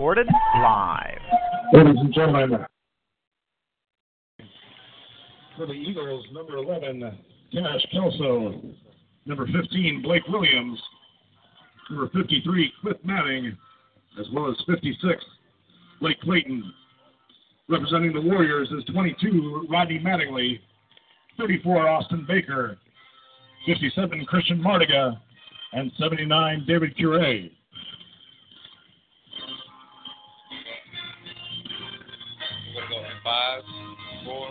Recorded live. Ladies and gentlemen, for the Eagles, number 11, Cash Kelso. Number 15, Blake Williams. Number 53, Cliff Manning. As well as 56, Blake Clayton. Representing the Warriors is 22, Rodney Mattingly. 34, Austin Baker. 57, Christian Mardiga. And 79, David Cure. Five, four,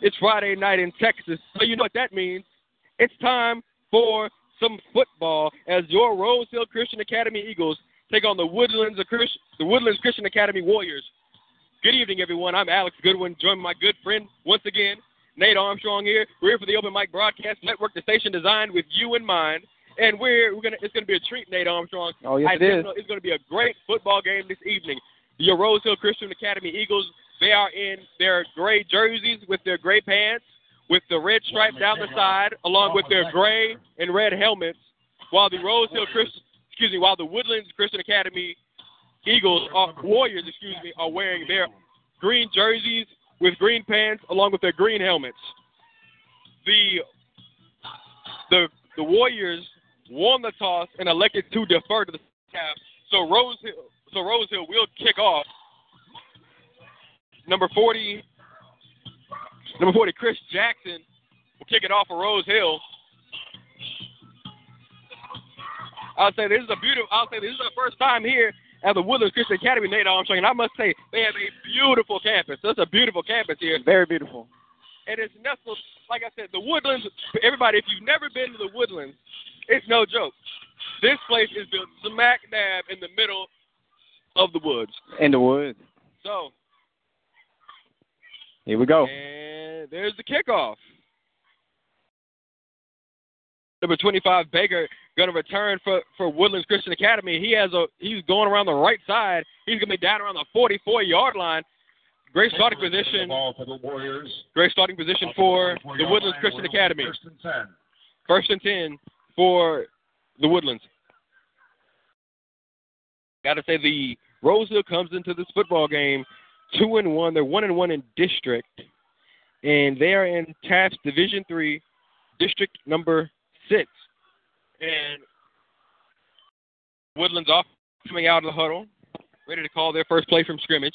It's Friday night in Texas, so you know what that means. It's time for some football as your Rose Hill Christian Academy Eagles take on the Woodlands, the Woodlands Christian Academy Warriors. Good evening, everyone. I'm Alex Goodwin, joined by my good friend once again, Nate Armstrong here. We're here for the Open Mic Broadcast Network, the station designed with you in mind. And we're, we're gonna it's gonna be a treat, Nate Armstrong. Oh yes, I it is. It's gonna be a great football game this evening. Your Rose Hill Christian Academy Eagles, they are in their gray jerseys with their gray pants, with the red stripe down the side, along with their gray and red helmets, while the Rose Hill Christian excuse me, while the Woodlands Christian Academy Eagles are, Warriors, excuse me, are wearing their green jerseys with green pants along with their green helmets. The the the Warriors won the toss and elected to defer to the half. So Rose Hill, so Rose Hill will kick off. Number forty, number forty, Chris Jackson will kick it off for Rose Hill. I'll say this is a beautiful. I'll say this is our first time here at the Woodlands Christian Academy, Nate Armstrong, and I must say they have a beautiful campus. That's a beautiful campus here. Very beautiful. And it's nestled, like I said, the Woodlands. Everybody, if you've never been to the Woodlands, it's no joke. This place is built smack dab in the middle of the woods. In the woods. So Here we go. And there's the kickoff. Number 25, Baker, going to return for, for Woodlands Christian Academy. He has a he's going around the right side. He's going to be down around the 44 yard line. Great starting position. For the Warriors. Great starting position for the Woodlands Christian Academy. First and 10. First and 10 for the Woodlands. Got to say the Rose Hill comes into this football game two and one. They're one and one in district, and they are in TAPPS Division Three, district number six. And Woodlands off coming out of the huddle, ready to call their first play from scrimmage.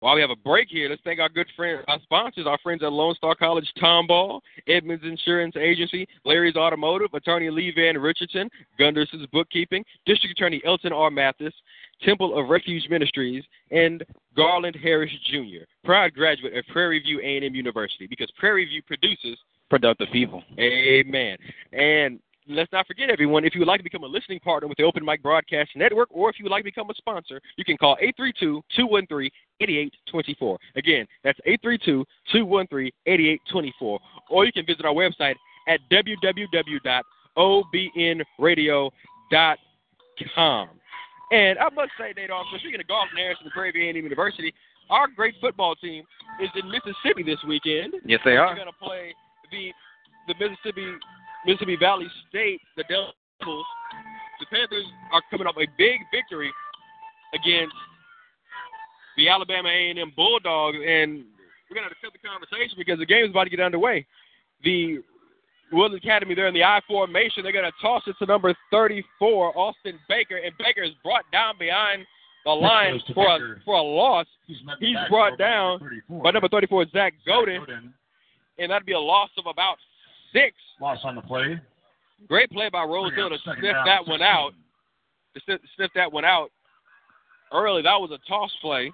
While we have a break here, let's thank our good friend, our sponsors, our friends at Lone Star College, Tomball, Edmonds Insurance Agency, Larry's Automotive, Attorney Lee Van Richardson, Gunderson's Bookkeeping, District Attorney Elton R. Mathis, Temple of Refuge Ministries, and Garland Harris Jr., proud graduate of Prairie View A&M University, because Prairie View produces Productive people. Amen. And let's not forget, everyone, if you would like to become a listening partner with the Open Mic Broadcast Network, or if you would like to become a sponsor, you can call 832-213-8824. Again, that's 832-213-8824. Or you can visit our website at www.obnradio.com. And I must say, Nate, also, speaking of golf and Harrison Prairie A&M University, our great football team is in Mississippi this weekend. Yes, they They're are. going to play the the Mississippi Mississippi Valley State, the Devils. The Panthers are coming up a big victory against the Alabama A&M Bulldogs, and we're going to have to cut the conversation because the game is about to get underway. The Woodland Academy, they're in the I formation. They're going to toss it to number 34, Austin Baker, and Baker is brought down behind the line for a for a loss He's, He's brought down by number 34, Zach Godin, Godin. and that'd be a loss of about six. Loss on the play. Great play by Rose Hill to sniff down, that one out. To sniff, sniff that one out early. That was a toss play,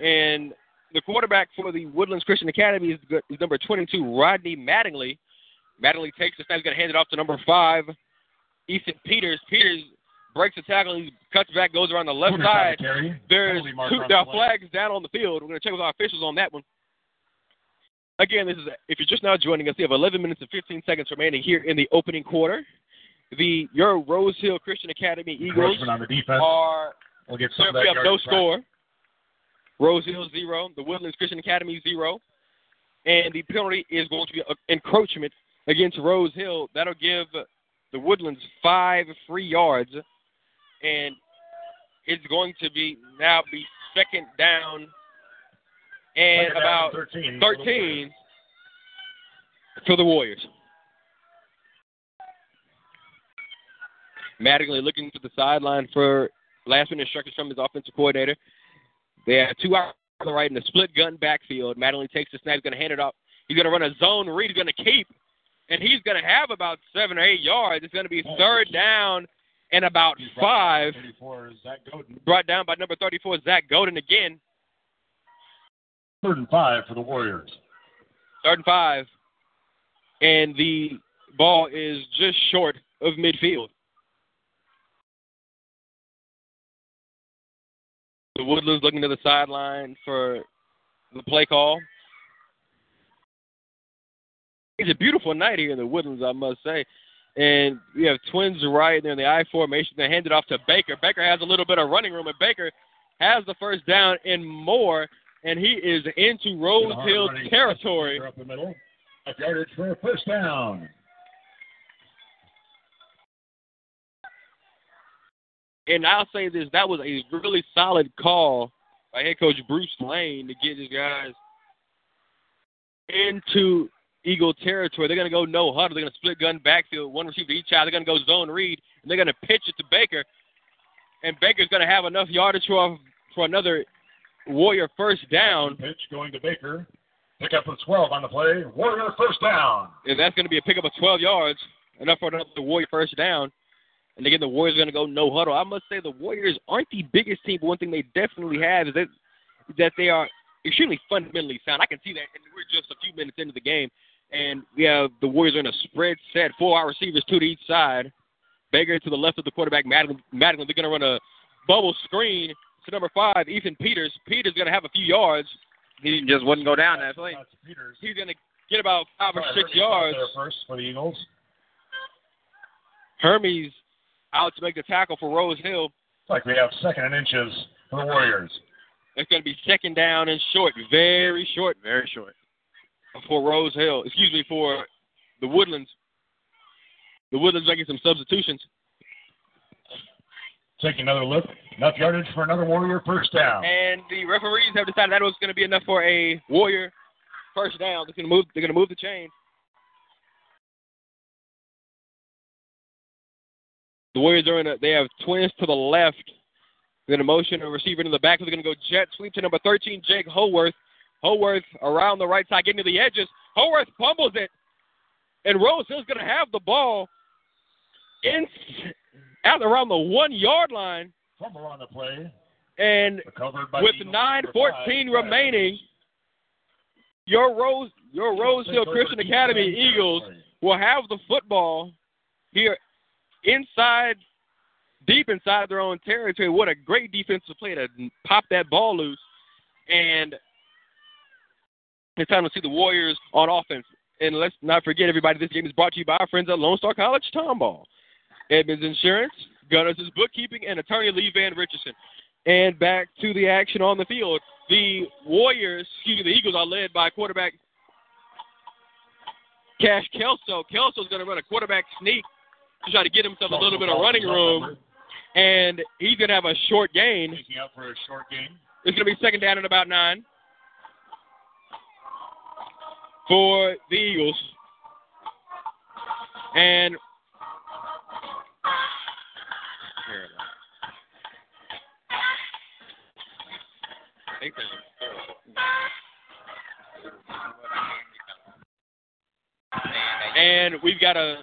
and the quarterback for the Woodlands Christian Academy is, good- is number 22, Rodney Mattingly. Mattingly takes the snap. He's going to hand it off to number five, Ethan Peters. Peters breaks the tackle. He cuts back, goes around the left side. There's two, flags down on the field. We're going to check with our officials on that one. Again, this is if you're just now joining us, we have 11 minutes and 15 seconds remaining here in the opening quarter. The your Rose Hill Christian Academy Eagles on the defense. are We'll get some we have no score. Rose Hill zero, the Woodlands Christian Academy zero, and the penalty is going to be encroachment against Rose Hill. That'll give the Woodlands five free yards, and it's going to be now be second down and about 13. 13 for the Warriors. Mattingly looking to the sideline for last minute instructions from his offensive coordinator. They have two out on the right in the split gun backfield. Mattingly takes the snap. He's going to hand it off. He's going to run a zone read. He's going to keep, and he's going to have about seven or eight yards. It's going to be third down and about five. 34 is Zach Godin. Brought down by number 34, Zach Godin again. Third and five for the Warriors. third and five, and the ball is just short of midfield. The Woodlands looking to the sideline for the play call. It's a beautiful night here in the Woodlands, I must say. And we have twins right there in the I formation. They hand it off to Baker. Baker has a little bit of running room, and Baker has the first down and more, and he is into Rose Hill territory. Up the middle. Up yardage for a first down. And I'll say this: that was a really solid call by head coach Bruce Lane to get his guys into Eagle territory. They're going to go no huddle. They're going to split gun backfield, one receiver to each side. They're going to go zone read, and they're going to pitch it to Baker. And Baker's going to have enough yardage for, for another Warrior first down. Pitch going to Baker. Pick up the 12 on the play. Warrior first down. And that's going to be a pickup of 12 yards, enough for another Warrior first down. And again, the Warriors are going to go no huddle. I must say the Warriors aren't the biggest team, but one thing they definitely have is that that they are extremely fundamentally sound. I can see that, and we're just a few minutes into the game, and we have the Warriors are in a spread set, four wide receivers, two to each side. Baker to the left of the quarterback, Madigan. Madigan they're going to run a bubble screen to number five, Ethan Peters. Peters going to have a few yards. He just wouldn't go down that play. Peters. He's going to get about five or six Hermes yards. First for the Eagles. Hermes out to make the tackle for Rose Hill. Looks like we have second and inches for the Warriors. It's going to be second down and short, very short Very short. for Rose Hill. Excuse me, for the Woodlands. The Woodlands making some substitutions. Taking another look. Enough yardage for another Warrior first down. And the referees have decided that was going to be enough for a Warrior first down. They're going to move. They're going to move the chain. The Warriors are in. A, they have twins to the left. They're going to motion a receiver to the back. They're going to go jet sweep to number 13, Jake Howarth. Howarth around the right side, getting to the edges. Howarth fumbles it, and Rose Hill's going to have the ball in at around the one yard line. Fumble on the play. And with nine Number remaining, your Rose your Rose Hill Christian Academy Eagles will have the football here inside deep inside their own territory. What a great defensive play to pop that ball loose. And it's time to see the Warriors on offense. And let's not forget, everybody, this game is brought to you by our friends at Lone Star College Tomball. Edmonds Insurance, Gunners' bookkeeping and attorney Lee Van Richardson. And back to the action on the field. The Warriors, excuse me, the Eagles are led by quarterback Cash Kelso. Kelso's going to run a quarterback sneak to try to get himself a little bit of running room. And he's going to have a short gain. Taking out for a short game. It's going to be second down and about nine for the Eagles. And and we've got a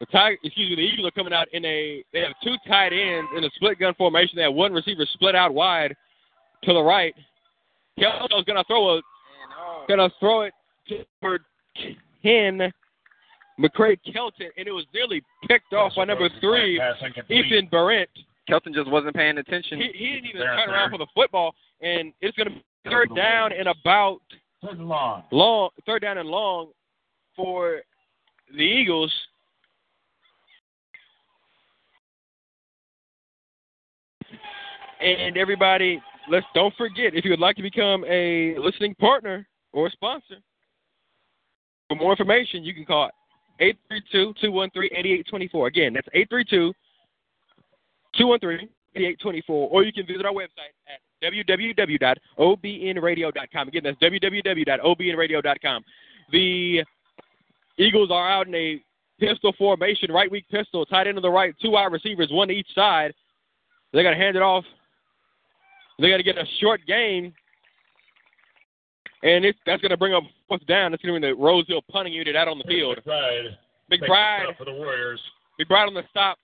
the excuse me, the Eagles are coming out in a they have two tight ends in a split gun formation. They have one receiver split out wide to the right. Kelso's gonna throw a gonna throw it to number ten, McCray Kelton, and it was nearly picked off by number three, Ethan Barrett. Kelton just wasn't paying attention. He, he didn't even There, turn around for the football, and it's gonna be third down and about Third and long. long, third down and long for the Eagles. And everybody, let's don't forget if you would like to become a listening partner or sponsor. For more information, you can call 832-213-8824. Again, that's 832-213-8824, or you can visit our website at www.obnradio.com. Again, that's www.obnradio.com. The Eagles are out in a pistol formation, right weak pistol, tight end the right, two wide receivers, one to each side. They got to hand it off. They got to get a short gain, and it's, that's going to bring up fourth down. That's going to be the Rose Hill punting unit out on the field. Takes Pride, for the Warriors. Big Pride on the stop.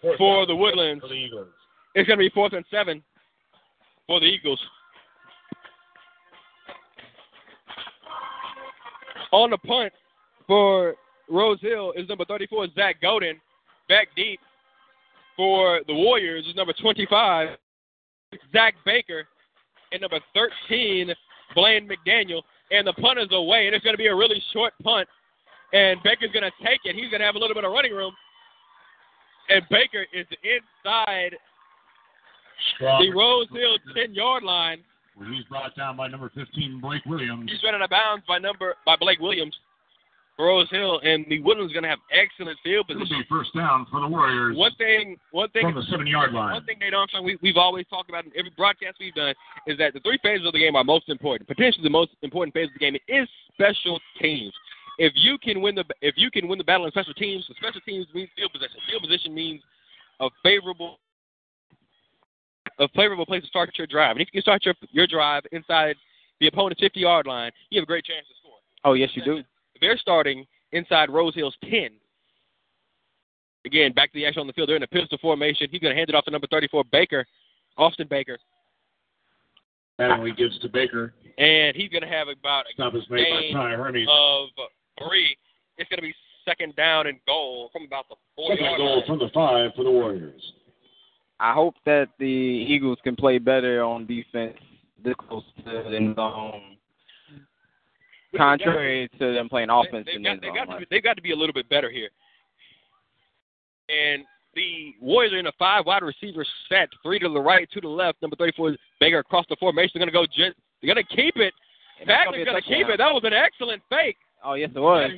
Fourth For the Woodlands. For the Eagles. It's going to be fourth and seven for the Eagles. On the punt for Rose Hill is number 34, Zach Godin. Back deep for the Warriors is number 25, Zach Baker. And number 13, Blaine McDaniel. And the punt is away, and it's going to be a really short punt. And Baker's going to take it. He's going to have a little bit of running room. And Baker is inside Strong. the Rose Hill 10 yard line. He's brought down by number 15, Blake Williams. He's run out of bounds by number by Blake Williams. for Rose Hill, and the Woodlands are going to have excellent field It'll position. be first down for the Warriors One thing, one thing, from the seven-yard line. one thing, Nate Armstrong, we, we've always talked about in every broadcast we've done is that the three phases of the game are most important. Potentially, the most important phase of the game is special teams. If you can win the if you can win the battle in special teams, the special teams means field position. Field position means a favorable a favorable place to start your drive. And if you can start your your drive inside the opponent's 50 yard line, you have a great chance to score. Oh, yes, you do. They're starting inside Rose Hill's 10. Again, back to the action on the field. They're in a pistol formation. He's going to hand it off to number 34, Baker, Austin Baker. Mattingly gives to Baker. And he's going to have about a Stop is made gain by Ty Hermes. of three. It's going to be second down and goal from about the four Second yard goal line. from the five for the Warriors. I hope that the Eagles can play better on defense this close to the end zone. Contrary to them playing offense They, in have the got, they've, got to be, they've got to be a little bit better here. And the Warriors are in a five wide receiver set, three to the right, two to the left. Number 34 is Baker across the formation. They're going to go. Jet, they're going to keep it. And that's gonna Bagley's be a going to keep it. That was an excellent fake. Oh, yes, it was.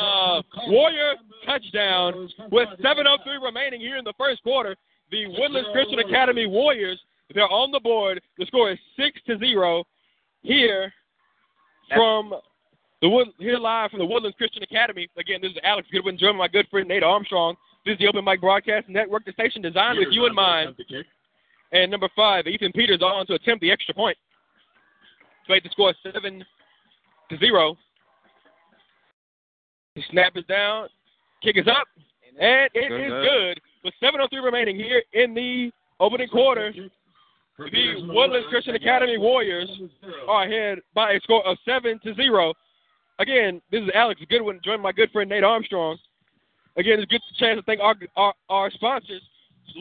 Uh, Warrior touchdown with 7:03 remaining here in the first quarter. The Woodlands Christian Academy Warriors they're on the board. The score is six to zero here from the Wood here live from the Woodlands Christian Academy. Again, this is Alex Goodwin, joined by my good friend Nate Armstrong. This is the Open Mic Broadcast Network, the station designed with you in mind. And number five, Ethan Peters on to attempt the extra point. To the score seven to zero. The snap is down, kick is up, and it Good, is good. good. With 7:03 remaining here in the opening quarter, the Woodlands Christian Academy Warriors are ahead by a score of seven to zero. Again, this is Alex Goodwin, joined by my good friend Nate Armstrong. Again, it's a good chance to thank our, our, our sponsors.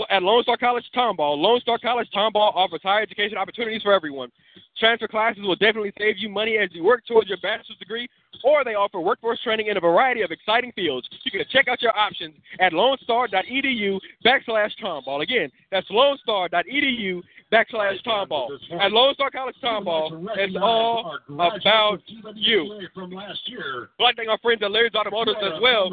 At Lone Star College Tomball. Lone Star College Tomball offers higher education opportunities for everyone. Transfer classes will definitely save you money as you work towards your bachelor's degree, or they offer workforce training in a variety of exciting fields. You can check out your options at lonestar.edu backslash Tomball. Again, that's lonestar.edu backslash Tomball. At Lone Star College Tomball, it's all about you. From last year, Collecting our friends at Larry's Automotive as well.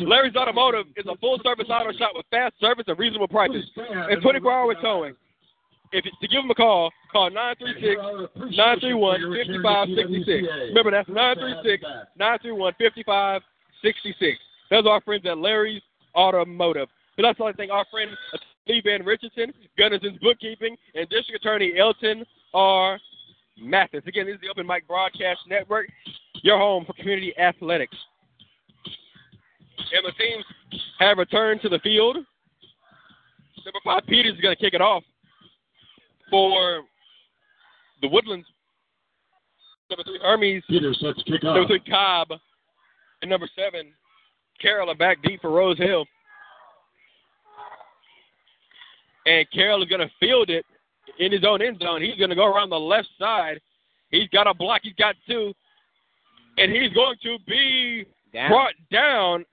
Larry's Automotive is a full service auto shop with fast service and reasonable prices and 24 hour towing. If to give them a call, call 936 931 5566. Remember, that's 936 931 5566. Those are our friends at Larry's Automotive. But that's the only thing our friend Lee Van Richardson, Gunnarson's Bookkeeping, and District Attorney Elton R. Mathis. Again, this is the Open Mic Broadcast Network, your home for community athletics. And the teams have returned to the field. Number five, Peters is going to kick it off for the Woodlands. Number three, Hermes. Peters sets kick off. Number three, Cobb. And number seven, Carroll are back deep for Rose Hill. And Carroll is going to field it in his own end zone. He's going to go around the left side. He's got a block. He's got two. And he's going to be Down. brought down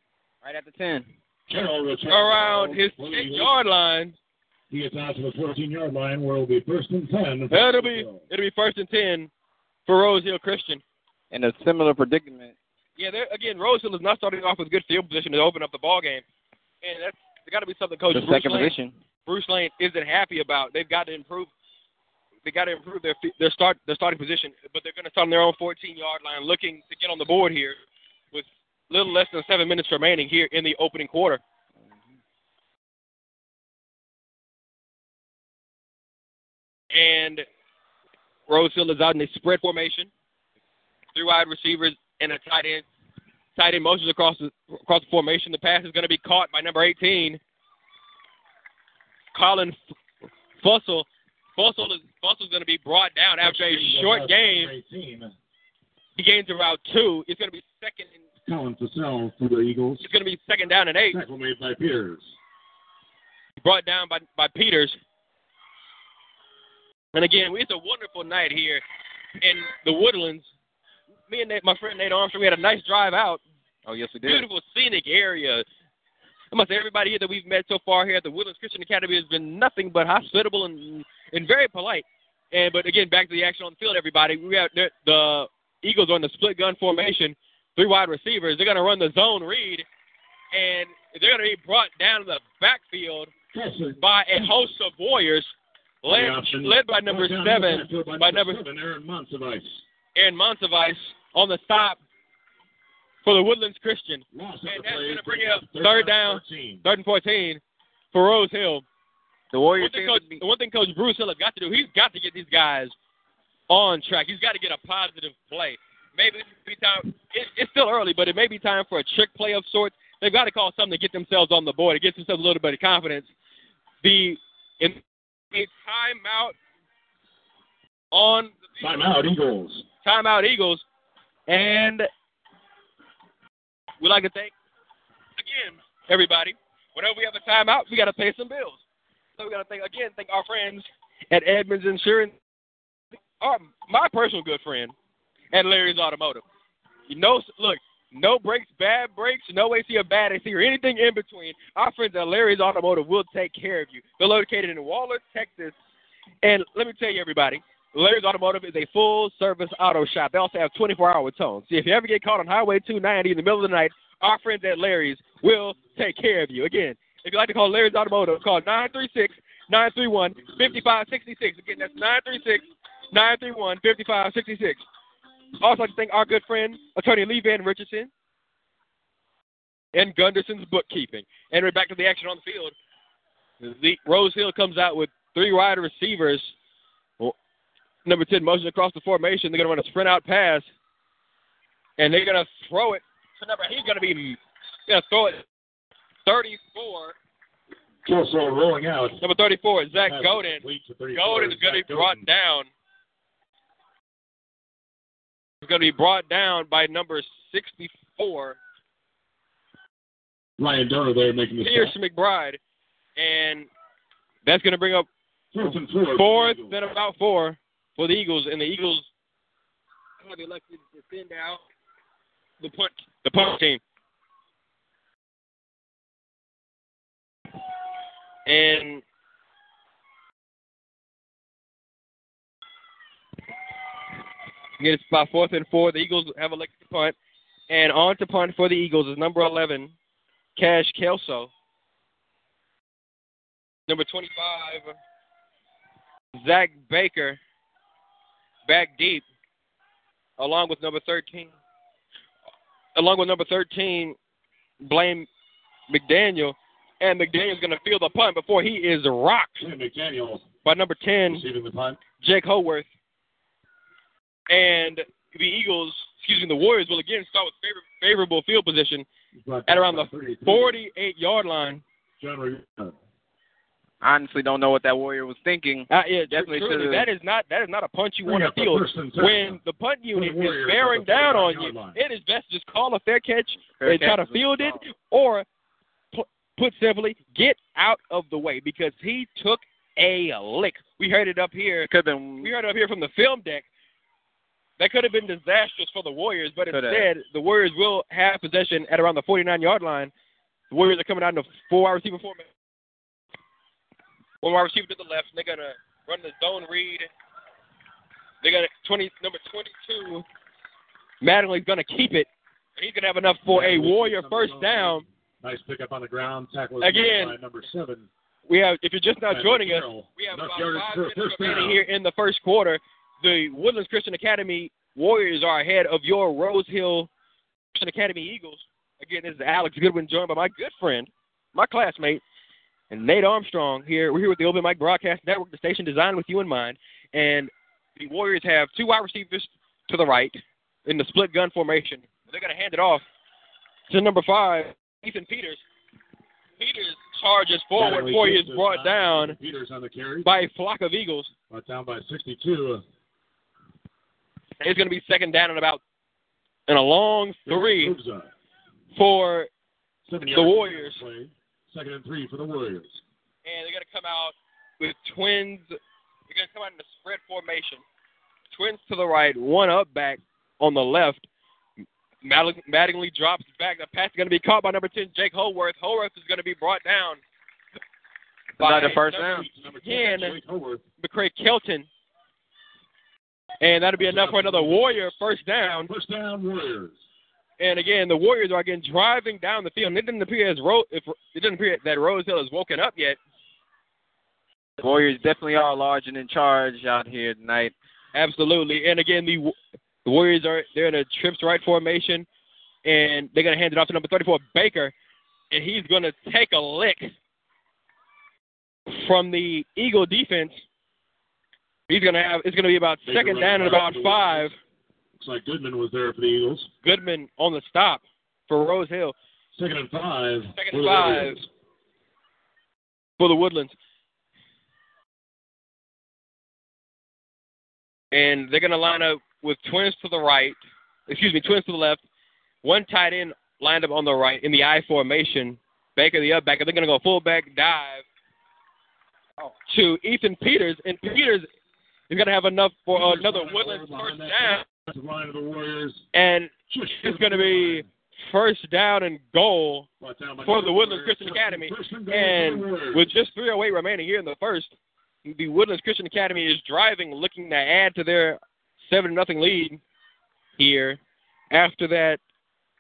Right at the 10. Carroll returns uh, around his Well, 10 yard line. He gets out to the 14 yard line where it'll be first and 10. It'll be it'll be first and ten for Rose Hill Christian. In a similar predicament. Yeah, again, Rose Hill is not starting off with good field position to open up the ball game, and that's got to be something Coach The Bruce second Lane, position. Bruce Lane isn't happy about. They've got to improve. They got to improve their their start their starting position, but they're going to start on their own 14 yard line, looking to get on the board here with little less than seven minutes remaining here in the opening quarter. And Rose Hill is out in a spread formation. Three wide receivers and a tight end. Tight end motions across the across the formation. The pass is going to be caught by number 18, Colin Fussell. Fussell is Fussell's going to be brought down after a short game. He gains about two. It's going to be second. And, Colin Fussell for the Eagles. it's going to be second down and eight. Tackle made by Peters. brought down by, by Peters. And again, it's a wonderful night here in the Woodlands. Me and Nate, my friend Nate Armstrong, we had a nice drive out. Oh, yes, we did. Beautiful scenic area. I must say, everybody here that we've met so far here at the Woodlands Christian Academy has been nothing but hospitable and and very polite. And but again, back to the action on the field, everybody. We have the, the Eagles are in the split gun formation, three wide receivers. They're going to run the zone read, and they're going to be brought down to the backfield by a host of warriors, led, led by number Brought down to the seven, by by number seven, Aaron Monsivice. Aaron Montevice on the stop for the Woodlands Christian. Loss And that's gonna bring up Third third down. 14. Third and 14 for Rose Hill. The One Warriors thing, Coach, be- the one thing Coach Bruce Hill has got to do, he's got to get these guys on track. He's got to get a positive play. Maybe this be time. It, it's still early, but it may be time for a trick play of sorts. They've got to call something to get themselves on the board. It gets themselves a little bit of confidence. The in a timeout on the Timeout, Eagles. timeout Eagles, and we like to thank again everybody. Whenever we have a timeout, we got to pay some bills. So we got to thank again thank our friends at Edmonds Insurance, our, my personal good friend at Larry's Automotive. Know, look, no brakes, bad brakes, no AC or bad AC or anything in between. Our friends at Larry's Automotive will take care of you. They're located in Waller, Texas. And let me tell you, everybody, Larry's Automotive is a full service auto shop. They also have 24 hour tones. See, if you ever get caught on Highway 290 in the middle of the night, our friends at Larry's will take care of you. Again, if you'd like to call Larry's Automotive, call 936 931 5566. Again, that's 936 931 5566. Also, like to thank our good friend, attorney Lee Van Richardson, and Gunderson's bookkeeping. And we're back to the action on the field. The Rose Hill comes out with three wide receivers. Number 10 motion across the formation. They're going to run a sprint out pass. And they're going to throw it to number. He's going to be going to throw it 34. Kelso rolling out. Number 34 is Zach Godin. complete to 34. Golden is going to be brought down. He's going to be brought down by number 64, Ryan Donner there making the Pierce stop. McBride. And that's going to bring up Fourth and four. fourth and about four for the Eagles. And the Eagles have elected to send out the punt, the punt team. And Again, it's about fourth and four. The Eagles have elected to punt. And on to punt for the Eagles is number 11, Cash Kelso. Number 25, Zach Baker, back deep, along with number 13. Along with number 13, Blaine McDaniel. And McDaniel's going to field the punt before he is rocked McDaniel by number 10, receiving the punt. Jake Howarth. And the Eagles, excuse me, the Warriors will again start with favor- favorable field position at around the 48 yard line. John Rivera. Honestly, don't know what that warrior was thinking. Uh, yeah, Definitely truly, should've- that is not that is not a punch you want to up the field. first and ten. When the punt unit is bearing down on you, line. it is best to just call a fair catch Fair and try to field it, or pu- put simply, get out of the way because he took a lick. We heard it up here. It could have been. We heard it up here from the film deck. That could have been disastrous for the Warriors, but Could have. instead, the Warriors will have possession at around the 49 yard line. The Warriors are coming out in a four wide receiver formation. One wide receiver to the left. They're gonna run the zone read. They got gonna twenty number twenty two. Mattingly's gonna keep it. And he's gonna have enough for a Warrior first down. Nice pickup on the ground. Tackle Again. by number seven. We have if you're just now joining us, we have Enough about yardage five minutes first remaining here in the first quarter. The Woodlands Christian Academy Warriors are ahead of your Rose Hill Christian Academy Eagles. Again, this is Alex Goodwin, joined by my good friend, my classmate, and Nate Armstrong here. We're here with the Open Mic Broadcast Network, the station designed with you in mind. And the Warriors have two wide receivers to the right in the split gun formation. They're going to hand it off to number five, Ethan Peters. Peters charges forward Mattingly before he is brought down Peters on the carry. by a flock of Eagles. Brought down by 62. Uh, It's going to be second down and about and a long three for, Seven the Warriors. play. Second and three for the Warriors. and they're going to come out with twins. They're going to come out in a spread formation. Twins to the right, one up back on the left. Matt- Mattingly drops back. The pass is going to be caught by number 10, Jake Holworth. Holworth is going to be brought down Not the first number- down. Number Again. 10, Jake Howarth. McCray Kelton. And that'll be enough for another Warrior first down. First down, Warriors. And again, the Warriors are again driving down the field. And it didn't appear as Ro- if it didn't appear that Rose Hill has woken up yet. Warriors definitely are large and in charge out here tonight. Absolutely. And again, the, the Warriors are they're in a trips right formation, and they're gonna hand it off to number 34 Baker, and he's gonna take a lick from the Eagle defense. He's gonna have it's gonna be about Baker second down and about five. Looks like Goodman was there for the Eagles. Goodman on the stop for Rose Hill. Second and five. Second and the five. Warriors. for the Woodlands. And they're going to line up with twins to the right, excuse me, twins to the left, one tight end lined up on the right in the I formation. Baker, the up back, and they're going to go fullback dive to Ethan Peters, and Peters is going to have enough for Peters another Woodlands first down, and it's going to be first down and goal for the Woodlands Christian Academy. And with just 308 remaining here in the first, the Woodlands Christian Academy is driving, looking to add to their 7 nothing lead here. After that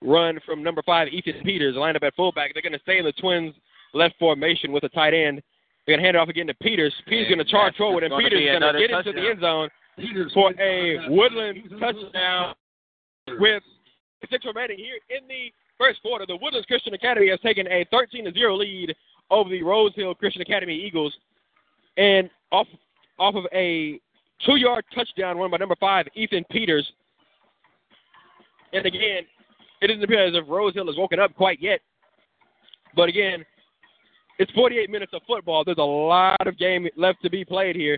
run from number five, Ethan Peters, lined up at fullback, they're going to stay in the Twins left formation with a tight end. They're to hand it off again to Peters. Peters going to charge forward, and gonna Peters is going to another get into the end zone Peters for a behind that. Woodlands He's in the touchdown with six remaining here in the first quarter. The Woodlands Christian Academy has taken a 13 to 0 lead over the Rose Hill Christian Academy Eagles. And off off of a two yard touchdown run by number five, Ethan Peters. And again, it doesn't appear as if Rose Hill has woken up quite yet. But again, it's 48 minutes of football. There's a lot of game left to be played here.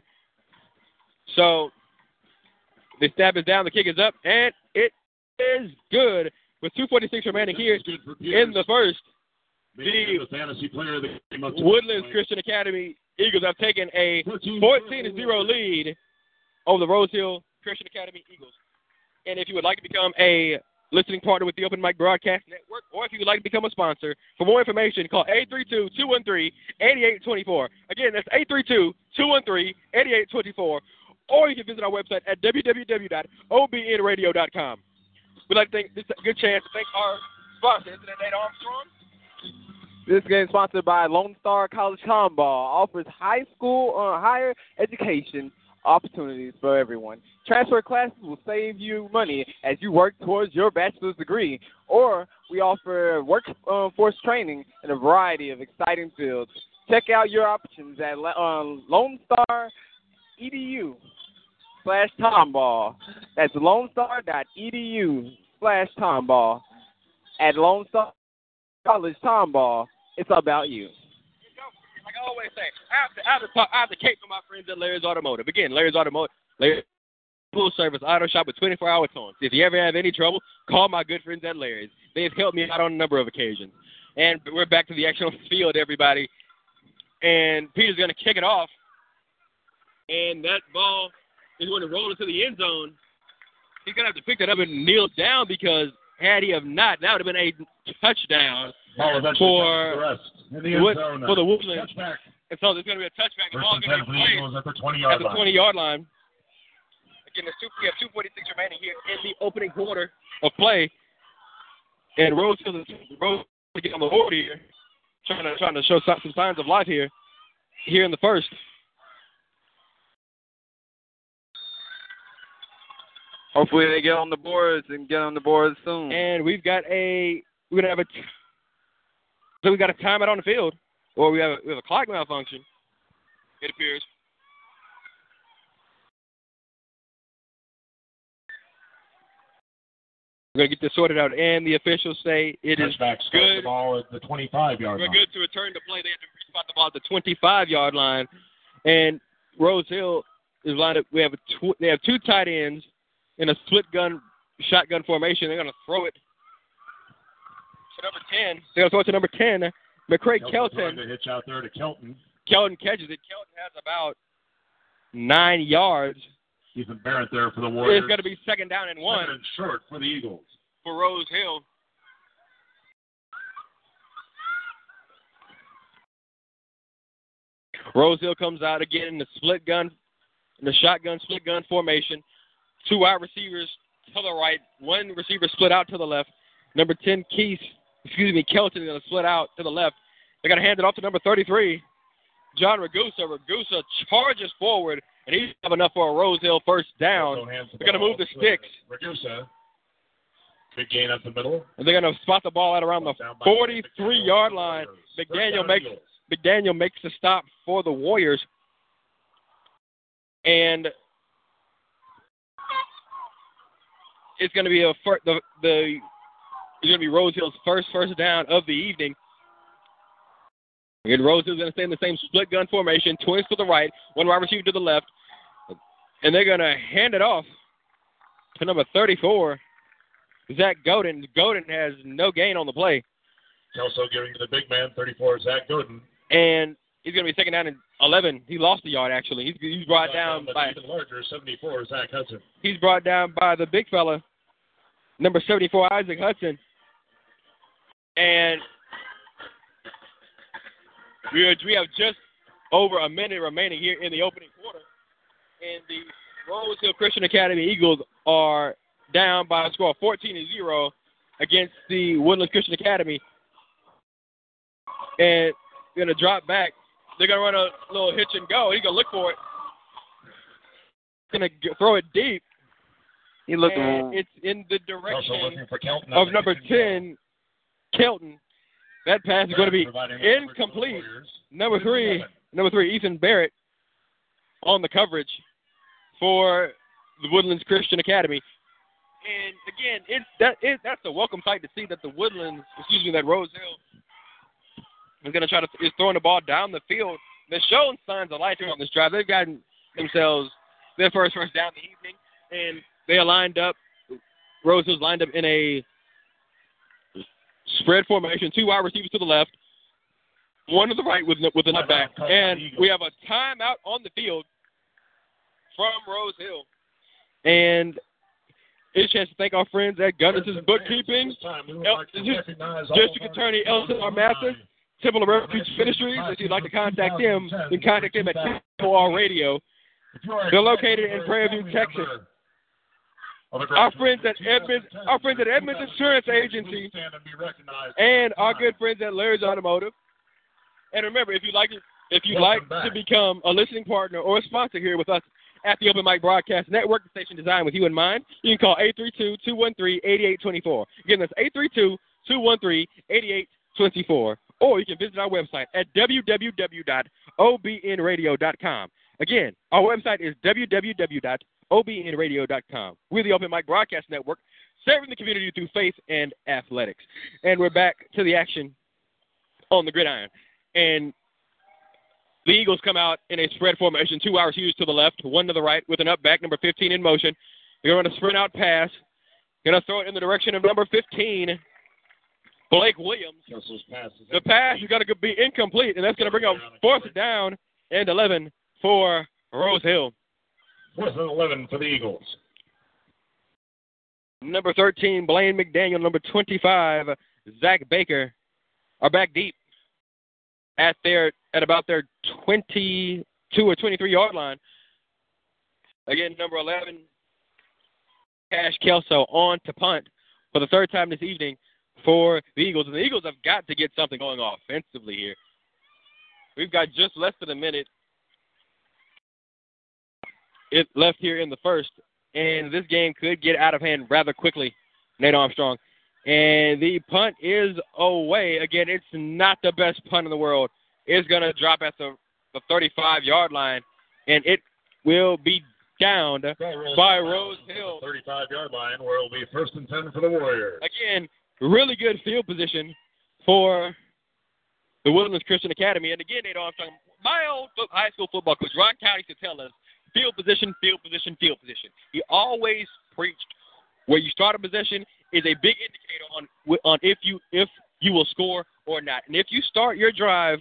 So the snap is down, the kick is up, and it is good with 246 remaining here Good for Peters. in the first. the fantasy player of the game. Woodlands. Christian Academy Eagles have taken a 14 14 to 0 lead over the Rose Hill Christian Academy Eagles. And if you would like to become a listening partner with the Open Mic Broadcast Network, or if you would like to become a sponsor, for more information, call 832-213-8824. Again, that's 832-213-8824. Or you can visit our website at www.obnradio.com. We'd like to think this good chance to thank our sponsor, it, Nate Armstrong? This game is sponsored by Lone Star College Tomball. Offers high school uh, higher education opportunities for everyone. Transfer classes will save you money as you work towards your bachelor's degree. Or we offer workforce training in a variety of exciting fields. Check out your options at uh, Lone Star edu slash tomball. That's lonestar.edu slash tomball. At Lone Star College Tomball, it's about you. Like I always say, I have to, I have to, talk, I have to cape for my friends at Larry's Automotive. Again, Larry's Automotive, Larry's full service auto shop with 24 hour tones. If you ever have any trouble, call my good friends at Larry's. They've helped me out on a number of occasions. And we're back to the actual field, everybody. And Peter's going to kick it off. And that ball is going to roll into the end zone. He's going to have to pick that up and kneel down because had he have not, that would have been a touchdown For- comes to the rest. In the end Wood- zone. for the Woodlands. Touchback. And so there's going to be a touchback. The First ball's and going to 10 for be the played Eagles at the 20 at yard the line. 20 yard line. Again, there's two, we have 246 remaining here in the opening quarter of play. And Rose Hill is Rose to get on the board here, trying to trying to show some, some signs of life here, here in the first. Hopefully they get on the boards and get on the boards soon. And we've got a we're gonna have a t- so we got a timeout on the field, or we have a, we have a clock malfunction. It appears. We're gonna get this sorted out, and the officials say it is Touchback good. the ball at the 25 yard We're line. good to return to play. They have to respot the ball at the 25 yard line, and Rose Hill is lined up. We have a tw- they have two tight ends in a split gun shotgun formation. They're going to throw it to number 10. They're going to throw it to number 10, McCray Kelton trying Kelton. to hitch out there to Kelton. Kelton catches it. Kelton has about nine yards. Ethan Barrett there for the Warriors. It's going to be second down and one Second and short for the Eagles. for Rose Hill. Rose Hill comes out again in the split gun, in the shotgun split gun formation. Two wide receivers to the right, one receiver split out to the left. Number 10, Keith, excuse me, Kelton is going to split out to the left. They're going to hand it off to number 33, John Ragusa. Ragusa charges forward, and he's have enough for a Rose Hill first down. Also hands the They're going to move the sticks. Ragusa. Big gain up the middle. And they're going to spot the ball at around the 43 yard line. First McDaniel makes McDaniel makes the stop for the Warriors. And it's going to be a the the it's going to be Rose Hill's first first down of the evening. And Rose Hill's going to stay in the same split gun formation, twins to the right, one wide receiver to the left, and they're going to hand it off to number 34, Zach Godin. Godin has no gain on the play. Kelso giving to the big man, 34, Zach Godin. and he's going to be second down and 11. He lost the yard actually. He's, he's brought down but by even larger, 74, Zach Hudson. he's brought down by the big fella, number 74 Isaac Hudson, and we are, we have just over a minute remaining here in the opening quarter, and the Rose Hill Christian Academy Eagles are down by a score of 14 to zero against the Woodlands Christian Academy, and they're going to drop back. They're going to run a little hitch and go. He's going to look for it. Going to throw it deep, He looking. and it's in the direction for Kelton. of number 10, Kelton. That pass is going to be Providing coverage for the incomplete. Number three, number three, Ethan Barrett on the coverage for the Woodlands Christian Academy. And again, it's that it, that's a welcome sight to see that the Woodlands, excuse me, that Rose Hill is going to try to is throwing the ball down the field. They're showing signs of life here on this drive. They've gotten themselves their first first down of the evening, and they are lined up. Rose Hill's lined up in a spread formation, two wide receivers to the left, one to the right with with an back, and we have a timeout on the field from Rose Hill, and it's a chance to thank our friends at Gunnison Bookkeeping, El- District Attorney Elton R. Mathis, Temple of Refuge Ministries. If you'd like to contact them, can contact them at KOR Radio. They're located in Prairie View, Texas. Our friends at Edmonds, our friends at Edmonds Insurance Agency, and our good friends at Larry's Automotive. And remember, if you like if you'd like to become a listening partner or a sponsor here with us at the Open Mic Broadcast Network, the station designed with you in mind, you can call 832-213-8824. Again, that's 832-213-8824. Or you can visit our website at www.obnradio.com. Again, our website is www.obnradio.com. We're the Open Mic Broadcast Network, serving the community through faith and athletics. And we're back to the action on the gridiron. And the Eagles come out in a spread formation. Two hours Hughes to the left, one to the right, with an up back, number 15 in motion. They're going to run a sprint out pass. Going to throw it in the direction of number 15, Blake Williams. The pass is going to be incomplete, and that's going to bring up fourth down and 11 for Rose Hill. Fourth and 11 for the Eagles. Number 13, Blaine McDaniel. Number 25, Zach Baker are back deep at their at about their 22 or 23 yard line. Again, number 11, Cash Kelso on to punt for the third time this evening for the Eagles. And the Eagles have got to get something going offensively here. We've got just less than a minute it left here in the first, and this game could get out of hand rather quickly. Nate Armstrong. And the punt is away. Again, it's not the best punt in the world. It's going to drop at the, the 35 yard line, and it will be downed by Rose Hill. 35 yard line, where it'll be first and 10 for the Warriors. Again, really good field position for the Woodlands Christian Academy. And again, Nate Armstrong, my old high school football coach, Ron County, used to tell us field position, field position, field position. He always preached where you start a possession is a big indicator on on if you if you will score or not. And if you start your drive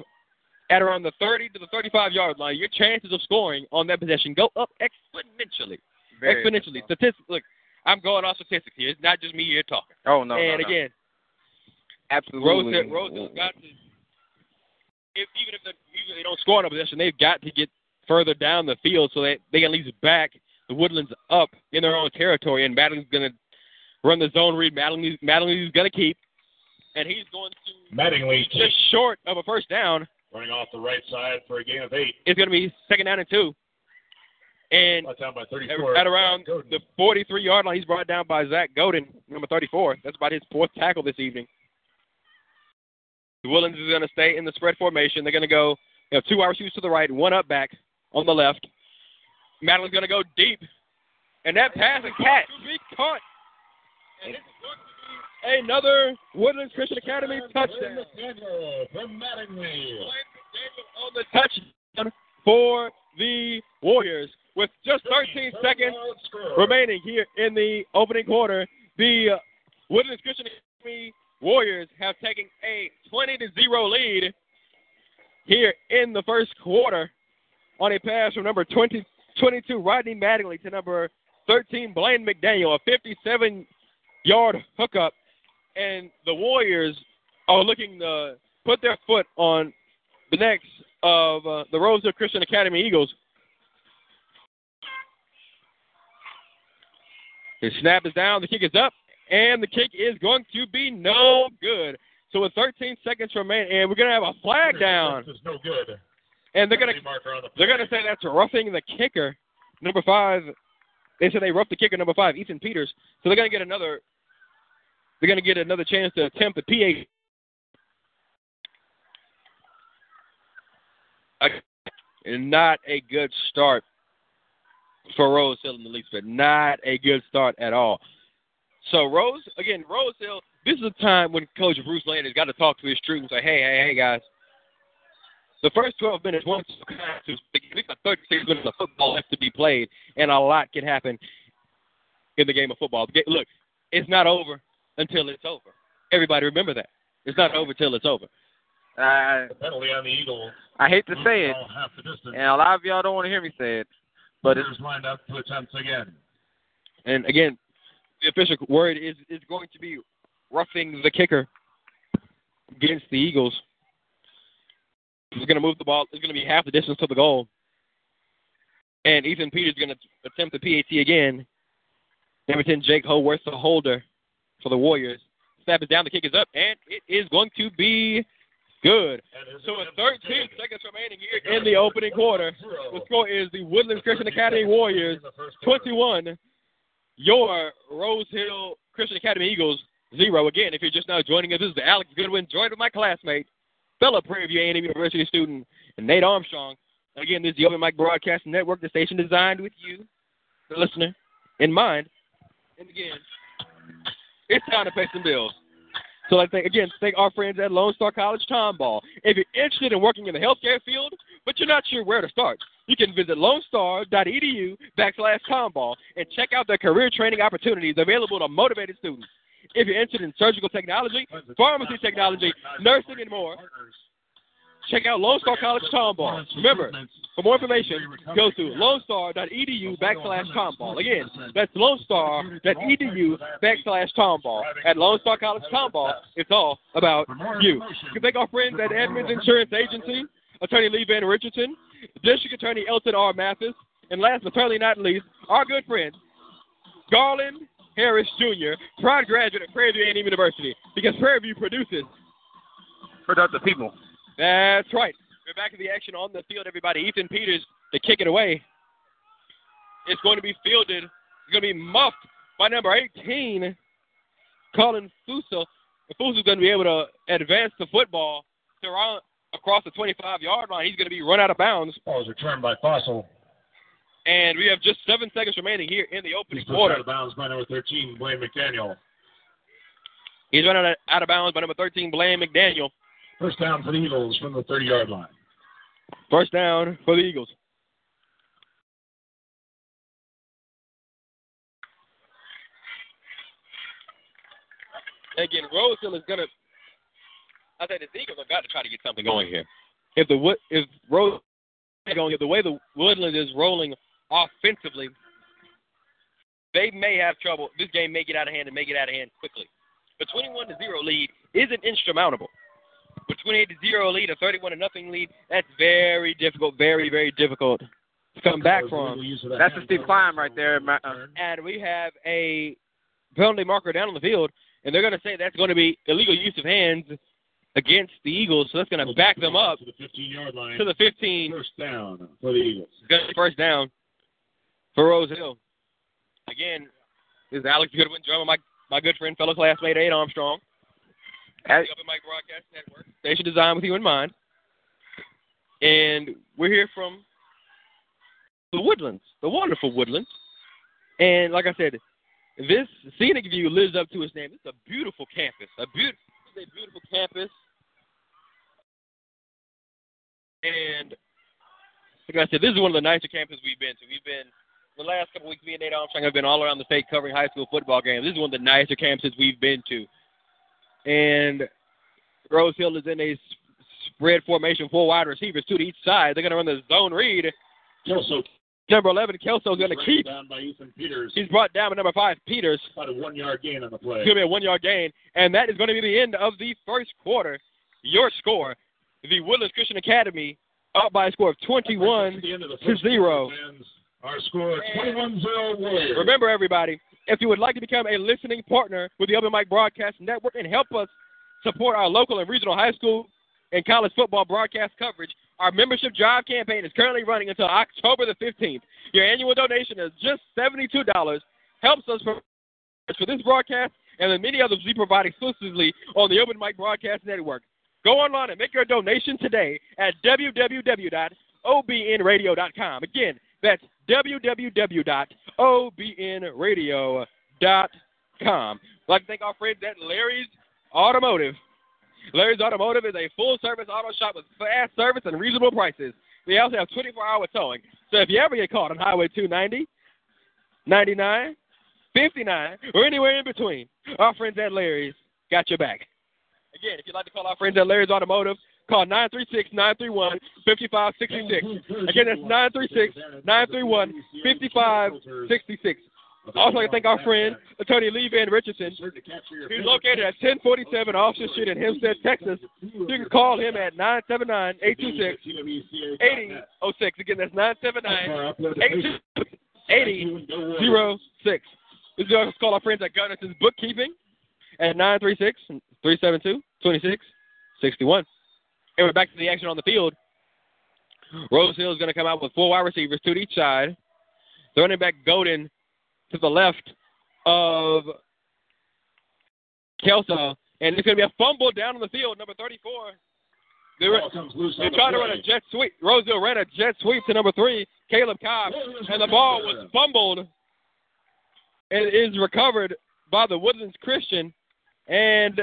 at around the 30 to the 35 yard line, your chances of scoring on that possession go up exponentially. Very exponentially. Statistics. Look, I'm going off statistics here. It's not just me here talking. Oh no. and no, no. again, absolutely. Rose, Rose has got to. If, even if the, even if they don't score on a possession, they've got to get further down the field so that they can at least back the Woodlands up in their own territory. And Mattingly's going to run the zone read. Mattingly, Mattingly's going to keep, and he's going to Mattingly just short of a first down. running off the right side for a gain of eight. It's going to be second down and two. And Brought down by 34. at around the 43 yard line, he's brought down by Zach Godin, number 34. That's about his fourth tackle this evening. The Woodlands is going to stay in the spread formation. They're going to go, you know, two RSUs to the right, one up back on the left. Mattingly's going to go deep. And that pass is catch. to be caught. And it's going to be another Woodlands Christian Academy touchdown. From on the touchdown for the Warriors with just 13 seconds remaining here in the opening quarter. The uh, Woodlands Christian Academy Warriors have taken a 20 to 0 lead here in the first quarter on a pass from number 20, 22 Rodney Mattingly to number 13 Blaine McDaniel, a 57 yard hookup. And the Warriors are looking to put their foot on the necks of uh, the Rose Hill Christian Academy Eagles. The snap is down, the kick is up, and the kick is going to be no good. So with 13 seconds remaining, and we're going to have a flag down, This is no good. And they're going to the they're to say that's roughing the kicker, number five. They said they roughed the kicker, number five, Ethan Peters. So they're going to get another. They're to get another chance to attempt the PA. And not a good start for Rose Hill in the least but Not a good start at all. So Rose, again, Rose Hill. This is a time when Coach Bruce Lane has got to talk to his troops and say, "Hey, hey, hey, guys, the first 12 minutes, once we've got 36 minutes of football left to be played, and a lot can happen in the game of football. Look, it's not over until it's over. Everybody remember that. It's not over till it's over. Uh, penalty on the Eagles. I hate to say it, Half the distance. and a lot of y'all don't want to hear me say it, but it's lined up to attempt again. And again, the official word is is going to be roughing the kicker against the Eagles. He's going to move the ball. It's going to be half the distance to the goal. And Ethan Peters is going to attempt the PAT again. Number 10, Jake Howarth, the holder for the Warriors. Snap is down, the kick is up, and it is going to be good. So with 13 seconds remaining here in the opening quarter, the score is the Woodlands Christian Academy Warriors 21, your Rose Hill Christian Academy Eagles zero. Again, if you're just now joining us, this is Alex Goodwin, joined with my classmate, fellow Prairie View A&M University student, Nate Armstrong. Again, this is the Open Mic Broadcast Network, the station designed with you, the listener, in mind. And again, it's time to pay some bills. So I think again, thank our friends at Lone Star College Tomball. If you're interested in working in the healthcare field, but you're not sure where to start, you can visit lonestar.edu backslash tomball and check out their career training opportunities available to motivated students. If you're interested in surgical technology, pharmacy technology, nursing, and more, check out Lone Star College Tomball. Remember, for more information, go to lonestar.edu backslash tomball. Again, that's lonestar.edu backslash tomball. At Lone Star College Tomball, it's all about you. You can thank our friends at Edmonds Insurance Agency, Attorney Lee Van Richardson, District Attorney Elton R. Mathis, and last but certainly not least, our good friend, Garland Harris Jr., proud graduate of Prairie View A&M University, because Prairie View produces productive people. that's right. We're back in the action on the field, everybody. Ethan Peters to kick it away. It's going to be fielded. It's going to be muffed by number 18, Colin Fuso. Fuso's going to be able to advance the football to around across the 25-yard line. He's going to be run out of bounds. Ball is returned by Fossil. And we have just seven seconds remaining here in the opening He's quarter. out of bounds by number 13, Blaine McDaniel. He's run out of, out of bounds by number 13, Blaine McDaniel. First down for the Eagles from the 30-yard line. First down for the Eagles. Again, Rosehill is gonna. I think the Eagles have got to try to get something going here. If the if Rose going, if the way the Woodland is rolling offensively, they may have trouble. This game may get out of hand and may get out of hand quickly. The 21 to zero lead isn't insurmountable. With 28 to zero lead, a 31 to nothing lead, that's very difficult, very very difficult to come back from. That's a steep climb right there. And we have a penalty marker down on the field, and they're going to say that's going to be illegal use of hands against the Eagles. So that's going to back them up to the 15-yard line. to the 15. First down for the Eagles. It's gonna be first down for Rose Hill. Again, this is Alex Goodwin, drummer, my my good friend, fellow classmate Nate Armstrong. As- the Open Mic Broadcast Network. Station designed with you in mind. And we're here from the Woodlands, the wonderful Woodlands. And like I said, this scenic view lives up to its name. It's a beautiful campus. A beautiful, a beautiful campus. And like I said, this is one of the nicer campuses we've been to. We've been the last couple weeks. Me and Nate Armstrong have been all around the state covering high school football games. This is one of the nicer campuses we've been to. And Rose Hill is in a spread formation, four wide receivers, two to each side. They're going to run the zone read. Kelso Number 11, Kelso is going to keep. down by Ethan Peters. He's brought down by number five, Peters. About a one-yard gain on the play. It's going to be a one yard gain. And that is going to be the end of the first quarter. Your score the Woodlands Christian Academy up by a score of 21 At the end of the to zero. quarter, fans, Our score is 21-0 Warriors. Remember, everybody, if you would like to become a listening partner with the Open Mic Broadcast Network and help us support our local and regional high school and college football broadcast coverage, our membership drive campaign is currently running until October the 15th. Your annual donation is just $72. Helps us for, for this broadcast and the many others we provide exclusively on the Open Mic Broadcast Network. Go online and make your donation today at www.obnradio.com. Again, that's www.obnradio.com. I'd like to thank our friends at Larry's Automotive. Larry's Automotive is a full service auto shop with fast service and reasonable prices. They also have 24 hour towing. So if you ever get caught on Highway 290, 99, 59, or anywhere in between, our friends at Larry's got your back. Again, if you'd like to call our friends at Larry's Automotive, Call 936 931 5566. Again, that's 936 931 5566. Also, I like thank our friend, attorney Lee Van Richardson. He's located at 1047 Officer Street in Hempstead, Texas. You can call him at 979 826 8006. Again, that's 979 826 8006. This is call our friends at Gunnison's Bookkeeping at 936 372 2661. Anyway, back to the action on the field. Rose Hill is going to come out with four wide receivers, two to each side. The running back Godin to the left of Kelso, and it's going to be a fumble down on the field, number 34. They are the trying to run a jet sweep. Rose Hill ran a jet sweep to number three, Caleb Cobb, and the ball was fumbled and is recovered by the Woodlands Christian, and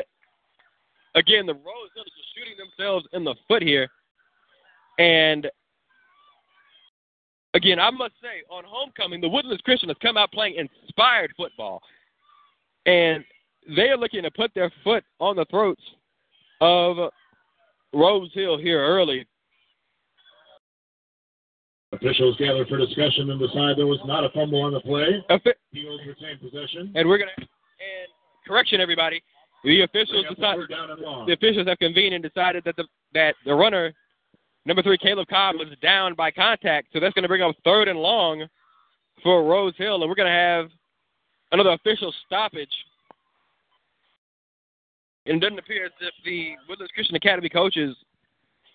again, the Rose Roseville is shooting themselves in the foot here. And again, I must say, on homecoming, the Woodlands Christian has come out playing inspired football. And they are looking to put their foot on the throats of Rose Hill here early. Officials gather for discussion and decide there was not a fumble on the play. Eagles retain possession. and we're gonna and correction everybody. The officials Bring up the decide, third down and long. the officials have convened and decided that the that the runner number three Caleb Cobb was down by contact, so that's going to bring up third and long for Rose Hill, and we're going to have another official stoppage. And it doesn't appear as if the Woodlands Christian Academy coaches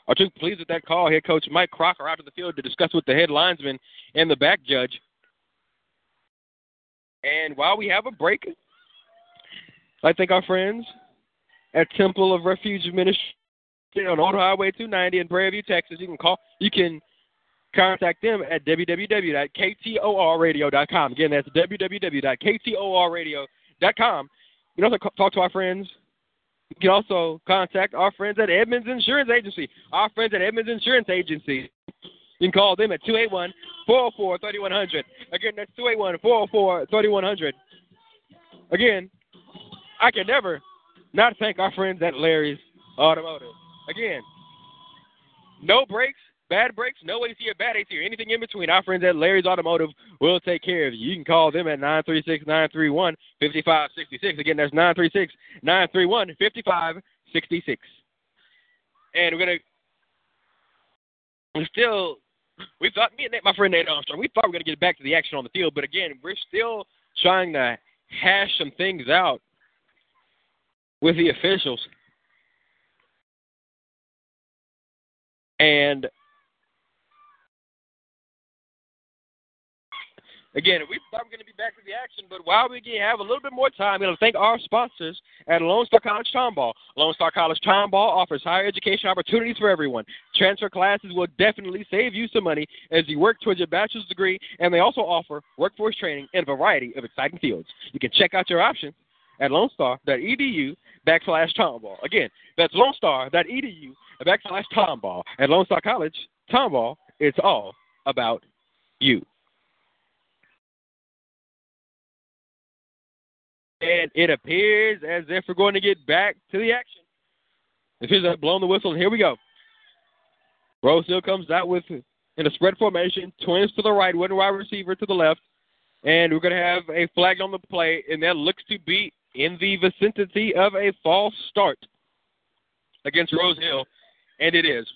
are too pleased with that call. Head coach Mike Crocker out to the field to discuss with the head linesman and the back judge. And while we have a break, I thank our friends at Temple of Refuge Ministry on Old Highway 290 in Prairie Texas. You can call, you can contact them at www.ktorradio.com. Again, that's www.ktorradio.com. You can also talk to our friends. You can also contact our friends at Edmonds Insurance Agency. Our friends at Edmonds Insurance Agency. You can call them at 281 404 3100. Again, that's 281 404 3100. Again, I can never not thank our friends at Larry's Automotive. Again, no brakes, bad brakes, no AC or bad AC or anything in between. Our friends at Larry's Automotive will take care of you. You can call them at 936 931 5566. Again, that's 936 931 5566. And we're going to, we still, we thought, me and Nate, my friend Nate Armstrong, we thought we were going to get back to the action on the field, but again, we're still trying to hash some things out with the officials. And again, we were going to be back to the action, but while we can have a little bit more time, we're going to thank our sponsors at Lone Star College Tomball. Lone Star College Tomball offers higher education opportunities for everyone. Transfer classes will definitely save you some money as you work towards your bachelor's degree, and they also offer workforce training in a variety of exciting fields. You can check out your options at lonestar.edu backslash tomball. Again, that's lonestar.edu backslash tomball. At Lone Star College, tomball, it's all about you. And it appears as if we're going to get back to the action. It appears I've blown the whistle, and here we go. Rose Hill comes out with in a spread formation, twins to the right, one wide receiver to the left, and we're going to have a flag on the play, and that looks to be in the vicinity of a false start against Rose Hill, and it is.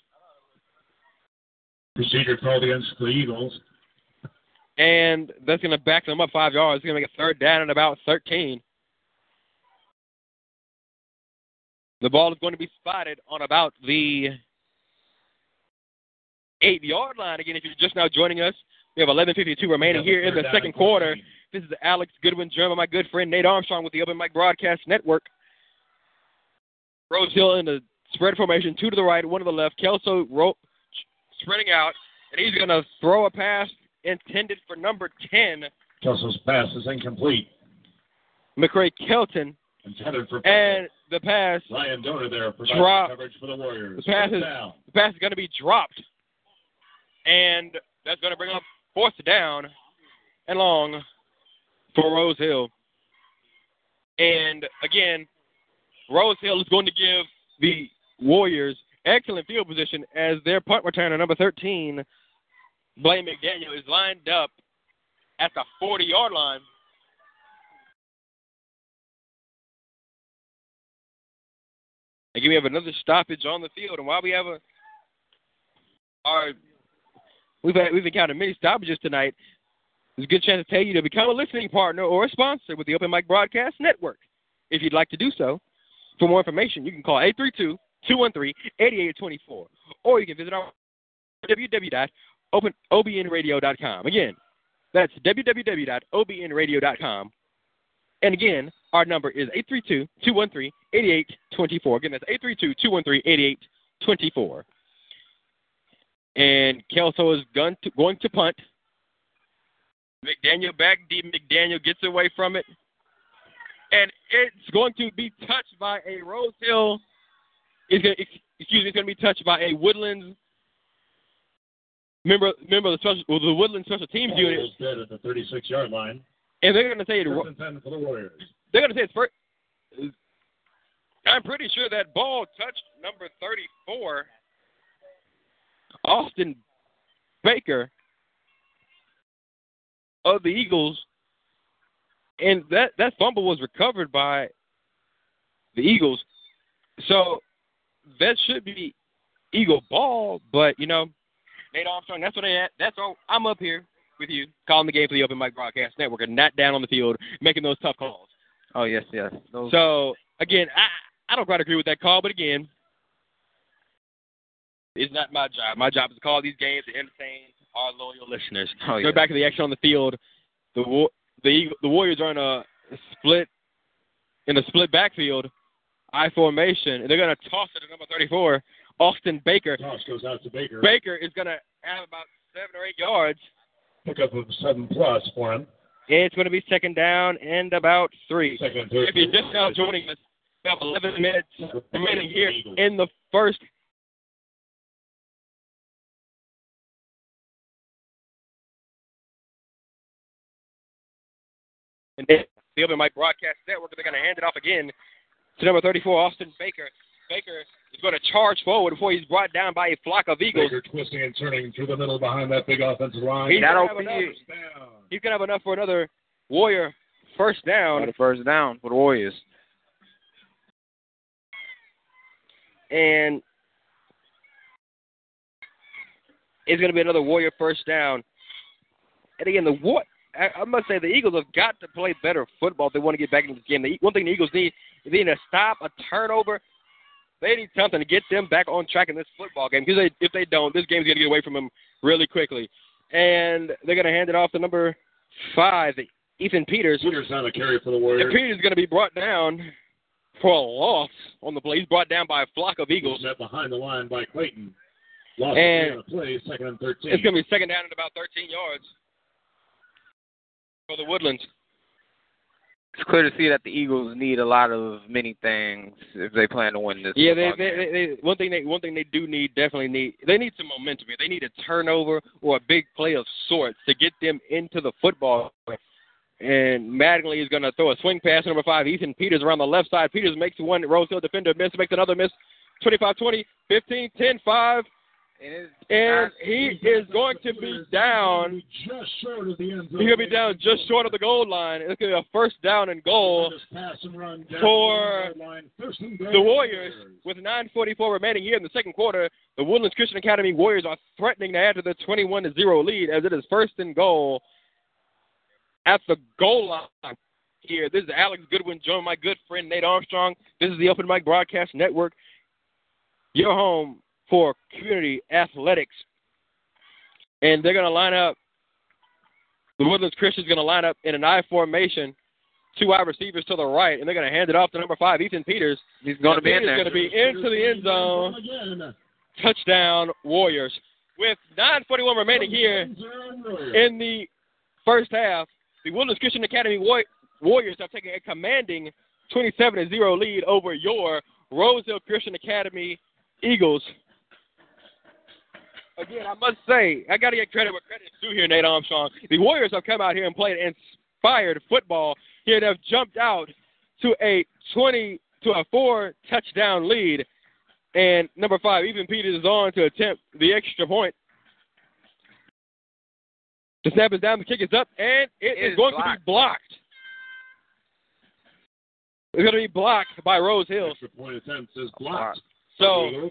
Procedure called against the Eagles. And that's going to back them up five yards. It's going to make a third down at about 13. The ball is going to be spotted on about the eight yard line. Again, if you're just now joining us, we have 11.52 remaining here in the second quarter. This is Alex Goodwin, by my good friend Nate Armstrong with the Open Mic Broadcast Network. Rose Hill in the spread formation, two to the right, one to the left. Kelso ro- spreading out, and he's going to throw a pass intended for number 10, Kelso's pass is incomplete. McCray Kelton, Intended for and the pass Ryan Donor there providing coverage for the Warriors. The pass is- the pass is going to be dropped, and that's going to bring up fourth down and long for Rose Hill. And again, Rose Hill is going to give the Warriors excellent field position as their punt returner, number 13, Blaine McDaniel, is lined up at the 40 yard line. Again, we have another stoppage on the field, and while we have a our we've had, we've encountered many stoppages tonight. There's a good chance to tell you to become a listening partner or a sponsor with the Open Mic Broadcast Network. If you'd like to do so, for more information, you can call 832-213-8824, or you can visit our www.obnradio.com. Again, that's www.obnradio.com. And again, our number is 832-213-8824. Again, that's 832-213-8824. And Kelso is going to, going to punt. McDaniel back deep. McDaniel gets away from it. And it's going to be touched by a Rose Hill. It's going to, excuse me, it's going to be touched by a Woodlands member, member of the, special, well, the Woodland Special Teams unit. is dead at the 36 yard line. And they're going to say it, First and for the Warriors. they're going to say it's first. I'm pretty sure that ball touched number 34, Austin Baker of the Eagles, and that that fumble was recovered by the Eagles. So that should be Eagle ball, but you know, Nate Armstrong. That's what they. At. That's all. I'm up here with you, calling the game for the Open Mic Broadcast Network, and not down on the field making those tough calls. Oh yes, yes. Those, So again, I I don't quite agree with that call, but again, it's not my job. My job is to call these games to entertain our loyal listeners. oh, Go yeah. back to the action on the field. The Wa- the Eagle- the Warriors are in a split in a split backfield, I formation, and they're going to toss it to number 34, Austin Baker. Toss goes out to Baker. Baker is going to have about seven or eight yards. Pickup of seven plus for him. It's going to be second down and about three. Second third. If you're just now joining us, we have 11 minutes remaining here in the first. And then the Open Mic Broadcast Network, they're going to hand it off again to number 34, Austin Baker. Baker is going to charge forward before he's brought down by a flock of Eagles. Baker twisting and turning through the middle behind that big offensive line. He's That'll gonna have be- enough- He's going to have enough for another Warrior first down. Got a first down for the Warriors. and it's going to be another Warrior first down. And again, the what I, I must say the Eagles have got to play better football if they want to get back into this game. The, one thing the Eagles need is they need to stop a turnover. They need something to get them back on track in this football game because they, if they don't, this game's going to get away from them really quickly. And they're going to hand it off to number five, Ethan Peters. Peters on the carry for the And Warriors. Peters is going to be brought down for a loss on the play. He's brought down by a flock of Eagles. Met behind the line by Clayton. Lost And- the play, second and 13. It's going to be second down at about 13 yards for the Woodlands. It's clear to see that the Eagles need a lot of many things if they plan to win this. Yeah, they, they, they, they one thing they one thing they do need definitely need they need some momentum. They need a turnover or a big play of sorts to get them into the football. And Mattingly is going to throw a swing pass to number five, Ethan Peters around the left side. Peters makes one Rose Hill defender miss, makes another miss. 25-20, 15, 10, 5, And it's and not- he is going to be down. Just short of the end zone. He's going to be down just short of the goal line. It's going to be a first down and goal. This pass and run down for the line. First and goal the Warriors, with 9:44 remaining here in the second quarter, the Woodlands Christian Academy Warriors are threatening to add to the 21-0 lead as it is first and goal at the goal line. Here, this is Alex Goodwin, joined my good friend Nate Armstrong. This is the Open Mic Broadcast Network, your home for community athletics, and they're going to line up. The Woodlands Christians going to line up in an I formation two wide receivers to the right, and they're going to hand it off to number five, Ethan Peters. He's going to be in there. going to be into the end zone. Touchdown, Warriors. With 9:41 remaining here in the first half, the Woodlands Christian Academy Warriors have taken a commanding 27 0 lead over your Rose Hill Christian Academy Eagles. Again, I must say, I got to get credit where credit is due here, Nate Armstrong. The Warriors have come out here and played inspired football. Here, they've jumped out to a 20 to a four touchdown lead. And number five, Ethan Peters is on to attempt the extra point. The snap is down, the kick is up, and it, It is, is going to be blocked. It's going to be blocked by Rose Hill. Extra point attempt is blocked. So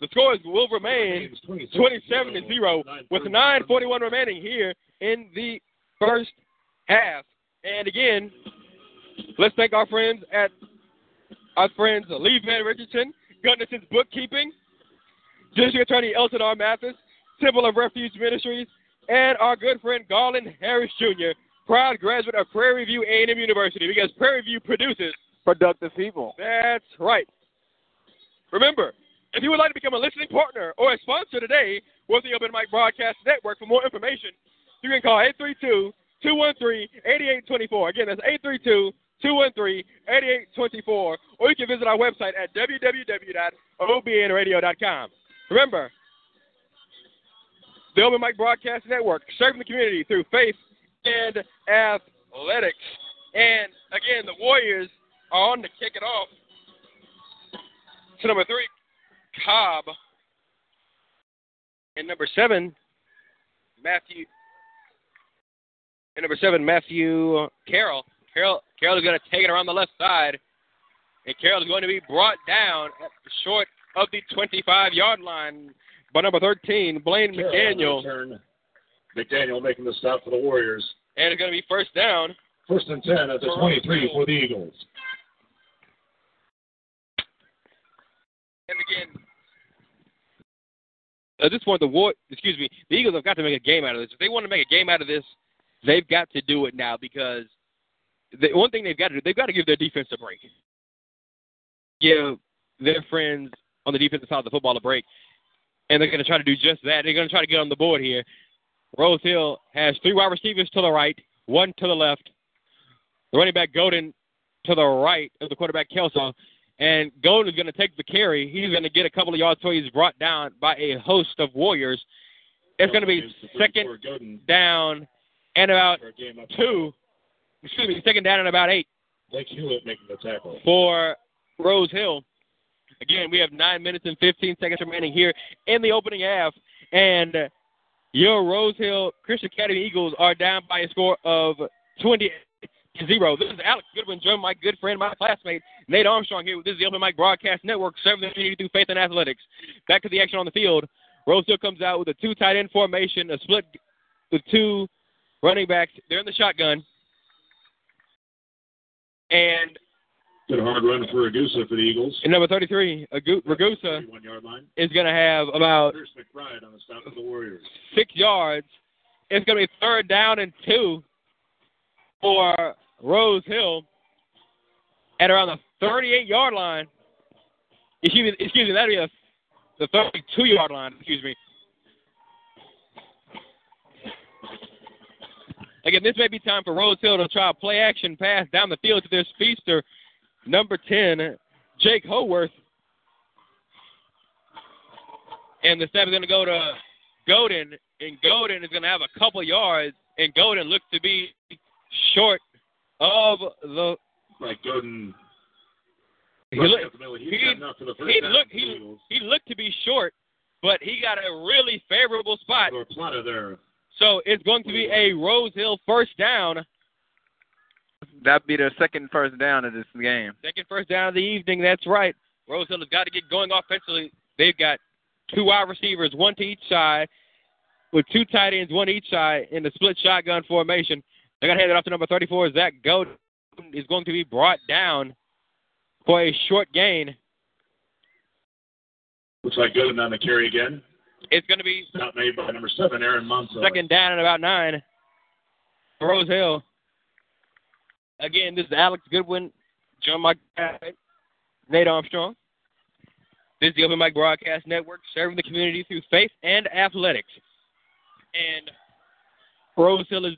The scores will remain 27 to 0 with 9.41 remaining here in the first half. And again, let's thank our friends at our friends Lee Van Richardson, Gunderson's Bookkeeping, District Attorney Elton R. Mathis, Temple of Refuge Ministries, and our good friend Garland Harris Jr., proud graduate of Prairie View A&M University because Prairie View produces Productive people. that's right. Remember, if you would like to become a listening partner or a sponsor today with the Open Mic Broadcast Network, for more information, you can call 832-213-8824. Again, that's 832-213-8824. Or you can visit our website at www.obnradio.com. Remember, the Open Mic Broadcast Network, serving the community through faith and athletics. And again, the Warriors are on to kick it off to number three, Cobb. And number seven, Matthew. And number seven, Matthew Carroll. Carroll, Carroll is going to take it around the left side. And Carroll is going to be brought down at the short of the 25 yard line by number 13, Blaine McDaniel. McDaniel making the stop for the Warriors. And it's going to be first down. First and 10 at the 23 for the Eagles. And again, at this point, the war, excuse me, the Eagles have got to make a game out of this. If they want to make a game out of this, they've got to do it now because the one thing they've got to do, they've got to give their defense a break. Give their friends on the defensive side of the football a break, and they're going to try to do just that. They're going to try to get on the board here. Rose Hill has three wide receivers to the right, one to the left. The running back Godin to the right of the quarterback Kelso. And Golden is going to take the carry. He's going to get a couple of yards so he's brought down by a host of Warriors. It's going to be second down and about for a game up. two. Excuse me, second down and about eight Blake Hewitt making the tackle. for Rose Hill. Again, we have nine minutes and 15 seconds remaining here in the opening half. And your Rose Hill Christian Academy Eagles are down by a score of 20 0. This is Alex Goodwin, joined my good friend, my classmate, Nate Armstrong here. This is the Open Mic Broadcast Network, serving the community through faith and athletics. Back to the action on the field. Rose Hill comes out with a two tight end formation, a split with two running backs. They're in the shotgun. And Good hard run for Ragusa for the Eagles. in number 33, Agu- Ragusa is going to have about McBride on the stop for the Warriors. six yards. It's going to be third down and two for Rose Hill at around the 38 yard line. Excuse me, excuse me that'd be a, the 32 yard line. Excuse me. Again, this may be time for Rose Hill to try a play action pass down the field to their speedster, number 10, Jake Howarth. And the snap is going to go to Godin, and Godin is going to have a couple yards, and Godin looks to be short of the. Like Gooden. He, running look, up the he- got enough for the first he down looked he, he looked to be short, but he got a really favorable spot. Or Plata there. So it's going to be a Rose Hill first down, That'd be their second first down of this game. second first down of the evening. That's right. Rose Hill has got to get going offensively. They've got two wide receivers, one to each side, with two tight ends, one each side in the split shotgun formation. They're going to hand it off to number 34. Zach Godin is going to be brought down for a short gain. Looks like Gooden on the carry again. It's going to be Stop made by number seven, Aaron Monson. second down and about nine. Rose Hill. Again, this is Alex Goodwin, John Mike, Nate Armstrong. This is the Open Mic Broadcast Network, serving the community through faith and athletics. And Rose Hill is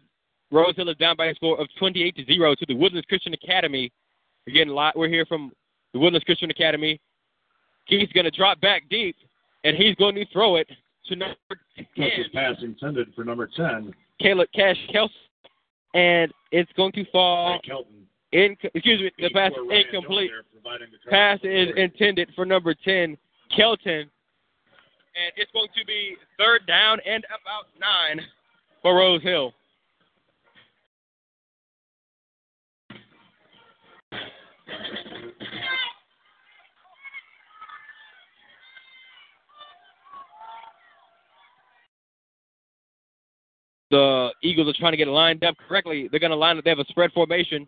Rose Hill is down by a score of 28 to zero to the Woodlands Christian Academy. Again, we're here from the Woodlands Christian Academy. He's going to drop back deep, and he's going to throw it to number 10. This is pass intended for number 10, Caleb Cash Kelsey, and it's going to fall in. Excuse me, the pass 84 incomplete. The Pass is intended for number ten, Kelton. And it's going to be third down and about nine for Rose Hill. The Eagles are trying to get lined up correctly. They're going to line up. They have a spread formation.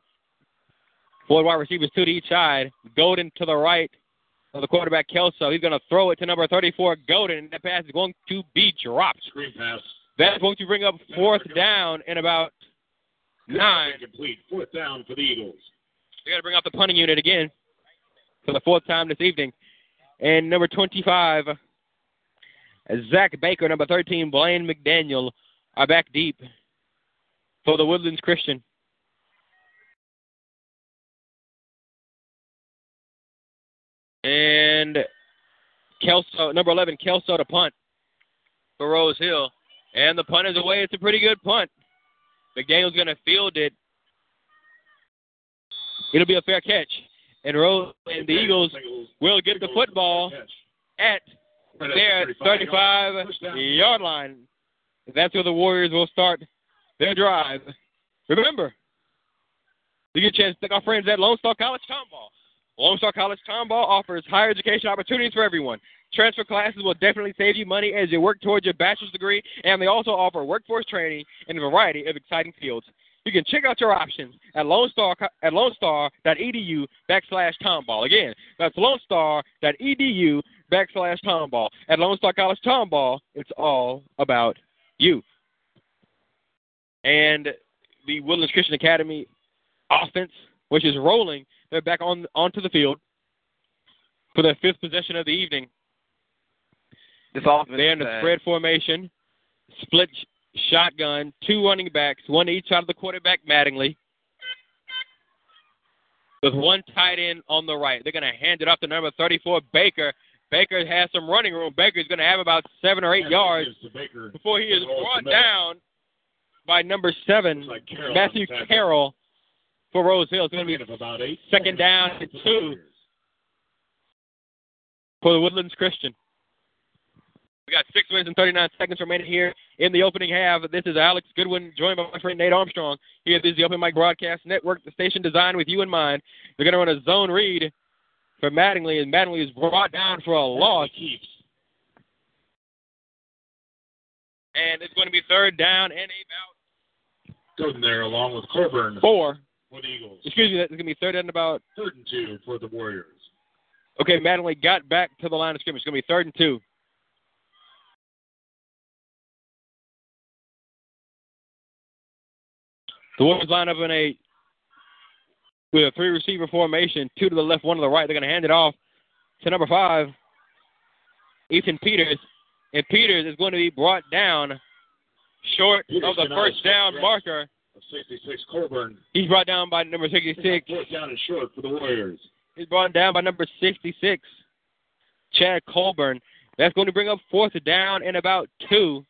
Four wide receivers, two to each side. Golden to the right of the quarterback, Kelso. He's going to throw it to number 34, Golden. That pass is going to be dropped. Screen pass. That's going to bring up fourth down in about nine. Complete. Fourth down for the Eagles. They got to bring out the punting unit again for the fourth time this evening. And number 25, Zach Baker. Number 13, Blaine McDaniel are back deep for the Woodlands Christian. And Kelso, number 11, Kelso to punt for Rose Hill. And the punt is away. It's a pretty good punt. McDaniel's going to field it. It'll be a fair catch. And Rose and the Eagles will get the football at their 35 yard line. That's where the Warriors will start their drive. Remember, you get a chance to thank our friends at Lone Star College Tomball. Lone Star College Tomball offers higher education opportunities for everyone. Transfer classes will definitely save you money as you work towards your bachelor's degree, and they also offer workforce training in a variety of exciting fields. You can check out your options at Lone Star at LoneStar.edu backslash Tomball. Again, that's LoneStar.edu backslash Tomball. At Lone Star College Tomball, it's all about you. And the Woodlands Christian Academy offense, which is rolling, they're back on onto the field for their fifth possession of the evening. This offense They're in the spread formation, split shotgun, two running backs, one each out of the quarterback, Mattingly, with one tight end on the right. They're going to hand it off to number 34, Baker. Baker has some running room. Baker's going to have about seven or eight yards before he is brought down by number seven, like Carroll Matthew on the tackle. Carroll for Rose Hill. It's going to be about eight. second down and two for the Woodlands Christian. We got six minutes and 39 seconds remaining here in the opening half. This is Alex Goodwin, joined by my friend Nate Armstrong. Here this is the Open Mic Broadcast Network, the station designed with you in mind. They're going to run a zone read for Mattingly, and Mattingly is brought down for a loss. And it's going to be third down and about Golden there along with Coburn four. for the Eagles. Excuse me, that's going to be third and about. Third and two for the Warriors. Okay, Mattingly got back to the line of scrimmage. It's going to be third and two. The Warriors line up in a with a three receiver formation, two to the left, one to the right. They're going to hand it off to number five, Ethan Peters, and Peters is going to be brought down short Peters of the first down marker. Of 66 Coburn. He's brought down by number 66. Fourth down and short for the Warriors. He's brought down by number 66, Chad Colburn. That's going to bring up fourth down and about two.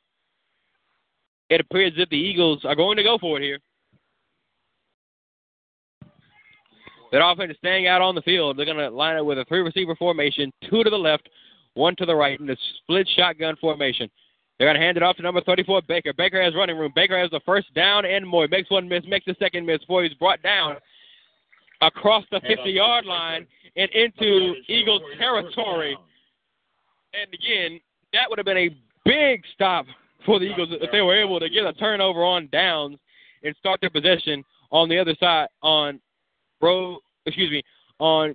It appears that the Eagles are going to go for it here. That offense is staying out on the field. They're going to line up with a three receiver formation, two to the left, one to the right, in a split shotgun formation. They're going to hand it off to number 34, Baker. Baker has running room. Baker has the first down and more. Makes one miss, makes the second miss before he's brought down across the 50 yard line and into Eagles territory. And again, that would have been a big stop for the Eagles if they were able to get a turnover on downs and start their possession on the other side on row excuse me, on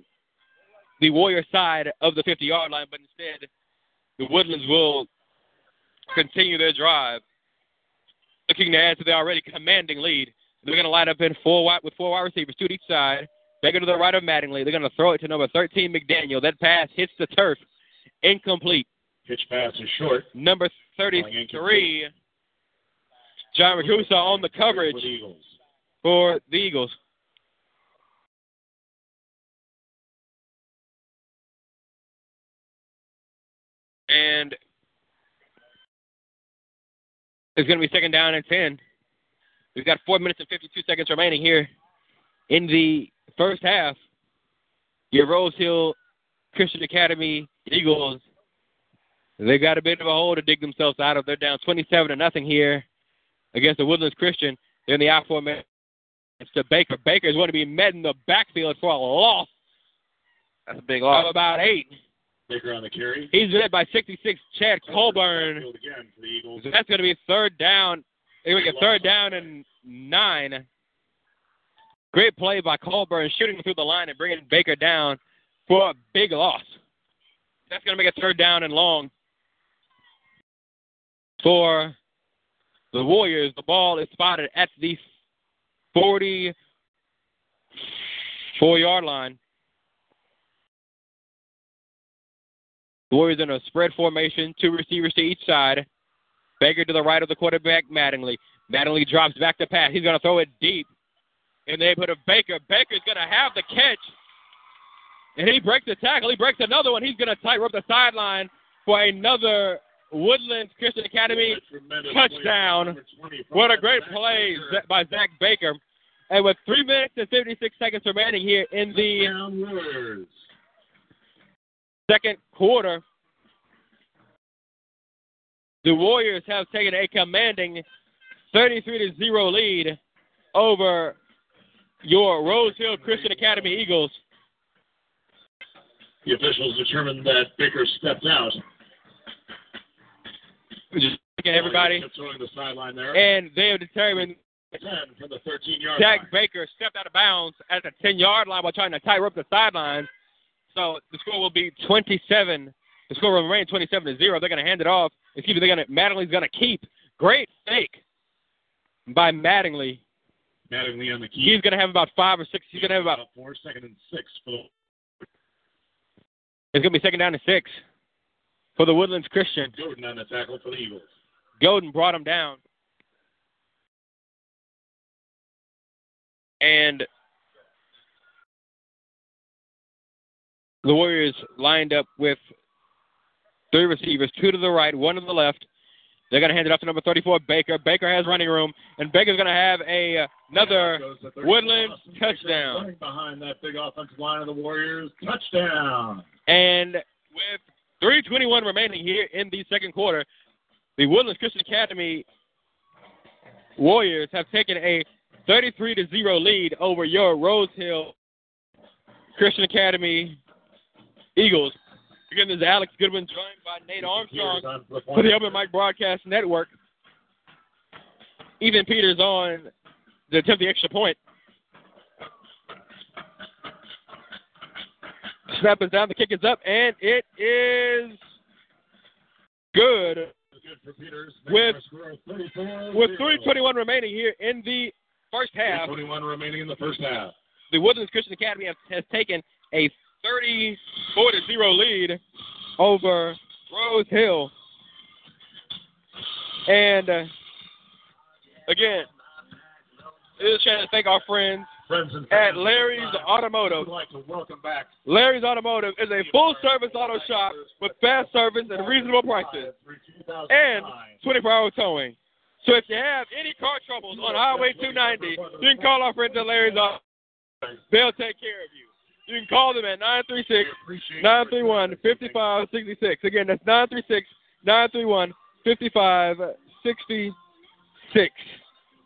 the Warrior side of the fifty yard line, but instead the Woodlands will continue their drive. Looking to add to the already commanding lead. They're going to line up in four wide, with four wide receivers, two to each side. They Baker to the right of Mattingly. They're going to throw it to number 13, McDaniel. That pass hits the turf. Incomplete. Pitch pass is short. Number 33, John Ragusa on the coverage For the Eagles. And it's going to be second down and 10. We've got four minutes and 52 seconds remaining here in the first half. Your Rose Hill Christian Academy Eagles, they got a bit of a hole to dig themselves out of. They're down 27 to nothing here against the Woodlands Christian. They're in the formation. It's to Baker. Baker is going to be met in the backfield for a loss That's a big loss. of about eight. Baker on the carry. He's led by 66, Chad Colburn. Again for the Eagles. So that's going to be third down. They're going to third down and nine. Great play by Colburn, shooting through the line and bringing Baker down for a big loss. That's going to make a third down and long for the Warriors. The ball is spotted at the 44 yard line. The Warriors in a spread formation, two receivers to each side. Baker to the right of the quarterback, Mattingly. Mattingly drops back to pass. He's going to throw it deep. In the neighborhood of Baker. Baker's going to have the catch. And he breaks the tackle. He breaks another one. He's going to tighten up the sideline for another Woodlands Christian Academy touchdown. play. Number 20 from What a great play by Zach Baker. And with three minutes and 56 seconds remaining here in the. Second quarter, the Warriors have taken a commanding 33 to 0 lead over your Rose Hill Christian Academy Eagles. The officials determined that Baker stepped out. Just looking at everybody. The sideline there. And they have determined 10 the 13 yard Zach line. Baker stepped out of bounds at the 10 yard line while trying to tie up the sidelines. So the score will be 27. The score will remain 27 to 0. They're going to hand it off. Excuse me, they're going to, Mattingly's going to keep. Great fake by Mattingly. Mattingly on the key. He's going to have about five or six. He's going to have about, four, second and six for the it's going to be second down and six for the Woodlands Christian. Jordan on the tackle for the Eagles. Golden brought him down. And the Warriors lined up with three receivers, two to the right, one to the left. They're going to hand it off to number 34, Baker. Baker has running room, and Baker's going to have a uh, another Goes the 30 Woodlands touchdown. running Behind that big offensive line of the Warriors. Touchdown. And with 3:21 remaining here in the second quarter, the Woodlands Christian Academy Warriors have taken a 33 to 0 lead over your Rose Hill Christian Academy Eagles. Again, this is Alex Goodwin joined by Nate Armstrong for the for the point. Open Mic Broadcast Network. Ethan Peters on to attempt the extra point. Snap is down, the kick is up, and it is good Good for Peters. With- Score of 34 with 3.21 remaining here in the first half. 21 remaining in the first half. The Woodlands Christian Academy has, has taken a 34 to 0 lead over Rose Hill. And uh, again, a chance to thank our friends Friends at Larry's Automotive. Like to welcome back Larry's Automotive is a full service auto shop with fast service and reasonable prices and 24 hour towing. So if you have any car troubles on Highway 290, you can call our friends at Larry's Automotive. They'll take care of you. You can call them at 936 931 5566. Again, that's 936 931 5566.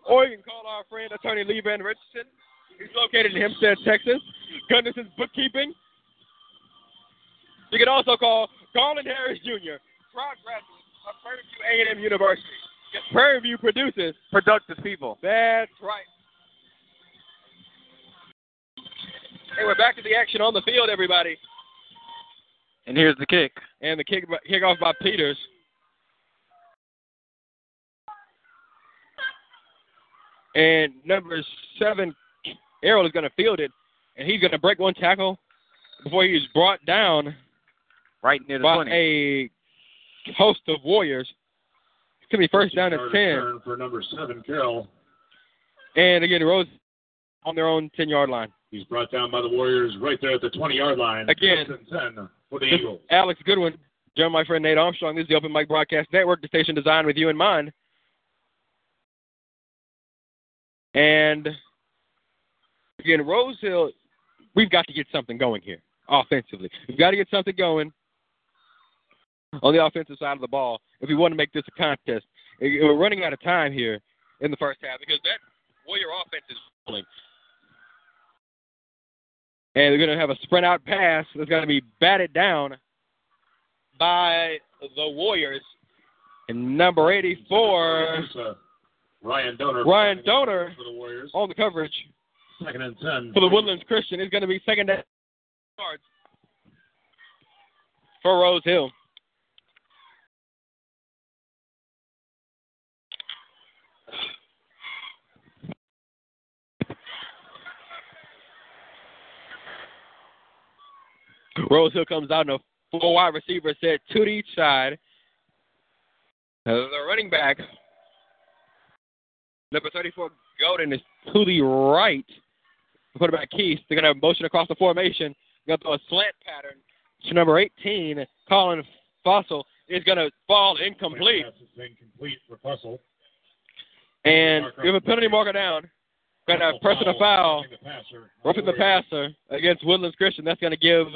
Or you can call our friend attorney Lee Van Richardson. He's located in Hempstead, Texas. Gunderson's Bookkeeping. You can also call Garland Harris Jr., proud graduate of Prairie View A&M University. Because Prairie View produces. Productive people. That's right. Hey, we're back to the action on the field, everybody. And here's the kick. And the kick kickoff by Peters. And number seven, Carroll is going to field it, and he's going to break one tackle before he's brought down Right near the by 20. a host of Warriors. It's going to be first down at 10. return For number seven, Carroll. And again, Rose on their own 10 yard line. He's brought down by the Warriors right there at the 20 yard line. Again. 10 for the Eagles. Alex Goodwin, joined my friend Nate Armstrong. This is the Open Mic Broadcast Network, the station designed with you in mind. And again, Rose Hill, we've got to get something going here offensively. We've got to get something going. on the offensive side of the ball if we want to make this a contest. We're running out of time here in the first half because that Warrior offense is rolling. And they're going to have a sprint out pass that's going to be batted down by the Warriors. And number 84, uh, Ryan Donor. Ryan Donor for the Warriors. on the coverage Second and ten. for the Woodlands Christian is going to be second down yards for Rose Hill. Rose Hill comes out in a four wide receiver set, two to each side. The running back, number 34, Golden, is to the right. Quarterback Keith, they're going to motion across the formation. Going to throw a slant pattern to number 18, Colin Fossil, is going to fall incomplete. Incomplete for Fussell. And we have a penalty marker down. Going to press a foul, Roughing the passer. roughing the passer against Woodlands Christian. That's going to give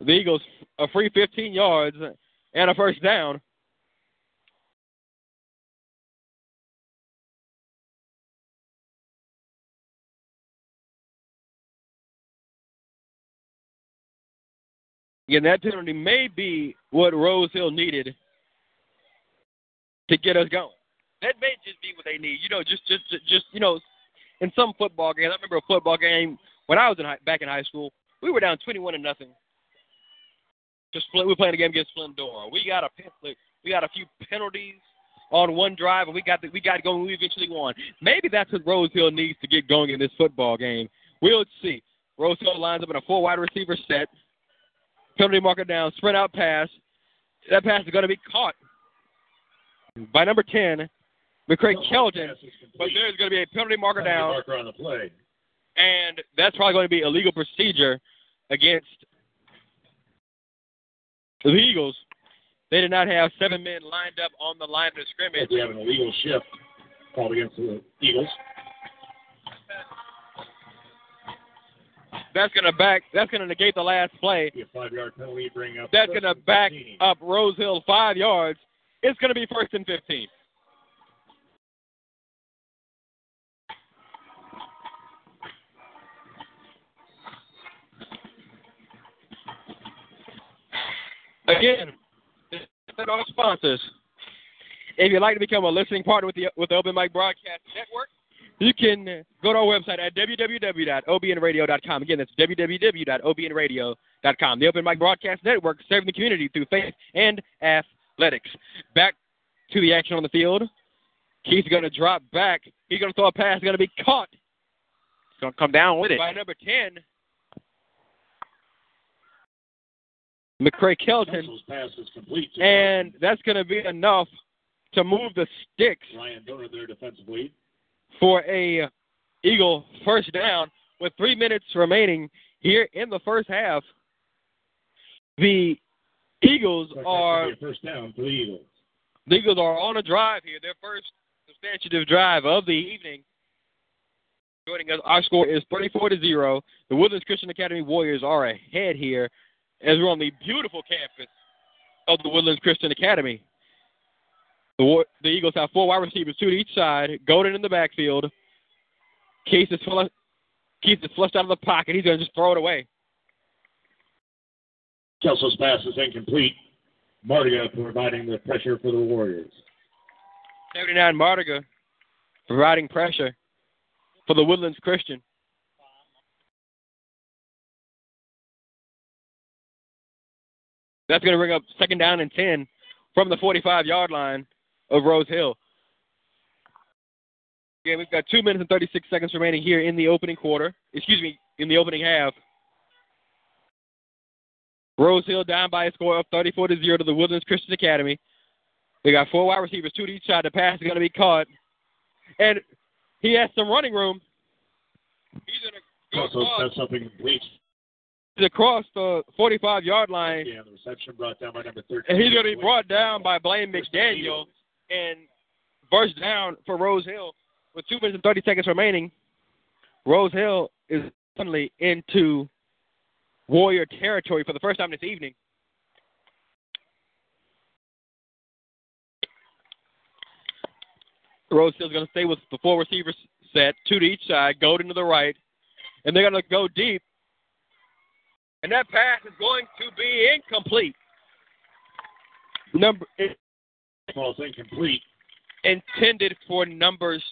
the Eagles a free 15 yards and a first down. Again, that penalty may be what Rose Hill needed to get us going. That may just be what they need. You know, just just just you know, in some football games. I remember a football game when I was in high, back in high school. We were down twenty-one to nothing. Just we were playing a game against Splendora. We got a we got a few penalties on one drive, and we got the, we got going. We eventually won. Maybe that's what Rose Hill needs to get going in this football game. We'll see. Rose Hill lines up in a four wide receiver set. Penalty marker down, sprint out pass. That pass is going to be caught by number 10, McCray Kelton. Pass But there's going to be a penalty marker Penalty down, Marker on the play. and that's probably going to be a legal procedure against the Eagles. They did not have seven men lined up on the line of scrimmage. We have an illegal shift called against the Eagles. That's going to back. That's going to negate the last play. Be a five-yard penalty, bring up. That's going to back 15. up Rose Hill five yards. It's going to be first and 15. Again, thank our sponsors. If you'd like to become a listening partner with the with the Open Mic Broadcast Network, you can go to our website at www.obnradio.com. Again, that's www.obnradio.com. The Open Mic Broadcast Network serving the community through faith and athletics. Back to the action on the field. Keith's going to drop back. He's going to throw a pass. Going to be caught He's going to come down with it. by number 10, McCray Kelton. Russell's pass is complete. to And that's going to be enough to move the sticks Ryan Donor there defensively. for a Eagle first down with three minutes remaining here in the first half. The Eagles are that's gonna be a first down for the Eagles. the Eagles are on a drive here, their first substantive drive of the evening. Joining us, our score is 34 to zero. The Woodlands Christian Academy Warriors are ahead here, as we're on the beautiful campus of the Woodlands Christian Academy. The, the Eagles have four wide receivers, two to each side. Golden in the backfield. Keith is, Keith is flushed out of the pocket. He's going to just throw it away. Kelso's pass is incomplete. Mardiga providing the pressure for the Warriors. 79 Mardiga providing pressure for the Woodlands Christian. That's going to bring up second down and 10 from the 45 yard line of Rose Hill. Again, we've got two minutes and 36 seconds remaining here in the opening quarter. Excuse me, in the opening half. Rose Hill down by a score of 34 to 0 to the Woodlands Christian Academy. They got four wide receivers, two to each side. The pass is going to be caught. And he has some running room. He's going to go that's something complete across the 45 yard line. Yeah, the reception brought down by number 13. And he's going to be brought down by Blaine McDaniel and first down for Rose Hill with 2 minutes and 30 seconds remaining. Rose Hill is suddenly into Warrior territory for the first time this evening. Rose Hill's going to stay with the four receivers set, two to each side, go to the right, and they're going to go deep and that pass is going to be incomplete. Number Ball's incomplete. intended for numbers.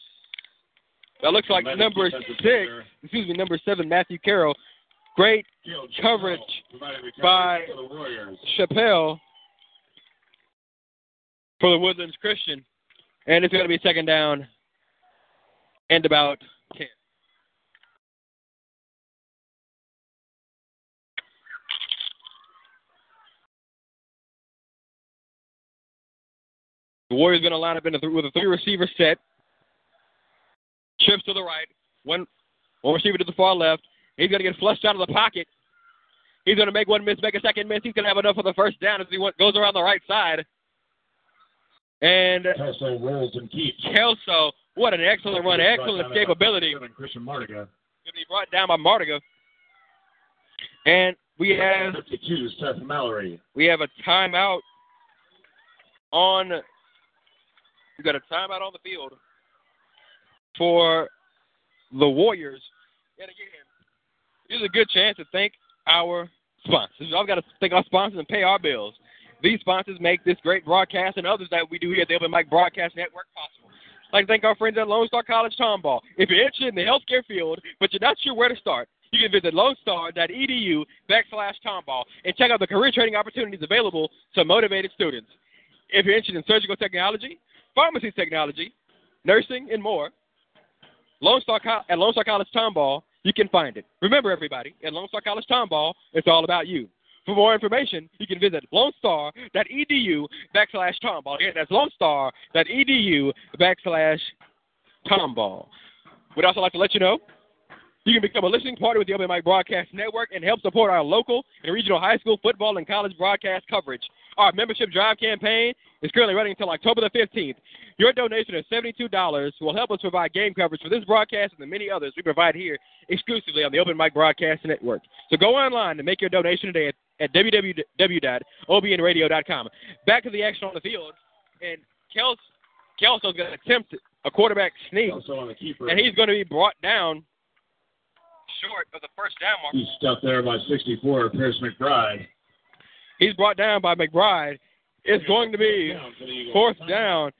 That looks like number six. player. Excuse me, number seven, Matthew Carroll. Great Coverage by-. Chappelle for the Woodlands Christian, and it's going to be second down and about ten. The Warriors going to line up in a th- with a three receiver set. Trips to the right, one one receiver to the far left. He's going to get flushed out of the pocket. He's going to make one miss, make a second miss. He's going to have enough for the first down as he went, goes around the right side. And Kelso rolls and keeps. Kelso, what an excellent run, excellent escapability. Christian to be brought down by Mardiga. And we have 52, Seth Mallory. we have a timeout on. We got a timeout on the field for the Warriors. And again, is a good chance to thank our sponsors. I've got to thank our sponsors and pay our bills. These sponsors make this great broadcast and others that we do here at the Open Mic Broadcast Network possible. I'd like to thank our friends at Lone Star College Tomball. If you're interested in the healthcare field, but you're not sure where to start, you can visit lonestar.edu backslash tomball and check out the career training opportunities available to motivated students. If you're interested in surgical technology, pharmacy technology, nursing, and more, Lone Star Co- at Lone Star College Tomball, you can find it. Remember, everybody, at Lone Star College Tomball, it's all about you. For more information, you can visit lonestar.edu backslash tomball. Again, that's lonestar.edu backslash tomball. We'd also like to let you know you can become a listening party with the Open Mic Broadcast Network and help support our local and regional high school football and college broadcast coverage. Our membership drive campaign is currently running until October the 15th. Your donation of $72 will help us provide game coverage for this broadcast and the many others we provide here exclusively on the Open Mic Broadcast Network. So go online and make your donation today at, at www.obnradio.com. Back to the action on the field, and Kels, Kelso's going to attempt a quarterback sneak, Also on the keeper. and he's going to be brought down short of the first down mark. He's stuffed there by 64, Pierce McBride. He's brought down by McBride. It's going to be the fourth down.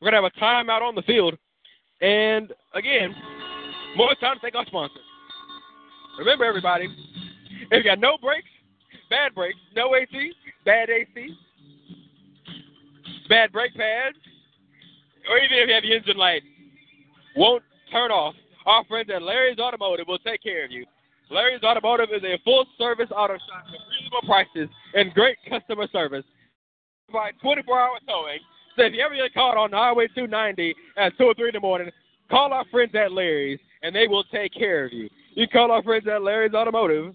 We're going to have a timeout on the field. And again, more time to thank our sponsors. Remember, everybody, if you got no brakes, bad brakes, no AC, bad AC, bad brake pads, or even if you have your engine light won't turn off, our friends at Larry's Automotive will take care of you. Larry's Automotive is a full service auto shop reasonable prices and great customer service. Provide 24 hour towing. So if you ever get caught on Highway 290 at 2 or 3 in the morning, call our friends at Larry's and they will take care of you. You call our friends at Larry's Automotive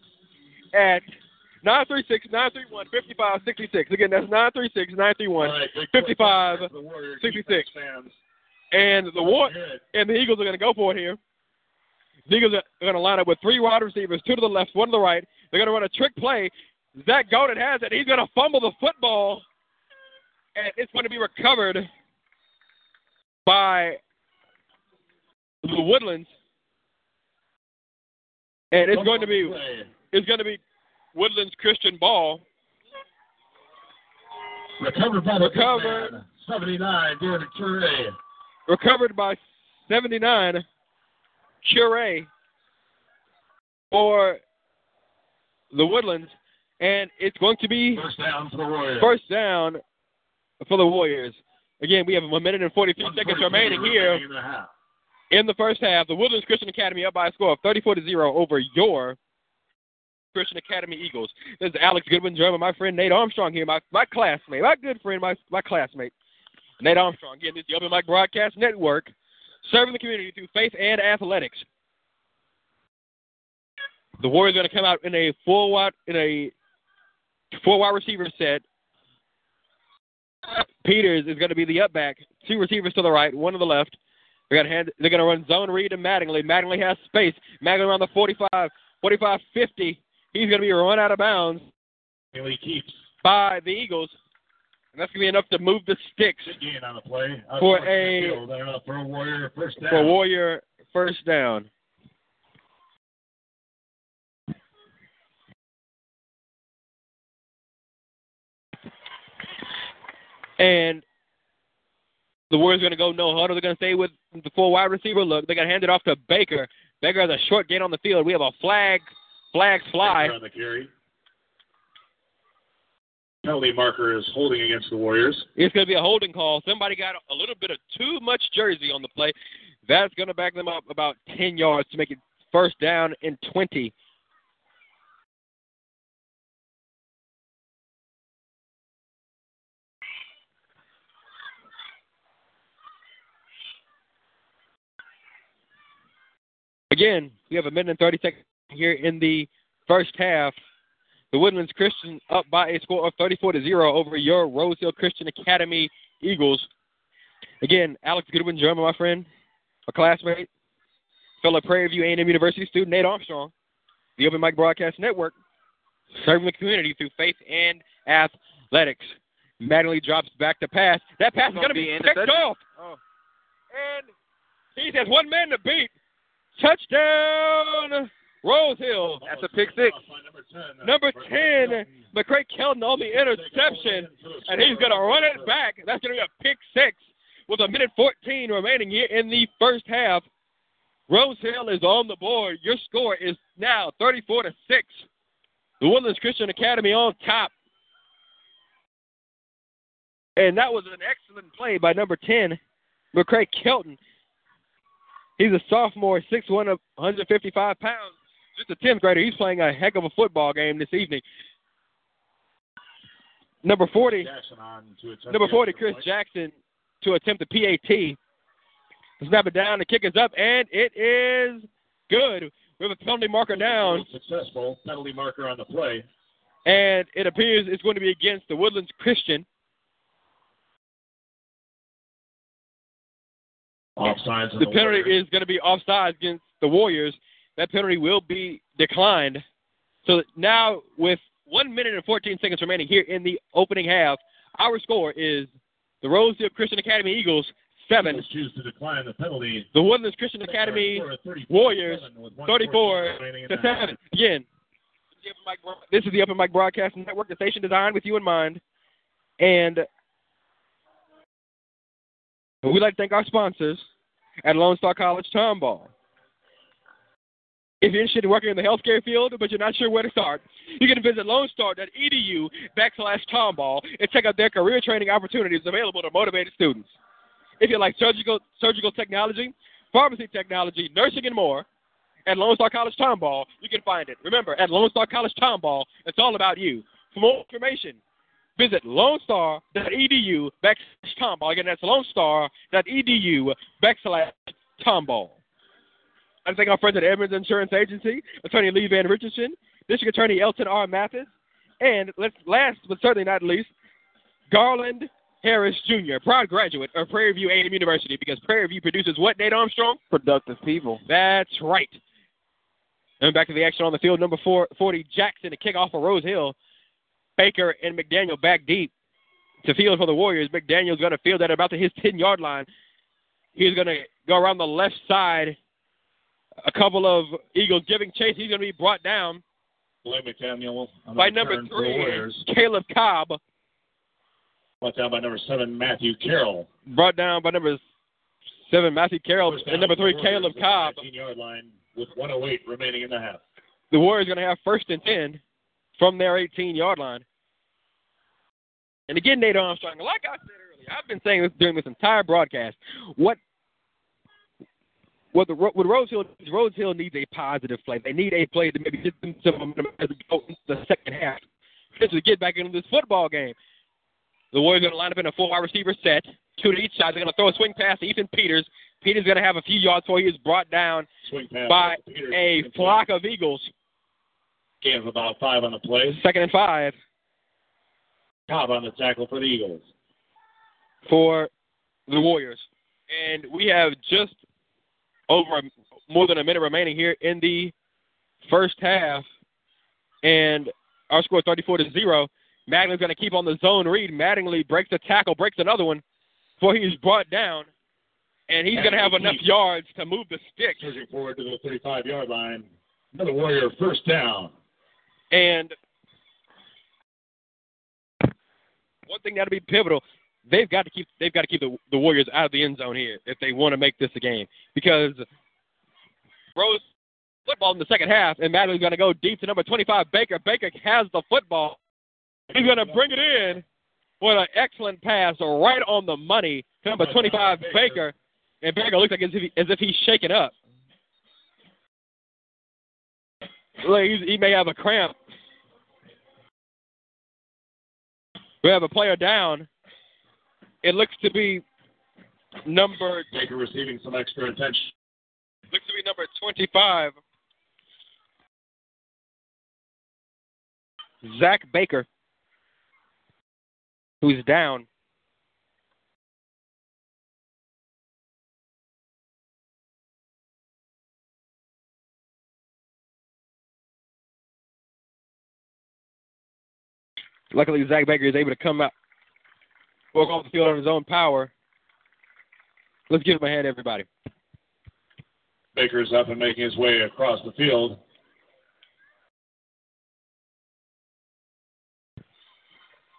at 936 931 5566. Again, that's 936 931 All right, big 55 push for the Warrior 66. defense fans. And the war and the Eagles are going to go for it here. The Eagles are going to line up with three wide receivers, two to the left, one to the right. They're going to run a trick play. Zach Golden has it. He's going to fumble the football, and it's going to be recovered by the Woodlands. And it's going to be it's going to be Woodlands Christian ball. Recovered by the Recovered. man. 79, Darren Curry. recovered by 79 Cure for the Woodlands, and it's going to be First down for the Warriors. first down for the Warriors. Again, we have a minute and 43 seconds remaining here in the in the first half. The Woodlands Christian Academy up by a score of 34 to 0 over your Christian Academy Eagles. This is Alex Goodwin, joined my friend Nate Armstrong here, my, my classmate, my good friend, my, my classmate, Nate Armstrong. Again, this is the Open Mic Broadcast Network, serving the community through faith and athletics. The Warriors are going to come out in a full wide in a four wide receiver set. Peters is going to be the up back. Two receivers to the right, one to the left. They're going to hand, they're going to run zone read to Mattingly. Mattingly has space. Mattingly around the 45, 45, 50. He's going to be run out of bounds And he keeps. by the Eagles. And that's going to be enough to move the sticks on the play. For a- for a Warrior first down. for Warrior first down. And the Warriors are going to go no huddle. They're going to stay with the full wide receiver look. They're going to hand it off to Baker. Baker has a short gain on the field. We have a flag. Flags fly. On the carry. Penalty marker is holding against the Warriors. It's going to be a holding call. Somebody got a little bit of too much jersey on the play. That's going to back them up about 10 yards to make it first down and 20. Again, we have a minute and 30 seconds here in the first half. The Woodlands Christian up by a score of 34 to 0 over your Rose Hill Christian Academy Eagles. Again, Alex Goodwin, German, my friend, a classmate, fellow Prairie View A&M University student, Nate Armstrong, the Open Mic Broadcast Network, serving the community through faith and athletics. Mattingly drops back to pass. That pass is Gonna be be picked off. Oh. And he has one man to beat. Touchdown, Rose Hill. That's a pick six. Number 10, McCray Kelton on the interception, and he's going to run it back. That's going to be a pick six with a minute 14 remaining here in the first half. Rose Hill is on the board. Your score is now 34 to 6. The Woodlands Christian Academy on top. And that was an excellent play by number 10, McCray Kelton. He's a sophomore, 6'1", 155 pounds. Just a 10th grader. He's playing a heck of a football game this evening. Number 40, to number 40, Chris. Jackson to attempt the PAT. Snap it down. The kick is up, and it is good. We have a penalty marker down, Successful penalty marker on the play. and it appears it's going to be against the Woodlands Christian. Offsides. on The penalty Warriors. is going to be offside against the Warriors. That penalty will be declined. So now, with one minute and 14 seconds remaining here in the opening half, our score is the Rose Hill Christian Academy Eagles seven, choose to decline the penalty. the Woodlands Christian Academy Score of 34 Warriors, 34 remaining to seven. Again, this is the Open Mic Broadcasting Network, the station designed with you in mind. And we'd like to thank our sponsors at Lone Star College Tomball. If you're interested in working in the healthcare field, but you're not sure where to start, you can visit lonestar.edu backslash tomball and check out their career training opportunities available to motivated students. If you like surgical surgical technology, pharmacy technology, nursing, and more, at Lone Star College Tomball, you can find it. Remember, at Lone Star College Tomball, it's all about you. For more information, visit lonestar.edu backslash tomball. Again, that's lonestar.edu backslash tomball. I thank our friends at Edmonds Insurance Agency, Attorney Lee Van Richardson, District Attorney Elton R. Mathis, and let's, last but certainly not least, Garland Harris Jr., proud graduate of Prairie View A&M University, because Prairie View produces what, Nate Armstrong? Productive people. That's right. And back to the action on the field. Number four, 40, Jackson to kick off for Rose Hill. Baker and McDaniel back deep to field for the Warriors. McDaniel's going to field at about to his 10 yard line. He's going to go around the left side. A couple of Eagles giving chase. He's going to be brought down Blake McDaniel by number return for the three, Warriors. Caleb Cobb. Brought down by number seven, Matthew Carroll. Brought down by number seven, Matthew Carroll. And number three, Caleb Cobb. 19-yard line with 108 remaining in the half. The Warriors are going to have first and 10 from their 18 yard line. And again, Nate Armstrong, like I said earlier, I've been saying this during this entire broadcast. What what the what Rose Hill Rose Hill needs a positive play. They need a play to maybe get them some momentum as we go into the second half. Just to get back into this football game. The Warriors are going to line up in a four wide receiver set, two to each side. They're going to throw a swing pass to Ethan Peters. Peters going to have a few yards before he is brought down by a flock of Eagles. Gain of about five on the play. Second and five. Cobb on the tackle for the Eagles. for the Warriors. And we have just over more than a minute remaining here in the first half. And our score is 34 to 0. Mattingly's going to keep on the zone read. Mattingly breaks a tackle, breaks another one before he's brought down. And he's going to have enough yards to move the stick. Pushing forward to the 35 yard line. Another Warrior first down. And one thing that'll be pivotal, they've got to keep they've got to keep the, the Warriors out of the end zone here if they want to make this a game. Because Rose football in the second half, and Mattingly's going to go deep to number 25, Baker. Baker has the football. He's going to bring it in. What an excellent pass right on the money to number 25, Baker. And Baker looks like as if, he, as if he's shaken up. Look, he may have a cramp. We have a player down. It looks to be number. Baker receiving some extra attention. Looks to be number 25. Zach Baker, who's down. Luckily, Zach Baker is able to come out, walk off the field on his own power. Let's give him a hand, everybody. Baker's up and making his way across the field.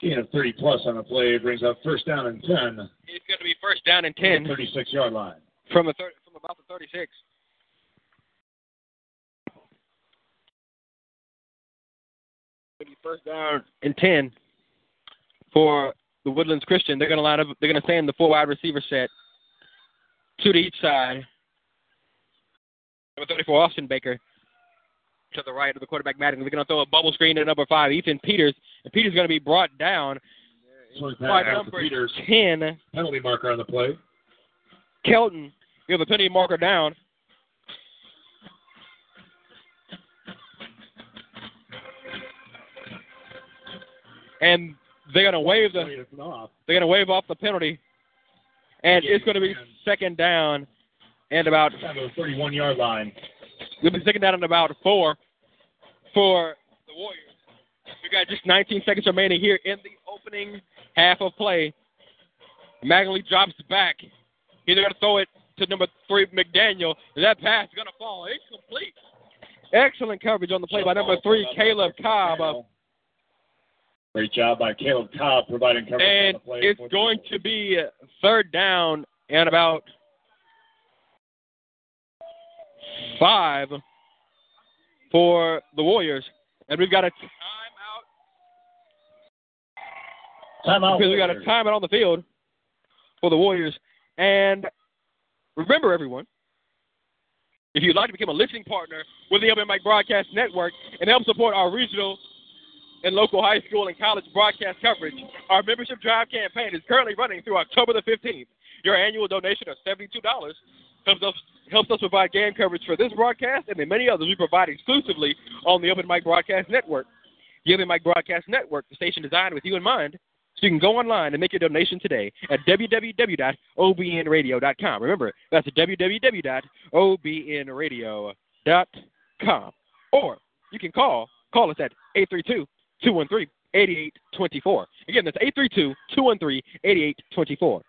Gain of 30 plus on the play brings up first down and 10. It's going to be first down and 10. 36 yard line. From, a thir- from about the 36. First down and 10 for the Woodlands Christian. They're going to line up. They're going to stand the four wide receiver set, two to each side. Number 34, Austin Baker, to the right of the quarterback Madden. They're going to throw a bubble screen to number five, Ethan Peters. And Peters is going to be brought down by number Peters. 10, Penalty marker on the play. Kelton. you have a penalty marker down. And they're going to waive the they're to waive off the penalty, and it's going to be second down and about Down to the 31 yard line. We'll be second down and about four for the Warriors. We got just 19 seconds remaining here in the opening half of play. Magley drops back. He's going to throw it to number three, McDaniel. That pass is going to fall incomplete. Excellent coverage on the play by number three, Caleb Cobb. Uh, Great job by Caleb Cobb providing coverage and on the play. it's going to be third down and about five for the Warriors. And we've got a timeout Timeout. because we've got a timeout on the field for the Warriors. And remember, everyone, if you'd like to become a listening partner with the Open Mic Broadcast Network and help support our regional and local high school and college broadcast coverage, our membership drive campaign is currently running through October the 15th. Your annual donation of $72 helps us, helps us provide game coverage for this broadcast and the many others we provide exclusively on the Open Mic Broadcast Network. The Open Mic Broadcast Network, the station designed with you in mind, so you can go online and make your donation today at www.obnradio.com. Remember, that's www.obnradio.com. Or you can call call us at 832-213-8824. Again, that's 832-213-8824.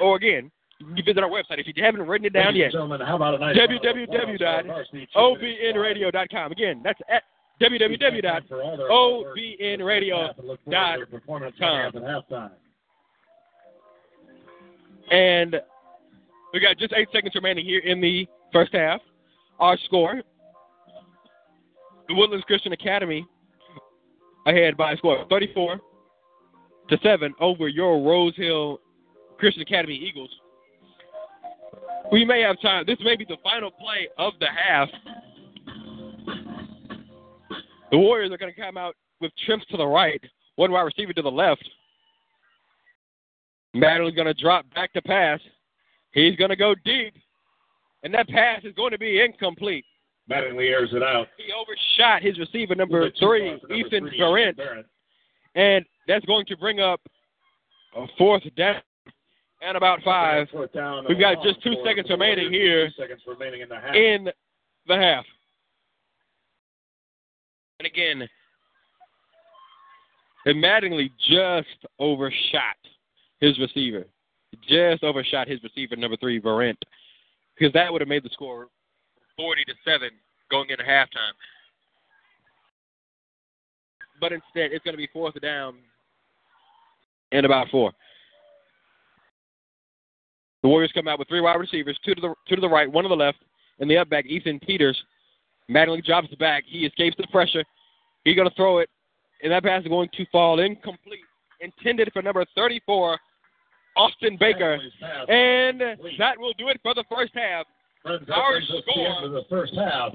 Or again, you can visit our website if you haven't written it down yet. gentlemen, how about a nice www.obnradio.com. Again, that's at www.obnradio.com. And we got just eight seconds remaining here in the first half. Our score the Woodlands Christian Academy ahead by a score of 34 to 7 over your Rose Hill Christian Academy Eagles. We may have time. This may be the final play of the half. The Warriors are going to come out with trips to the right, one wide receiver to the left. Madden's going to drop back to pass. He's going to go deep, and that pass is going to be incomplete. Mattingly airs it out. He overshot his receiver number three, number Ethan three, Barrett, Barrett. and that's going to bring up a fourth down and about five. down We've got just two seconds remaining here. Seconds remaining in the half. in the half. And again, And Mattingly just overshot his receiver. Just overshot his receiver, number three, Barrett. Because that would have made the score 40 to 7 going into halftime. But instead, it's going to be fourth down and about four. The Warriors come out with three wide receivers, two to the two to the right, one to the left, and the up back, Ethan Peters. Mattingly drops the back. He escapes the pressure. He's going to throw it, and that pass is going to fall incomplete. Intended for number 34, Austin Baker. And that will do it for the first half. Our score. the first half.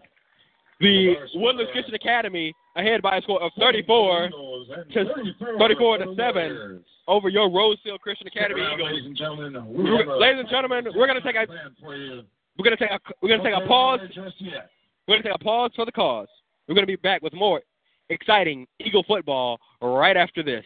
The Woodlands Christian Academy ahead by a score of 34 to 34 to 7 over your Rose Hill Christian Academy Eagles. Ladies and gentlemen, Ladies and gentlemen, we're going to take a we're going to take a we're going to take a pause. We're going to take a pause for the cause. We're going to be back with more exciting Eagle football right after this.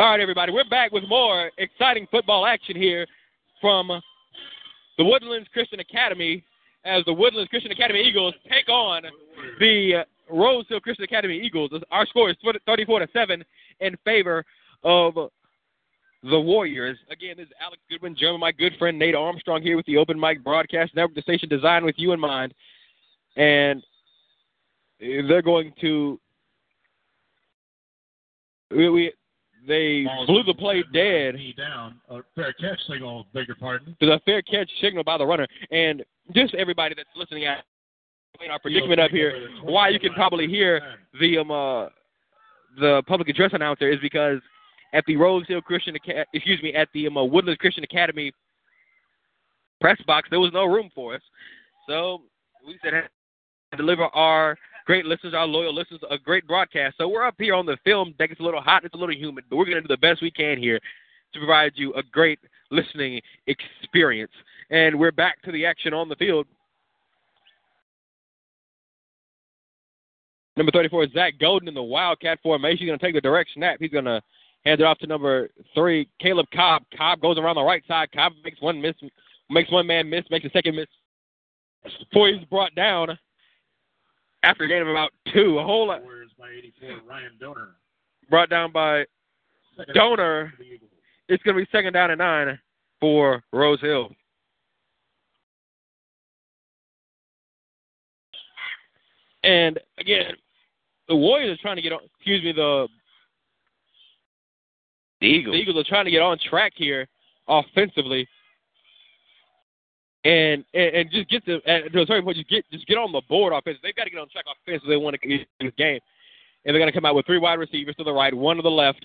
All right, everybody, we're back with more exciting football action here from the Woodlands Christian Academy as the Woodlands Christian Academy Eagles take on the Rose Hill Christian Academy Eagles. Our score is 34 to 7 in favor of the Warriors. Again, this is Alex Goodwin, German, my good friend Nate Armstrong here with the Open Mic Broadcast Network, the station designed with you in mind. And they're going to. We, we they blew the play dead. Down. A fair catch signal, beg your pardon. There's a fair catch signal by the runner. And just everybody that's listening at our predicament up here, why you can probably hear the um uh, the public address announcer is because at the Rose Hill Christian Academy, excuse me at the um, uh, Woodlands Christian Academy press box there was no room for us, so we said deliver our great listeners, our loyal listeners, a great broadcast. So we're up here on the film deck. It's a little hot, it's a little humid, but we're going to do the best we can here to provide you a great listening experience. And we're back to the action on the field. Number 34 is Zach Golden in the Wildcat formation. He's going to take the direct snap. He's going to hand it off to number three, Caleb Cobb. Cobb goes around the right side. Cobb makes one miss, makes one man miss, makes a second miss. Before he's brought down after a gain of about two. A whole lot. Warriors by 84, Ryan Donor. Brought down by Second Donor. for the Eagles. It's going to be second down and nine for Rose Hill. And again, the Warriors are trying to get on. Excuse me, the The Eagles. the Eagles are trying to get on track here offensively, and and, and just get to, at, to a certain point, just get just get on the board offensively. They've got to get on track offensively. They want to get this game, and they're going to come out with three wide receivers to the right, one to the left,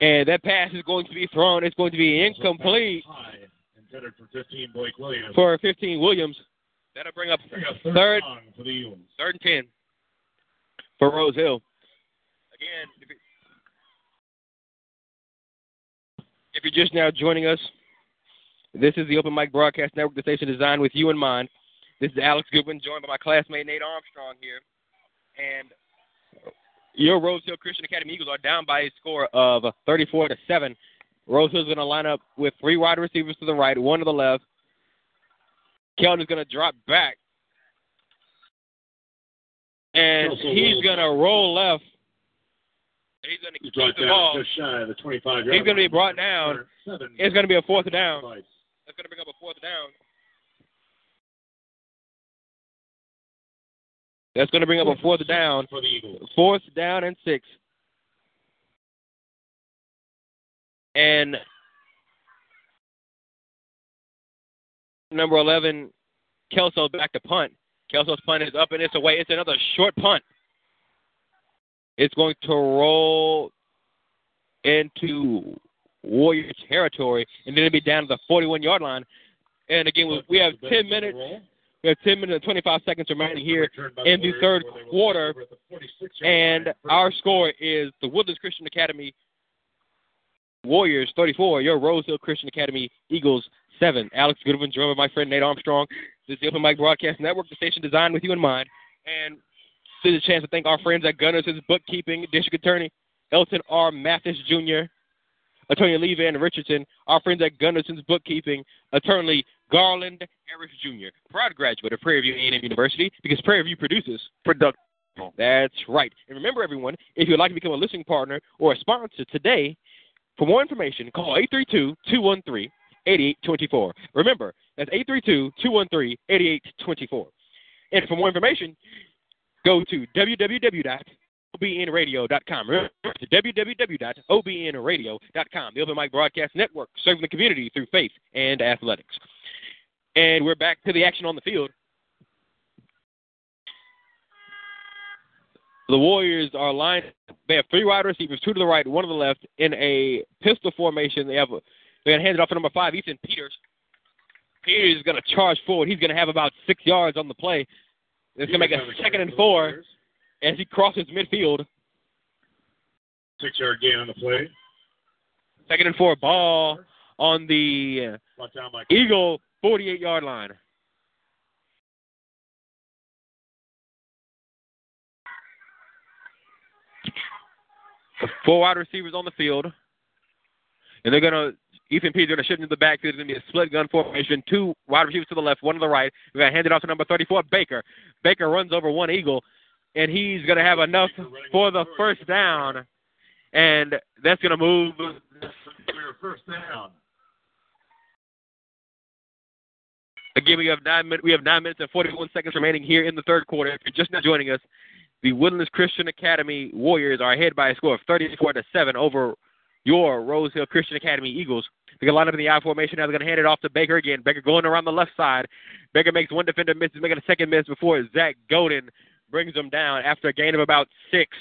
and that pass is going to be thrown. It's going to be incomplete intended for 15, Blake Williams. for 15 Williams. That'll bring up third, third for the third and ten for Rose Hill. Again, if you're just now joining us, this is the Open Mic Broadcast Network, the station designed with you in mind. This is Alex Goodwin, joined by my classmate Nate Armstrong here, and your Rose Hill Christian Academy Eagles are down by a score of 34 to seven. Rose Hill's going to line up with three wide receivers to the right, one to the left. Kelton is going to drop back and he's going to roll left. He's going to keep the ball. just shy of the 25 yard He's going to be brought down. It's going to be a fourth down. Device. That's going to bring up a fourth down. That's going to bring up a fourth down. for the Eagles. Fourth down and six. And number 11, Kelso back to punt. Kelso's punt is up and it's away. It's another short punt. It's going to roll into Warrior territory, and then it'll be down to the 41 yard line. And again, we- we have 10 minutes. We have 10 minutes and 25 seconds remaining here in the third quarter, take over at the 46-yard and our score is the Woodlands Christian Academy Warriors 34, your Rose Hill Christian Academy Eagles 7. Alex Goodwin, joined by my friend Nate Armstrong. This is the Open Mic Broadcast Network, the station designed with you in mind. And this is a chance to thank our friends at Gunners' Bookkeeping, District Attorney Elton R. Mathis Jr., Attorney Lee Van Richardson, our friends at Gunderson's Bookkeeping, Attorney Garland Harris Jr., proud graduate of Prairie View A&M University, because Prairie View produces product. That's right. And remember, everyone, if you'd like to become a listening partner or a sponsor today, for more information, call 832-213-8824. Remember, that's 832-213-8824. And for more information, go to www.obnradio.com. Remember, www.obnradio.com. The Open Mic Broadcast Network, serving the community through faith and athletics. And we're back to the action on the field. The Warriors are lined. They have three wide receivers, two to the right, one to the left, in a pistol formation. They have a, they're going to hand it off to number five, Ethan Peters. Peters is going to charge forward. He's going to have about six yards on the play. It's going to make a second and four as he crosses midfield. Six yard gain on the play. Second and four, ball on the Brought down by Eagle 48 yard line. Four wide receivers on the field. And they're going to, Ethan Peter's going to shift into the backfield. It's going to be a split gun formation. Two wide receivers to the left, one to the right. We're going to hand it off to number 34, Baker. Baker runs over one Eagle, and he's going to have enough for the first down. And that's going to move. First down. Again, we have nine minutes. We have nine minutes and forty-one seconds remaining here in the third quarter. If you're just now joining us, the Woodlands Christian Academy Warriors are ahead by a score of thirty-four to seven over your Rose Hill Christian Academy Eagles. They're going to line up in the I formation now. They're going to hand it off to Baker again. Baker going around the left side. Baker makes one defender miss. He's making a second miss before Zach Godin brings them down after a gain of about six.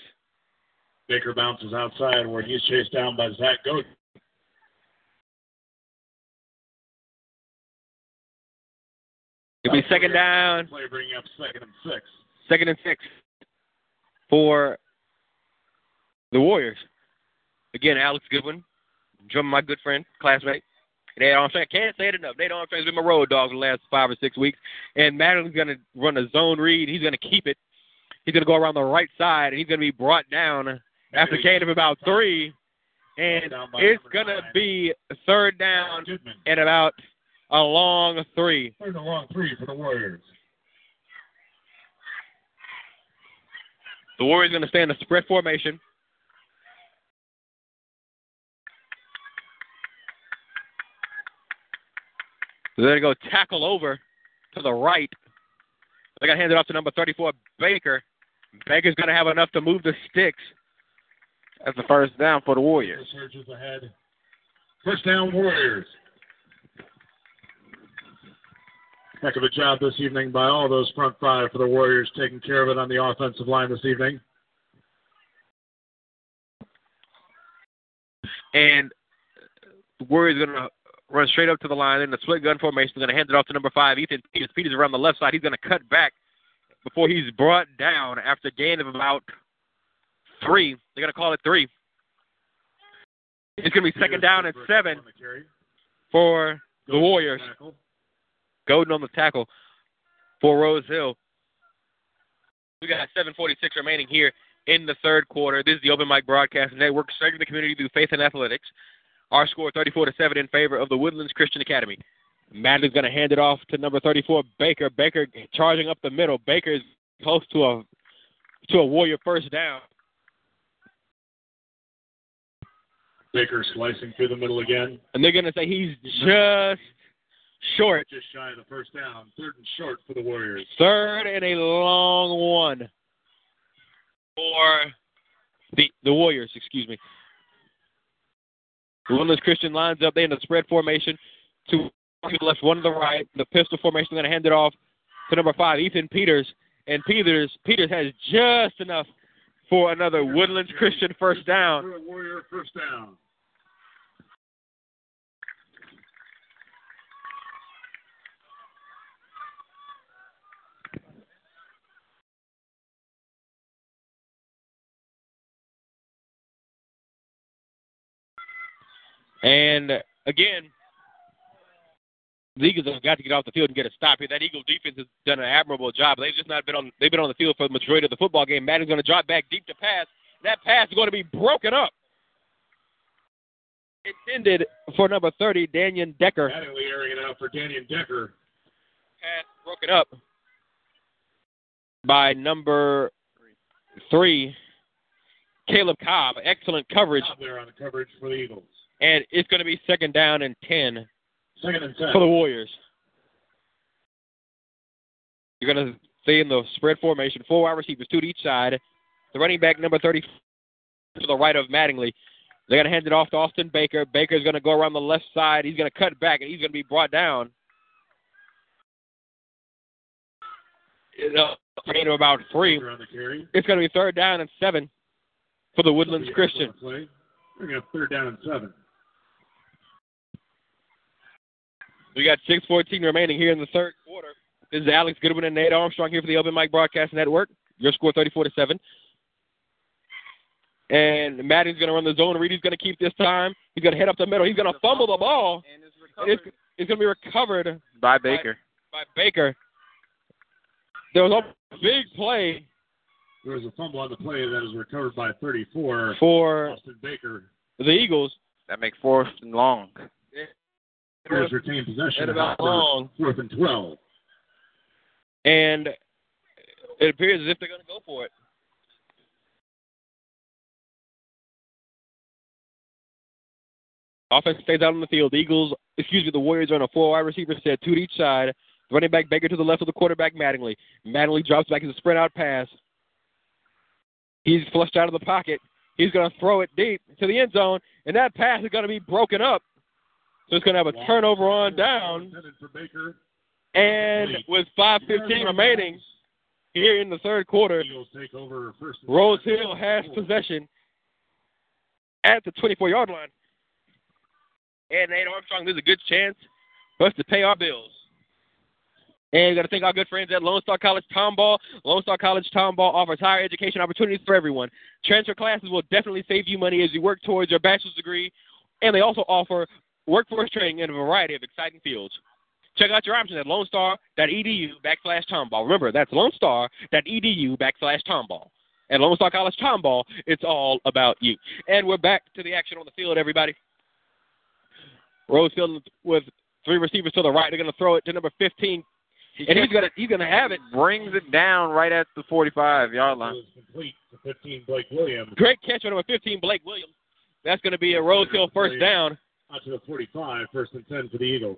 Baker bounces outside where he's chased down by Zach Godin. It'll be second down. Play bringing up second and six. Second and six for the Warriors. Again, Alex Goodwin, my good friend, classmate. Nate Armstrong. I can't say it enough. Nate Armstrong's been my road dog for the last five or six weeks. And Mattingly's going to run a zone read. He's going to keep it. He's going to go around the right side, and he's going to be brought down after a gain of about three. And it's going to be third down and about a long three. Third and long three for the Warriors. The Warriors are going to stay in the spread formation. They're going to go tackle over to the right. They're going to hand it off to number 34, Baker. Baker's going to have enough to move the sticks. That's the first down for the Warriors. Surges ahead. First down, Warriors. Heck of a job this evening by all those front five for the Warriors, taking care of it on the offensive line this evening. And the Warriors are going to run straight up to the line in the split gun formation. They're going to hand it off to number five, Ethan Peters. Peters around the left side. He's going to cut back before he's brought down after a gain of about three. They're going to call it three. It's going to be second down and seven for the Warriors. Godin on the tackle for Rose Hill. We got 7:46 remaining here in the third quarter. This is the Open Mic Broadcast Network, serving the community through faith and athletics. Our score 34 to 7 in favor of the Woodlands Christian Academy. Madden's going to hand it off to number 34, Baker. Baker charging up the middle. Baker is close to a to a Warrior first down. Baker slicing through the middle again. And they're going to say he's just short. Just shy of the first down. Third and short for the Warriors. Third and a long one for the the Warriors, excuse me. Woodlands Christian lines up there in the spread formation. Two to the left, one to the right. The pistol formation going to hand it off to number five, Ethan Peters. And Peters Peters has just enough for another Woodlands Christian first down. Warrior first down. And again, the Eagles have got to get off the field and get a stop here. That Eagle defense has done an admirable job. They've just not been on. They've been on the field for the majority of the football game. Madden's going to drop back deep to pass. That pass is going to be broken up. Intended for number 30, Daniel Decker. Mattingly airing it out for Daniel Decker. Pass broken up by number three, Caleb Cobb. Excellent coverage. Cobb there on the coverage for the Eagles. And it's going to be second down and 10 Second and ten. for the Warriors. You're going to stay in the spread formation. Four wide receivers, two to each side. The running back, number 30, to the right of Mattingly. They're going to hand it off to Austin Baker. Baker's going to go around the left side. He's going to cut back, and he's going to be brought down. You know, about three. On the carry. It's going to be third down and seven for the Woodlands Christian. We're going to third down and seven. We got 6:14 remaining here in the third quarter. This is Alex Goodwin and Nate Armstrong here for the Open Mic Broadcast Network. Your score 34 to seven. And Madden's going to run the zone read. He's going to keep this time. He's going to head up the middle. He's going to fumble the ball. And it's It's, it's going to be recovered by Baker. by Baker. There was a big play There was a fumble on the play that is recovered by 34. for Austin Baker the Eagles. That makes fourth and long. Retained possession At about long. fourth and 12. And it appears as if they're going to go for it. Offense stays out on the field. The Eagles, excuse me, the Warriors are on a four wide receiver set, two to each side. Running back Baker to the left of the quarterback Mattingly. Mattingly drops back as a spread out pass. He's flushed out of the pocket. He's going to throw it deep to the end zone, and that pass is going to be broken up. So it's going to have a turnover on down. Intended for Baker. And with 5.15 remaining here in the third quarter, Eagles take over first. and Rose. Hill has possession at the 24 yard line. And Nate Armstrong, there's a good chance for us to pay our bills. And we got to thank our good friends at Lone Star College Tomball. Lone Star College Tomball offers higher education opportunities for everyone. Transfer classes will definitely save you money as you work towards your bachelor's degree. And they also offer workforce training in a variety of exciting fields. Check out your options at lonestar.edu backslash tomball. Remember, that's lonestar.edu backslash tomball. At Lone Star College Tomball, it's all about you. And we're back to the action on the field, everybody. Rose Hill with three receivers to the right. They're going to throw it to number 15, and he's going to he's going to have it. Brings it down right at the 45 yard line. complete to 15 Blake Williams. Great catch by number 15, Blake Williams. That's going to be a Rosehill first down. Out to the 45, first and 10 for the Eagles.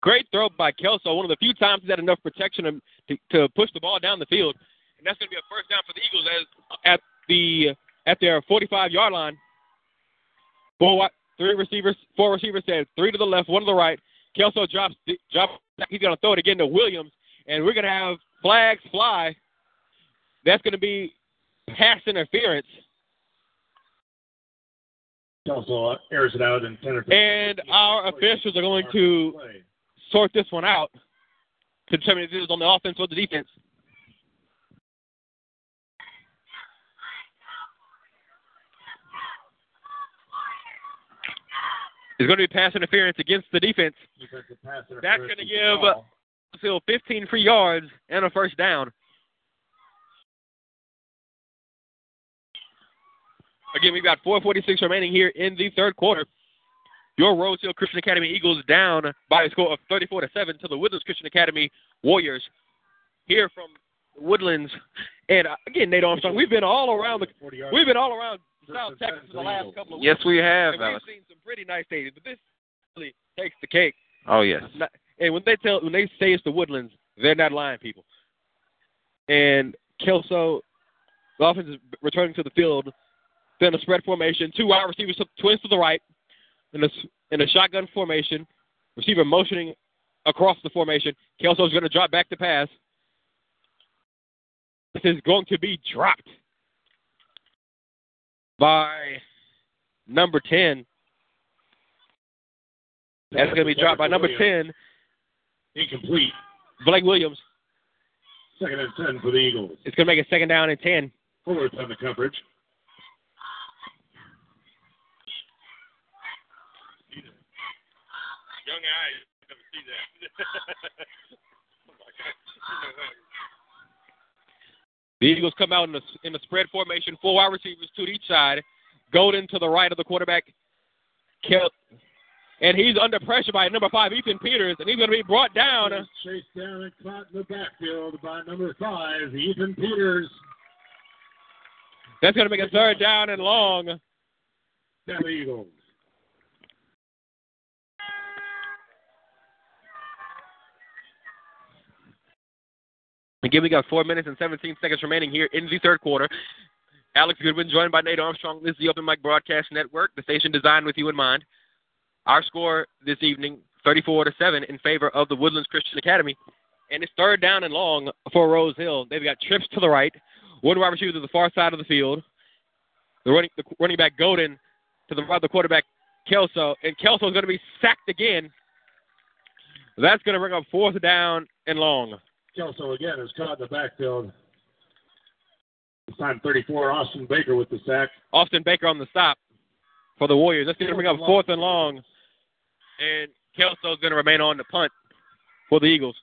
Great throw by Kelso. One of the few times he's had enough protection to, to, push the ball down the field, and that's going to be a first down for the Eagles as, at the at their 45 yard line. Four, three receivers, four receivers said three to the left, one to the right. Kelso drops drops. He's going to throw it again to Williams, and we're going to have flags fly. That's going to be pass interference, Kelso airs it out intended for and our officials are going to sort this one out to determine if this is on the offense or the defense. It's going to be pass interference against the defense. That's going to give. Phil 15 free yards and a first down. Again, we've got 4:46 remaining here in the third quarter. Your Rose Hill Christian Academy Eagles down by a score of 34 to seven to the Woodlands Christian Academy Warriors. Here from Woodlands, and uh, again, Nate Armstrong. We've been all around the 40 we've been all around South Texas for the last couple of weeks. Yes, we have, and Alice. we've seen some pretty nice stadiums, but this really takes the cake. Oh, yes. And when they tell when they say it's the Woodlands, they're not lying, people. And Kelso, the offense is returning to the field, then a spread formation, two wide receivers, twins to the right, in a in a shotgun formation, receiver motioning across the formation. Kelso's going to drop back to pass. This is going to be dropped by number ten. That's going to be dropped by number ten. Incomplete. Blake Williams. Second and 10 for the Eagles. It's going to make a second down and 10. Fullers on the coverage. Young eyes never see oh that. the Eagles come out in the in the spread formation, four wide receivers, to each side. Godin to the right of the quarterback, Kel- and he's under pressure by number five, Ethan Peters, and he's going to be brought down. Chased down and caught in the backfield by number five, Ethan Peters. That's going to make a third down and long. Down the Eagles. Again, we got four minutes and 17 seconds remaining here in the third quarter. Alex Goodwin joined by Nate Armstrong. This is the Open Mic Broadcast Network, the station designed with you in mind. Our score this evening, 34 to 7 in favor of the Woodlands Christian Academy. And it's third down and long for Rose Hill. They've got trips to the right, one wide receiver to the far side of the field. The running, the running back Godin to the right the quarterback Kelso. And Kelso is going to be sacked again. That's going to bring up fourth down and long. Kelso again is caught in the backfield. This time 34, Austin Baker with the sack. Austin Baker on the stop for the Warriors. That's going to bring up fourth and long. And Kelso's going to remain on the punt for the Eagles.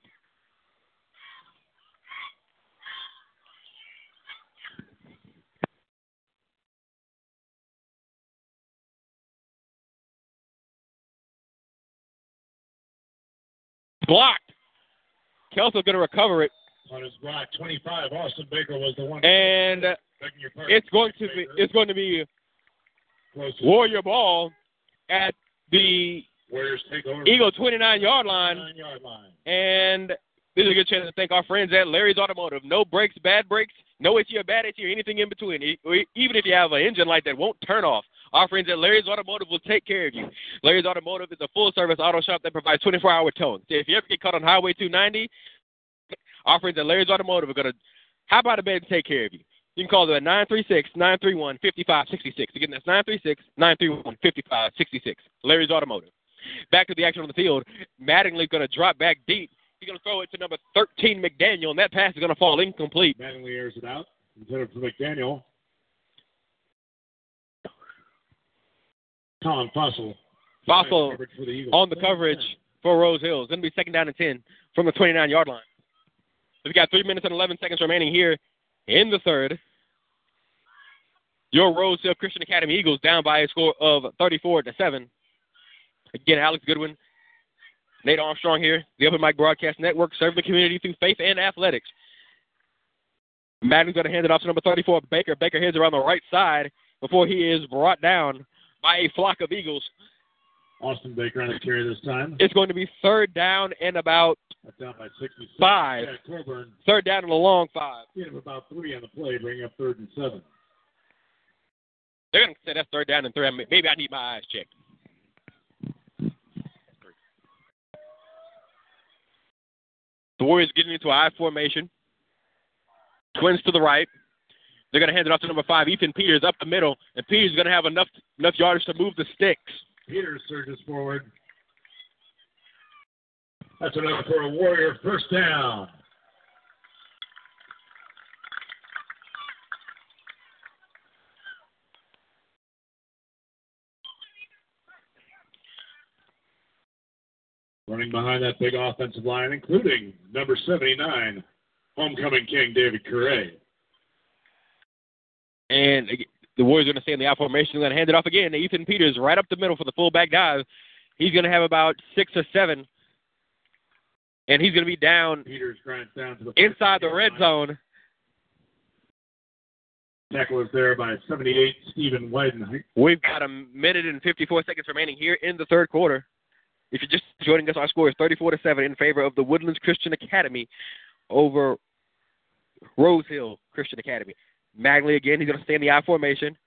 Blocked Kelso's going to recover it, On his block, 25. Austin Baker was the one. and Begging your pardon, it's going to be it's going to be Close Warrior ball at the Warriors take over. Eagle 29 yard line, and this is a good chance to thank our friends at Larry's Automotive. No brakes, bad brakes, no issue, bad issue, or anything in between. Even if you have an engine light that won't turn off, our friends at Larry's Automotive will take care of you. Larry's Automotive is a full service auto shop that provides 24 hour towing. So if you ever get caught on Highway 290, our friends at Larry's Automotive are going to hop out of bed and take care of you. You can call them at 936 931 5566. Again, that's 936 931 5566. Larry's Automotive. Back to the action on the field. Mattingly's going to drop back deep. He's going to throw it to number 13, McDaniel, and that pass is going to fall incomplete. Mattingly airs it out. Intended for McDaniel. Colin Fossil. Fossil the on the coverage for Rose Hills. Going to be second down and 10 from the 29 yard line. We've got three minutes and 11 seconds remaining here in the third. Your Rose Hill Christian Academy Eagles down by a score of 34 to 7. Again, Alex Goodwin, Nate Armstrong here, the Open Mic Broadcast Network, serving the community through faith and athletics. Madden's going to hand it off to number 34, Baker. Baker heads around the right side before he is brought down by a flock of Eagles. Austin Baker on his carry this time. It's going to be third down and about down by 66. Five. Yeah, third down and a long five. Of about three on the play, bringing up third and seven. They're going to say that's third down and three. Maybe I need my eyes checked. The Warriors getting into I formation. Twins to the right. They're going to hand it off to number five, Ethan Peters, up the middle, and Peters is going to have enough enough yardage to move the sticks. Peters surges forward. That's enough for a Warrior first down. Running behind that big offensive line, including number 79, homecoming king David Correa. And the Warriors are going to stay in the I formation. They're going to hand it off again to Ethan Peters right up the middle for the fullback dive. He's going to have about six or seven, and he's going to be down Peters grinds down to the inside the red zone. Tackle is there by 78, Stephen Weidenreich. We've got a minute and 54 seconds remaining here in the third quarter. If you're just joining us, our score is 34 to 7 in favor of the Woodlands Christian Academy over Rose Hill Christian Academy. Magley again, he's going to stay in the I formation.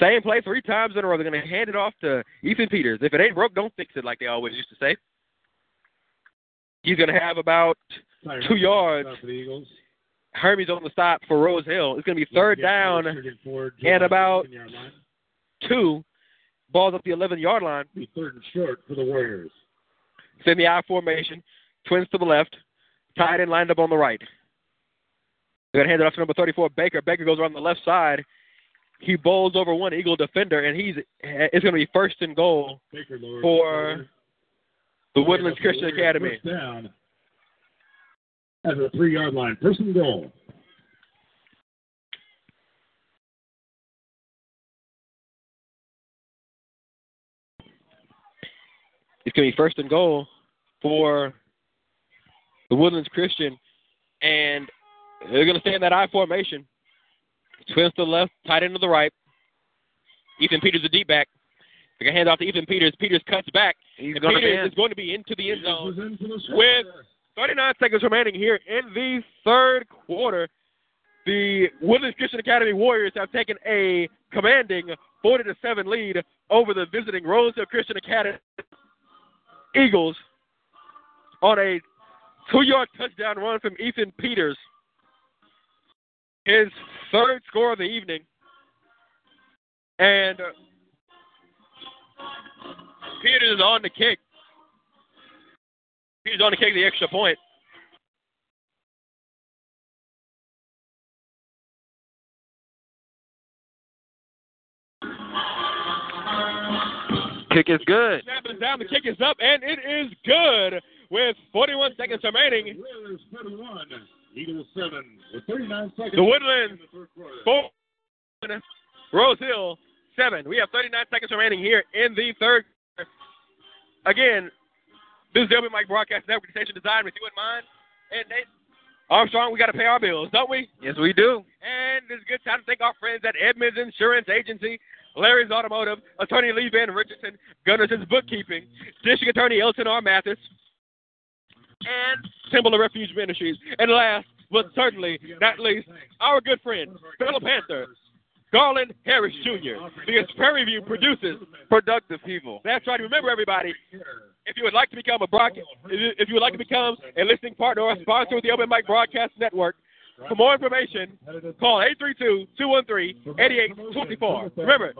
Same play three times in a row. They're going to hand it off to Ethan Peters. If it ain't broke, don't fix it, like they always used to say. He's going to have about two yards. Hermes on the stop for Rose Hill. It's going to be third down and about- two. Balls up the 11 yard line. Be third and short for the Warriors. It's in the I formation. Twins to the left. Tight end lined up on the right. They're going to hand it off to number 34, Baker. Baker goes around the left side. He bowls over one Eagle defender, and he's it's going to be first and goal Baker lowers for the the Woodlands Christian Academy. First down at the three-yard line. First and goal. It's going to be first and goal for the Woodlands Christian, and they're going to stay in that I formation. Twins to the left, tight end to the right. Ethan Peters, the deep back. They're going to hand off to Ethan Peters. Peters cuts back. He's and going be Peters in. is going to be into the end zone. Peters is in for the with- 39 seconds remaining here in the third quarter. The Woodlands Christian Academy Warriors have taken a commanding 40 to 7 lead over the visiting Rosehill Christian Academy Eagles on a two yard touchdown run from Ethan Peters. His third score of the evening. And uh, Peters is on the kick. Peters on the kick the extra point. Kick is good. Snap is down, the kick is up, and it is good with 41 seconds remaining. Warriors 41, Eagles 7, with 39 seconds. The Woodlands the four, Rose Hill seven. We have 39 seconds remaining here in the third. Again, This is the Open Mic Broadcast Network station designed with you in mind. And Nate Armstrong, we got to pay our bills, don't we? Yes, we do. And it's a good time to thank our friends at Edmonds Insurance Agency, Larry's Automotive, Attorney Lee Van Richardson, Gunnarson's Bookkeeping, District Attorney Elton R. Mathis, and Temple of Refuge Ministries. And last but certainly not least, our good friend, fellow Panther, Garland Harris Jr. Because Prairie View produces Productive people. that's right. Remember, everybody, if you would like to become a broadcast, if you would like to become a listening partner or a sponsor with the Open Mic Broadcast Network, for more information, call 832-213-8824. Remember,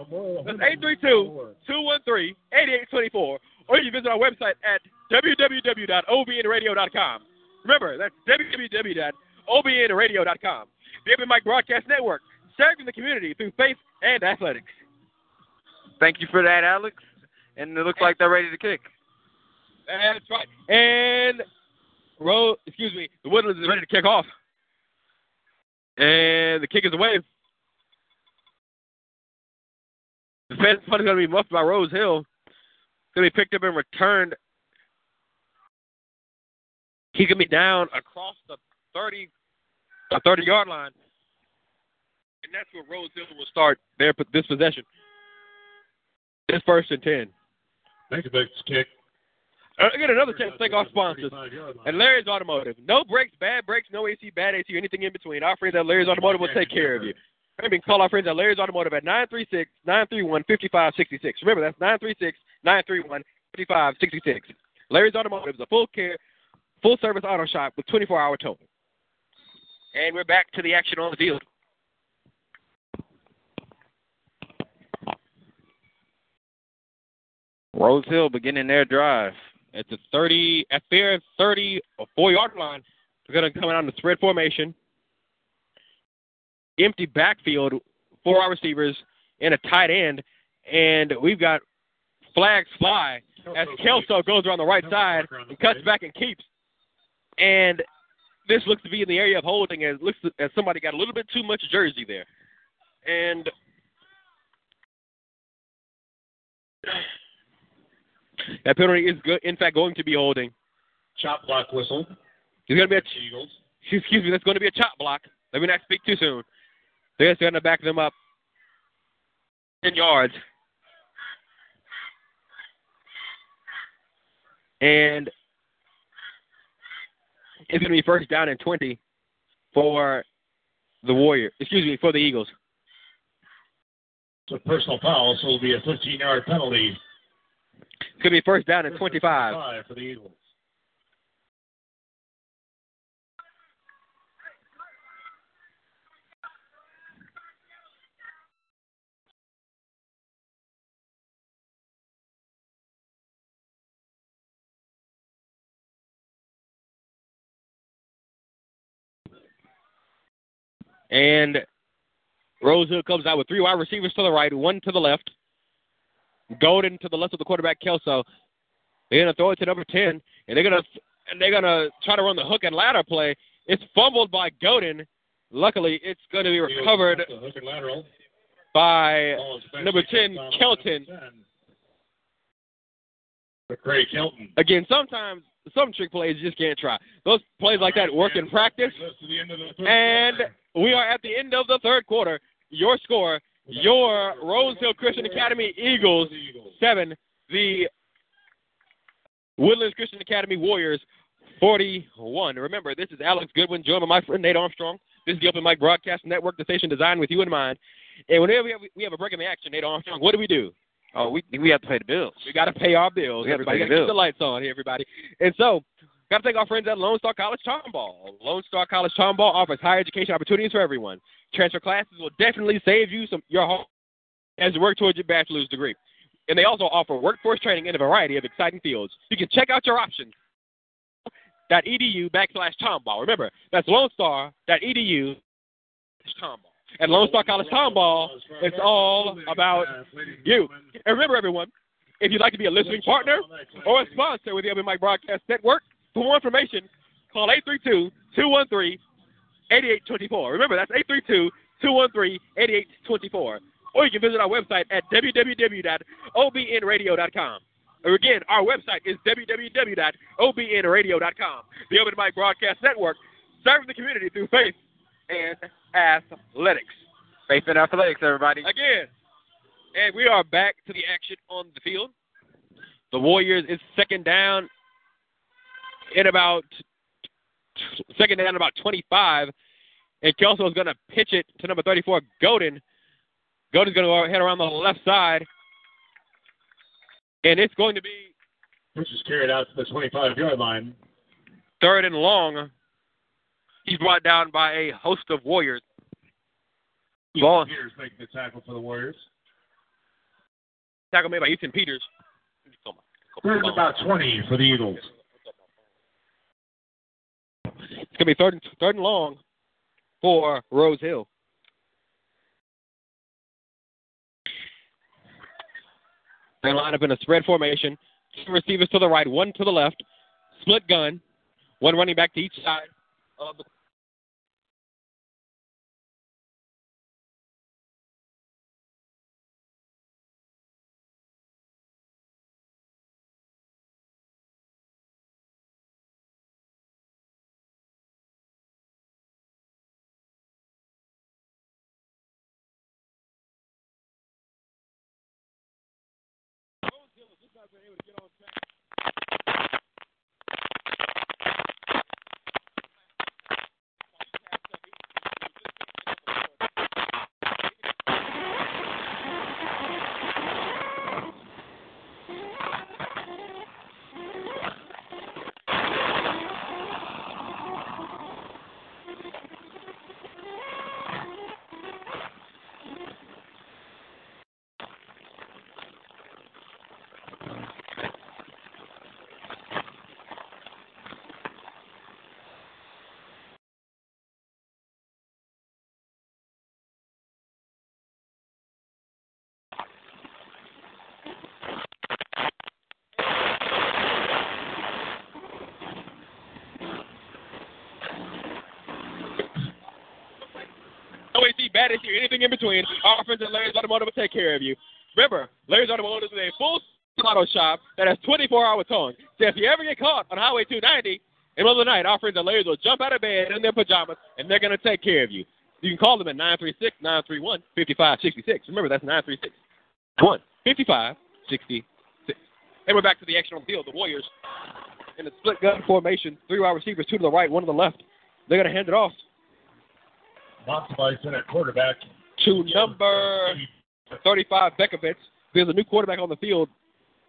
that's 832-213-8824, or you can visit our website at www.obnradio.com. Remember, that's www.obnradio.com. The Open Mic Broadcast Network, serving the community through faith and athletics. Thank you for that, Alex. And it looks like they're ready to kick. That's right. And roll, excuse me, the Woodlands is ready to kick off. And the kick is away. The fence punt is going to be muffed by Rose Hill. It's going to be picked up and returned. He can be down across the 30, the 30 yard line. And that's where Rose Hill will start their this possession. This first and 10. Thank you, Vic's kick. Uh, again, another chance to thank our sponsors. And Larry's Automotive. No brakes, bad brakes, no AC, bad AC, anything in between. Our friends at Larry's Automotive will take care of you. Remember, you can call our friends at Larry's Automotive at 936 931 5566. Remember, that's 936 931 5566. Larry's Automotive is a full care, full service auto shop with 24 hour towing. And we're back to the action on the field. Rose Hill beginning their drive. At the 30, at their 30 or four yard line, They're going to come out in the spread formation. Empty backfield, four wide receivers, and a tight end. And we've got flags fly as Kelso goes around the right side and cuts back and keeps. And this looks to be in the area of holding as looks as somebody got a little bit too much jersey there. And that penalty is good, in fact going to be holding. Chop block whistle. Going to be a Eagles. excuse me, that's going to be a chop block. Let me not speak too soon. They're just to back them up 10 yards. And it's going to be first down and 20 for the Warriors. Excuse me, for the Eagles. It's a personal foul, so it'll be a 15-yard penalty. It's going to be first down and 25. Five for the Eagles. And Rose Hill comes out with three wide receivers to the right, one to the left. Godin to the left of the quarterback Kelso. They're gonna throw it to number ten, and they're gonna and they're gonna try to run the hook and ladder play. It's fumbled by Godin. Luckily, it's going to be recovered The hook and lateral. by Ball is back number 10, Kelton. McCray Kelton. Again, sometimes some trick plays you just can't try. Those plays like that work in practice. To the end of the third And quarter. we are at the end of the third quarter. Your score, your Rose Hill Christian Academy Eagles seven, the Woodlands Christian Academy Warriors forty-one. Remember, this is Alex Goodwin, joined by my friend Nate Armstrong. This is the Open Mic Broadcast Network, the station designed with you in mind. And whenever we have, we have a break in the action, Nate Armstrong, what do we do? Oh, we we have to pay the bills. We got to pay our bills. We everybody got to keep the lights on here, everybody. And so, got to thank our friends at Lone Star College Tomball. Lone Star College Tomball offers higher education opportunities for everyone. Transfer classes will definitely save you some your home as you work towards your bachelor's degree. And they also offer workforce training in a variety of exciting fields. You can check out your options. Dot .edu backslash Tomball. Remember, that's Lone Star .edu Tomball. At Lone Star College Tomball, it's all about you. And remember, everyone, if you'd like to be a listening partner or a sponsor with the Open Mic Broadcast Network, for more information, call 832-213-8824. Remember, that's 832-213-8824. Or you can visit our website at www.obnradio.com. Again, our website is www.obnradio.com. The Open Mic Broadcast Network, serving the community through faith and athletics. Faith in athletics, everybody. Again, and we are back to the action on the field. The Warriors is second down in about second down about 25, and Kelso is going to pitch it to number 34, Godin. Godin's going to head around the left side, and it's going to be Which is carried out to the 25 yard line. third and long. He's brought down by a host of Warriors. Ball Peters making the tackle for the Warriors. tackle made by Ethan Peters. Third and about 20 for the Eagles. It's going to be third and, third and long for Rose Hill. They line up in a spread formation. Two receivers to the right, one to the left. Split gun. One running back to each side of the guys are able to get on track. Bad issue, anything in between. Our friends at Larry's Automotive will take care of you. Remember, Larry's Automotive is a full auto shop that has 24 hour towing. So if you ever get caught on Highway 290 in the middle of the night, our friends at Larry's will jump out of bed in their pajamas and they're going to take care of you. You can call them at 936 931 5566. Remember, that's 936 5566. And we're back to the action on the field. The Warriors in a split gun formation, three wide receivers, two to the right, one to the left. They're going to hand it off Monsivice in at quarterback. to number 35, Bekovitz. There's a new quarterback on the field.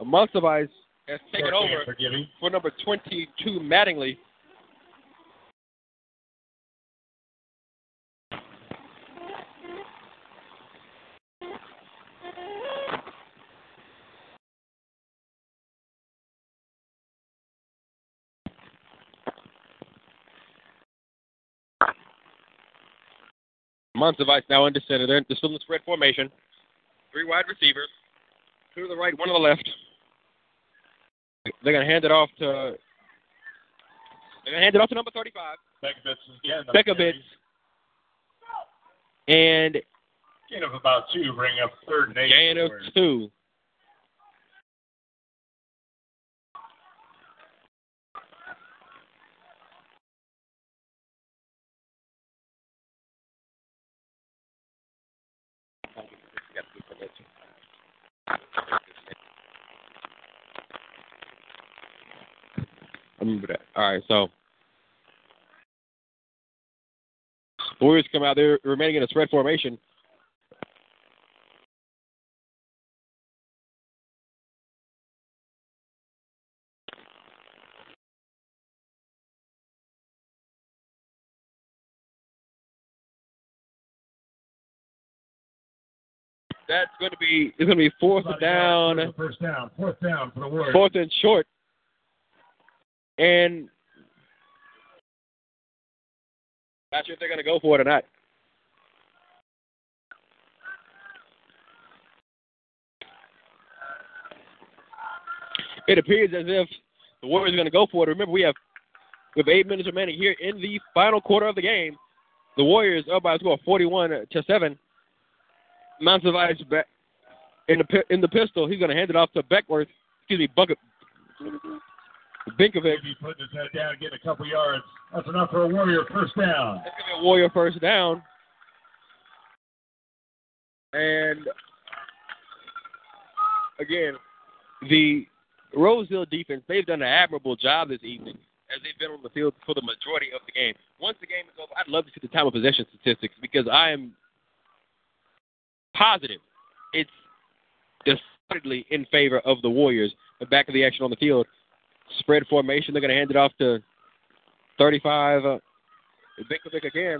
Monsivice has taken over For for number 22, Mattingly. Monsivice now under center. They're still in the spread formation. Three wide receivers, two to the right, one to the left. They're gonna hand it off to. They're gonna hand it off to number 35, Bekovitz is again. Bekovitz, and Gain of about two, bring up third and eight. gain of two. I remember that. All right, so Warriors come out. They're remaining in a spread formation. That's going to be it's going to be fourth down, First down. Fourth down for the Warriors. fourth and short, and not sure if they're going to go for it or not. It appears as if the Warriors are going to go for it. Remember, we have with eight minutes remaining here in the final quarter of the game. The Warriors up by a score of 41 to seven. Monsivice back in the in the pistol. He's going to hand it off to Beckworth. excuse me, Bucket. Binkovic. Maybe putting his head down, getting a couple yards. That's enough for a Warrior first down. That's gonna be a Warrior first down. And again, the Rose Hill defense, they've done an admirable job this evening as they've been on the field for the majority of the game. Once the game is over, I'd love to see the time of possession statistics because I am positive it's decidedly in favor of the Warriors. The back of the action on the field. Spread formation, they're going to hand it off to 35. Uh, Binkovic again.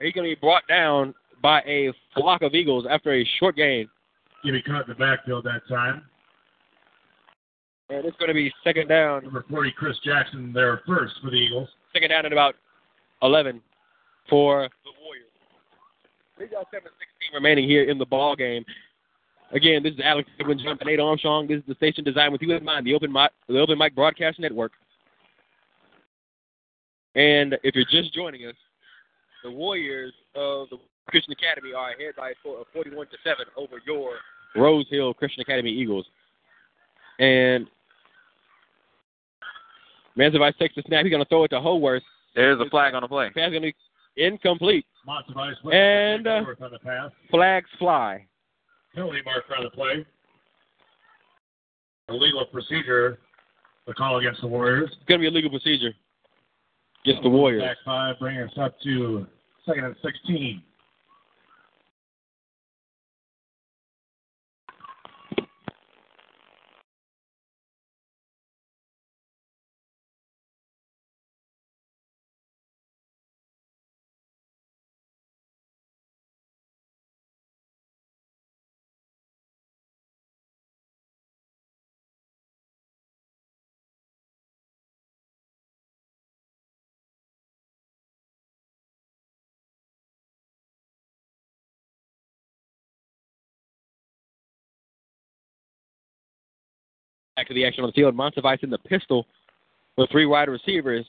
He's going to be brought down by a flock of Eagles after a short gain. Jimmy caught in the backfield that time. And it's going to be second down. Number 40, Chris Jackson, there first for the Eagles. Second down at about 11 for the Warriors. We got 7 16 remaining here in the ball game. Again, this is Alex Goodwin, Jump, and Nate Armstrong. This is the station designed with you in mind, the Open Mic, the Open Mic Broadcast Network. And if you're just joining us, the Warriors of the Christian Academy are ahead by a score of 41 to 7 over your Rose Hill Christian Academy Eagles. And Manzovice takes the snap. He's going to throw it to Howarth. There's a flag on the play. Pass going to be incomplete. And, uh, on the pass. Flags fly. Penalty marker on the play. Illegal procedure, the call against the Warriors. It's going to be a legal procedure against the Warriors. Back five, bringing us up to second and 16. Back to the action on the field. Montevice in the pistol with three wide receivers.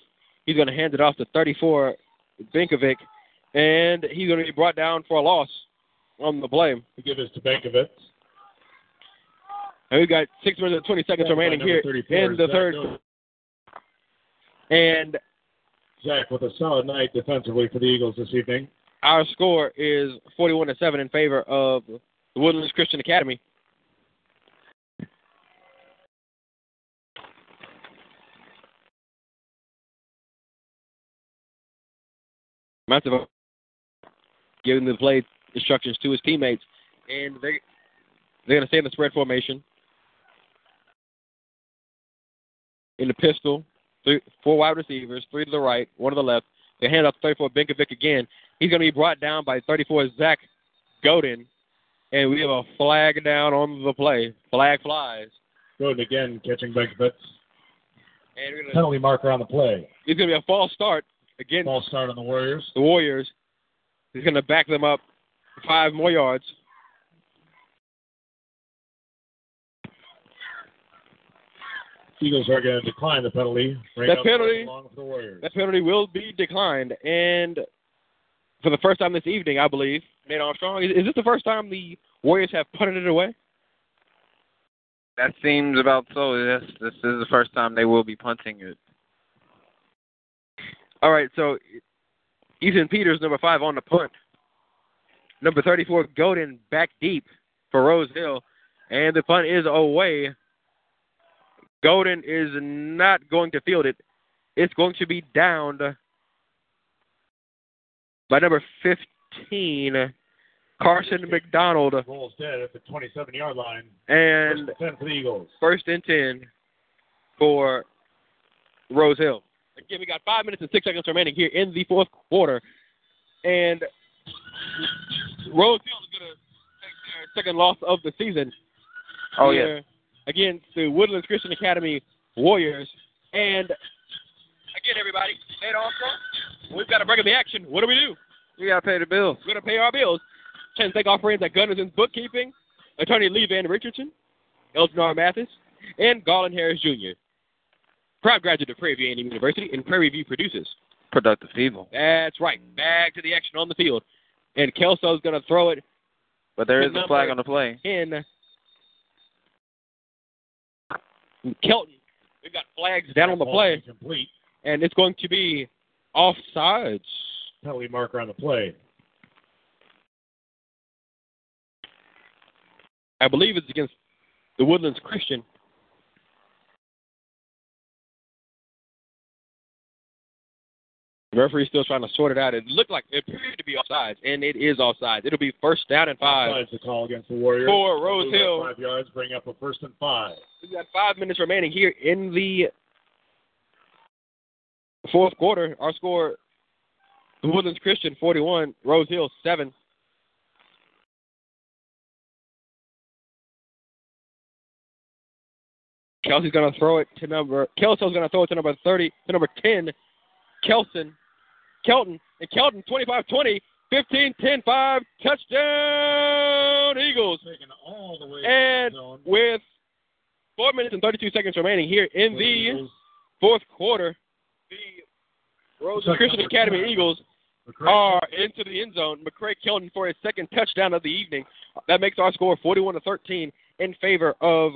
He's going to hand it off to 34 Binkovic, and he's going to be brought down for a loss on the play. We give this to Bankovic. And we've got six minutes and 20 seconds remaining here 34 in the Zach third. And Zach with a solid night defensively for the Eagles this evening. our score is 41 to 7 in favor of the Woodlands Christian Academy. Montevice giving the play instructions to his teammates, and they they're going to stay in the spread formation. In the pistol, three, four wide receivers, three to the right, one to the left. They hand off to 34 Binkovic again. He's going to be brought down by 34 Zach Godin, and we have a flag down on the play. Flag flies. Godin again, catching Bankovic. And we're gonna, Penalty marker on the play. it's going to be a false start against Ball start on the Warriors. the Warriors. He's going to back them up five more yards. Eagles are going to decline the penalty. Bring That penalty- for the That penalty will be declined. And for the first time this evening, I believe, Nate Armstrong, is, is this the first time the Warriors have punted it away? That seems about so. This this is the first time they will be punting it. All right, so Ethan Peters, number five, on the punt. Number 34, Godin, back deep for Rose Hill. And the punt is away. Godin is not going to field it. It's going to be downed by number 15, Carson McDonald. Ball's dead at the 27-yard line. And First and 10 for the Eagles. first and 10 for Rose Hill. Again, we got five minutes and six seconds remaining here in the fourth quarter. And Rose Hill is going to take their second loss of the season. Oh here Against the Woodlands Christian Academy Warriors. And again, everybody, Nate Armstrong, we've got to break of the action. What do we do? We gotta pay the bills. We're going to pay our bills. Chance to thank our friends at Gunners Bookkeeping, attorney Lee Van Richardson, Elton R. Mathis, and Garland Harris Jr. Proud graduate of Prairie View A&M University, and Prairie View produces. Productive people. That's right. Back to the action on the field. And Kelso's going to throw it But there is a flag on the play. in. Kelton. We've got flags down on the play, Complete. and it's going to be offsides. Penalty marker on the play. I believe it's against the Woodlands Christian. The referee's still trying to sort it out. It looked like it appeared to be offsides, and it is offsides. It'll be first down and five Offsides the call against the Warriors. for Rose Hill. Five yards, bring up a first and five. We've got five minutes remaining here in the fourth quarter. Our score: the Woodlands Christian 41, Rose Hill 7. Kelso's going to throw it to number. Kelso's going to throw it to number 30, to number 10, Kelton. Kelton. And Kelton, 25 20, 15 10 5, touchdown, Eagles. Taken all the way And the with four minutes and 32 seconds remaining here in the fourth quarter, the Rose Christian Academy 10. Eagles McCray. are into the end zone. McCray Kelton for his second touchdown of the evening. That makes our score 41 to 13 in favor of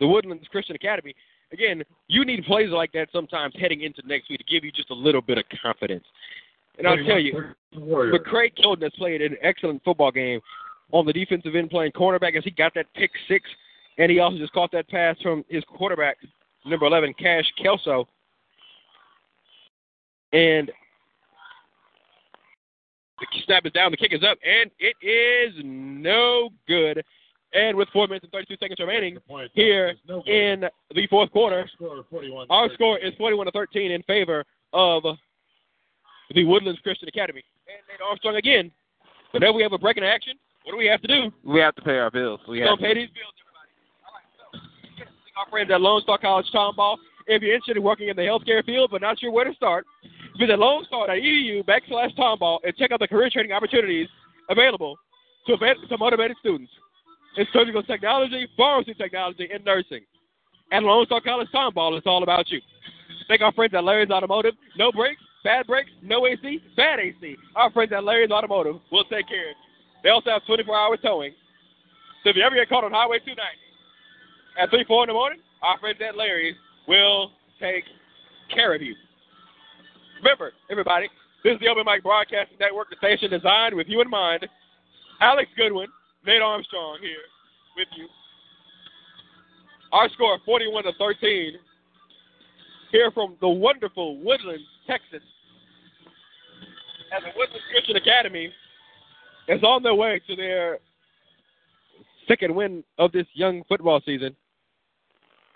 the Woodlands Christian Academy. Again, you need plays like that sometimes heading into next week to give you just a little bit of confidence. And I'll tell you, 41, Warriors. McCray Kelton has played an excellent football game on the defensive end playing cornerback as he got that pick six, and he also just caught that pass from his quarterback, number 11, Cash Kelso. And the snap is down, the kick is up, and it is no good. And with four minutes and 32 seconds remaining point. here no in the fourth quarter, Score our score is 41 to 13 in favor of the Woodlands Christian Academy. And Nate Armstrong again. Whenever we have a break in action, what do we have to do? We have to pay our bills. We We have don't pay these bills, everybody. All right, so yes, our friends at Lone Star College Tomball. If you're interested in working in the healthcare field but not sure where to start, visit lonestar.edu backslash tomball and check out the career training opportunities available to, vet- to motivated students in surgical technology, pharmacy technology, and nursing. At Lone Star College Tomball, it's all about you. Thank our friends at Larry's Automotive. No brakes, bad brakes, no AC, bad AC. Our friends at Larry's Automotive will take care of you. They also have 24-hour towing. So if you ever get caught on Highway 290 at 3, 4 in the morning, our friends at Larry's will take care of you. Remember, everybody, this is the Open Mic Broadcasting Network, the station designed with you in mind. Alex Goodwin, Nate Armstrong here with you. Our score 41 to 13. Here from the wonderful Woodlands, Texas. As the Woodlands Christian Academy is on their way to their second win of this young football season.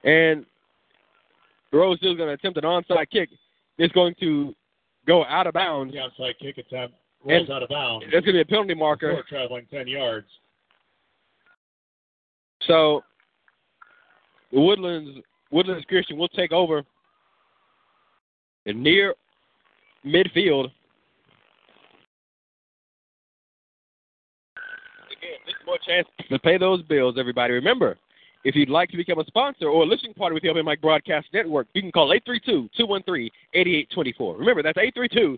And Rose is going to attempt an onside kick. It's going to go out of bounds. The outside kick attempt rolls And- out of bounds. That's going to be a penalty marker. Traveling 10 yards. So the Woodlands Woodlands Christian will take over near midfield. Again, this is more chance to pay those bills, everybody. Remember, if you'd like to become a sponsor or a listening party with the Open Mic Broadcast Network, you can call 832-213-8824. Remember, that's 832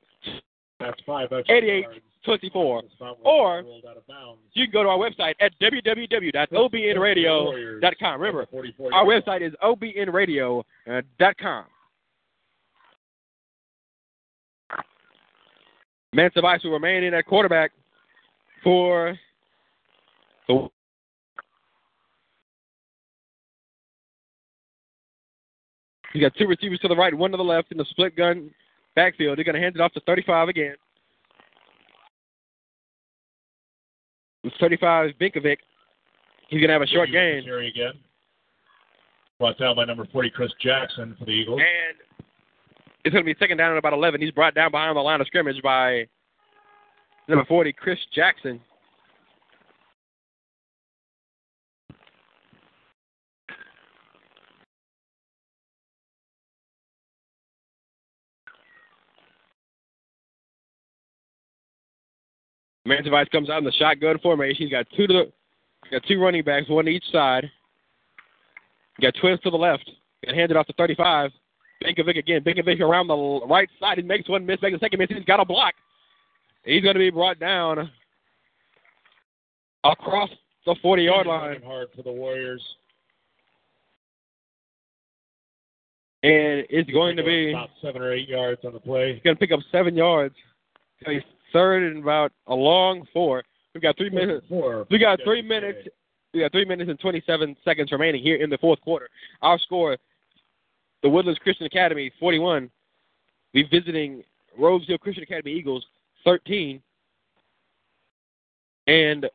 That's five extra 88 yards. 24. Or- rolled out of bounds. You can go to our website at www.obnradio.com. Remember, our website is obnradio.com. Uh, Mansa Vice will remain in at quarterback for the He's got two receivers to the right, one to the left in the split gun backfield. They're going to hand it off to 35 again. It's 35 Binkovic. He's going to have a short gain. Carry again. Brought down by number 40, Chris Jackson for the Eagles. And it's going to be second down at about 11. He's brought down behind the line of scrimmage by number 40, Chris Jackson. Mantovice comes out in the shotgun formation. He's got two to the, got two running backs, one to each side. Got twins to the left. Got handed off to 35. Binkovic again. Binkovic around the right side. He makes one miss, makes a second miss. He's got a block. He's going to be brought down across the 40 yard line. Hard for the Warriors. And it's going to be about seven or eight yards on the play. He's going to pick up seven yards. He's third and about a long four. We've got three minutes. Four. We got three minutes. We got three minutes and 27 seconds remaining here in the fourth quarter. Our score: the Woodlands Christian Academy 41. We visiting Rose Hill Christian Academy Eagles 13. And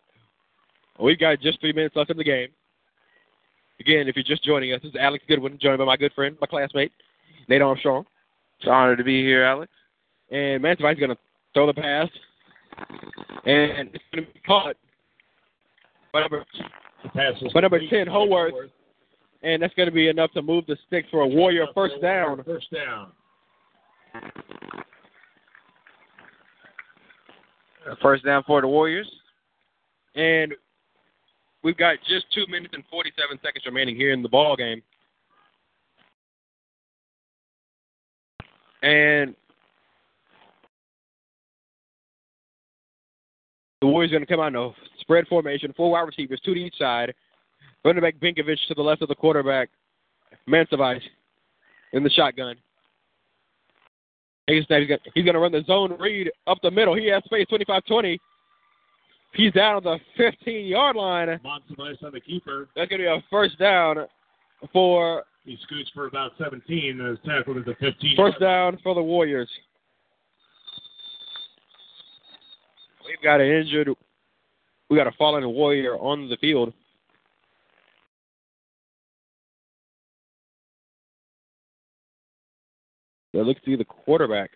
we've got just three minutes left in the game. Again, if you're just joining us, this is Alex Goodwin, joined by my good friend, my classmate, Nate Armstrong. It's an honor to be here, Alex. And Mansfield is going to throw the pass. And it's going to be caught by number, by number 10, Howarth. And that's going to be enough to move the stick for a Warrior first down. First down. First down for the Warriors. And we've got just two minutes and 47 seconds remaining here in the ball game. And the Warriors are going to come out in a spread formation, four wide receivers, two to each side. Running back Binkovich to the left of the quarterback, Mansevich in the shotgun. He's going to run the zone read up the middle. He has space, 25-20. He's down on the 15 yard line. Monsivice on the keeper. That's going to be a first down for. He scoots for about 17 and is tackled at the 15. First down for the Warriors. We've got an injured, we got a fallen Warrior on the field. That looks to be the quarterback.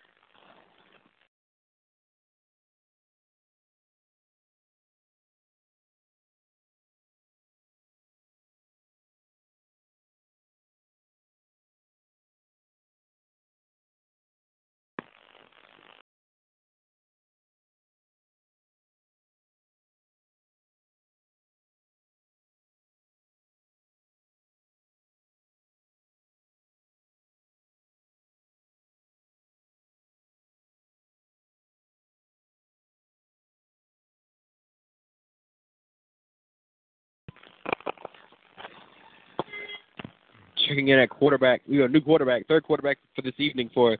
Checking in at quarterback. Got a new quarterback, third quarterback for this evening for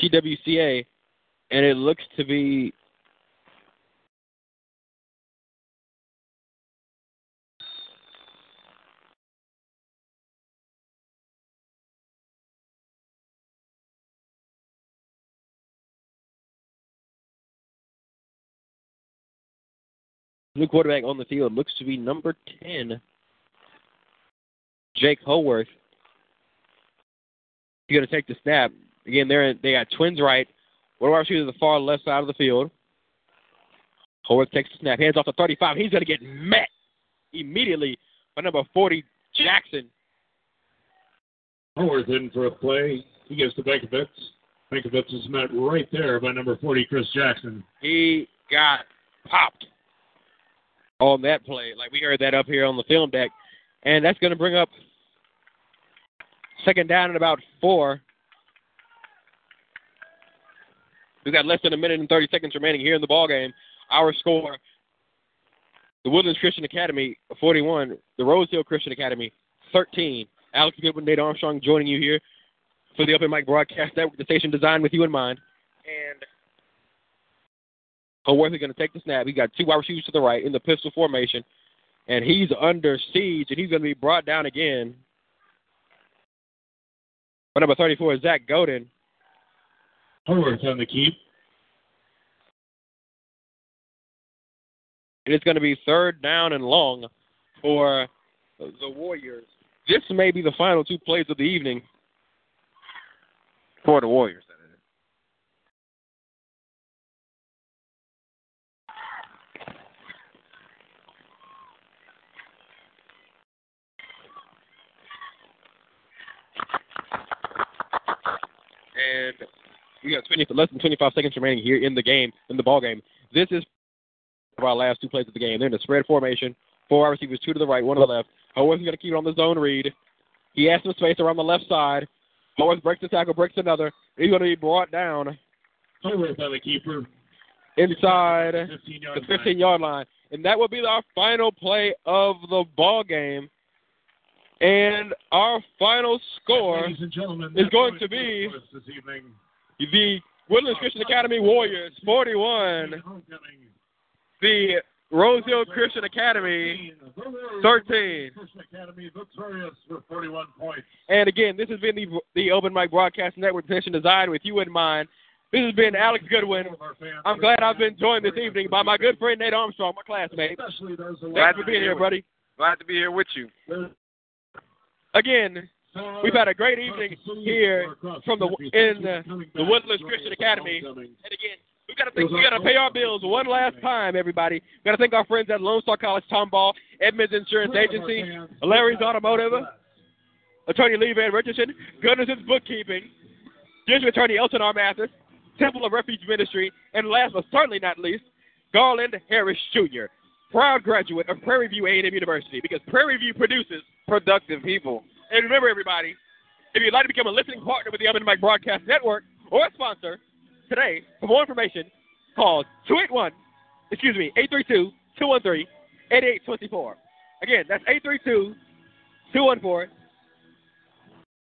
TWCA, and it looks to be new quarterback on the field looks to be number 10, Jake Howarth. He's going to take the snap. Again, they're they got twins right. One of our shooters the far left side of the field. Howarth takes the snap, hands off to 35. He's going to get met immediately by number 40, Jackson. Howarth in for a play. He gets to Bankovitz. Bankovitz is met right there by number 40, Chris Jackson. He got popped on that play. Like we heard that up here on the film deck. And that's going to bring up second down and about four. We've got less than a minute and 30 seconds remaining here in the ball game. Our score: the Woodlands Christian Academy 41, the Rose Hill Christian Academy 13. Alex Goodwin, Nate Armstrong joining you here for the Open Mic Broadcast Network, the station designed with you in mind. And Howarth is going to take the snap. He's got two wide receivers to the right in the pistol formation, and he's under siege, and he's going to be brought down again. But number 34 is Zach Godin. Howarth on the keep. It's going to be third down and long for the Warriors. This may be the final two plays of the evening. For the Warriors. And we got 20, less than 25 seconds remaining here in the game, in the ball game. This is our last two plays of the game. They're in a spread formation. Four receivers, two to the right, one to the left. Is going to keep it on the zone read. He has some space around the left side. Howarth breaks the tackle, breaks another. He's going to be brought down. Howarth on the keeper. Inside 15 the 15 yard line. And that will be our final play of the ball game. And our final score Ladies and gentlemen, is going to be this evening. the Woodlands Christian Academy Warriors 41, the Rose Hill Christian Academy 13. Christian Academy victorious with 41 points. And again, this has been the the Open Mic Broadcast Network session designed with you in mind. This has been Alex Goodwin. I'm glad I've been joined this evening by my good friend Nate Armstrong, my classmate. Especially those who Thanks for being here, buddy. Glad to be here with you. Again, we've had a great evening here from the in the, the Woodlands Christian Academy. And again, we gotta think we gotta pay our bills one last time, everybody. We gotta thank our friends at Lone Star College Tomball, Edmonds Insurance Agency, Larry's Automotive, Attorney Lee Van Richardson, Goodness's Bookkeeping, District Attorney Elton R. Mathis, Temple of Refuge Ministry, and last but certainly not least, Garland Harris Jr., proud graduate of Prairie View A&M University, because Prairie View produces Productive people. and remember, everybody, if you'd like to become a listening partner with the Open Mic Broadcast Network or a sponsor today, for more information, call 281, excuse me, 832 213 8824. Again, that's 832 214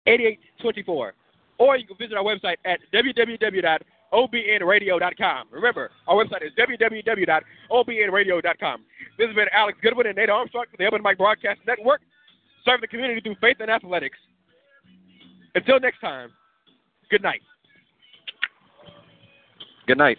8824. Or you can visit our website at www.obnradio.com. Remember, our website is www.obnradio.com. This has been Alex Goodwin and Nate Armstrong for the Open Mic Broadcast Network, serving the community through faith and athletics. Until next time, good night. Good night.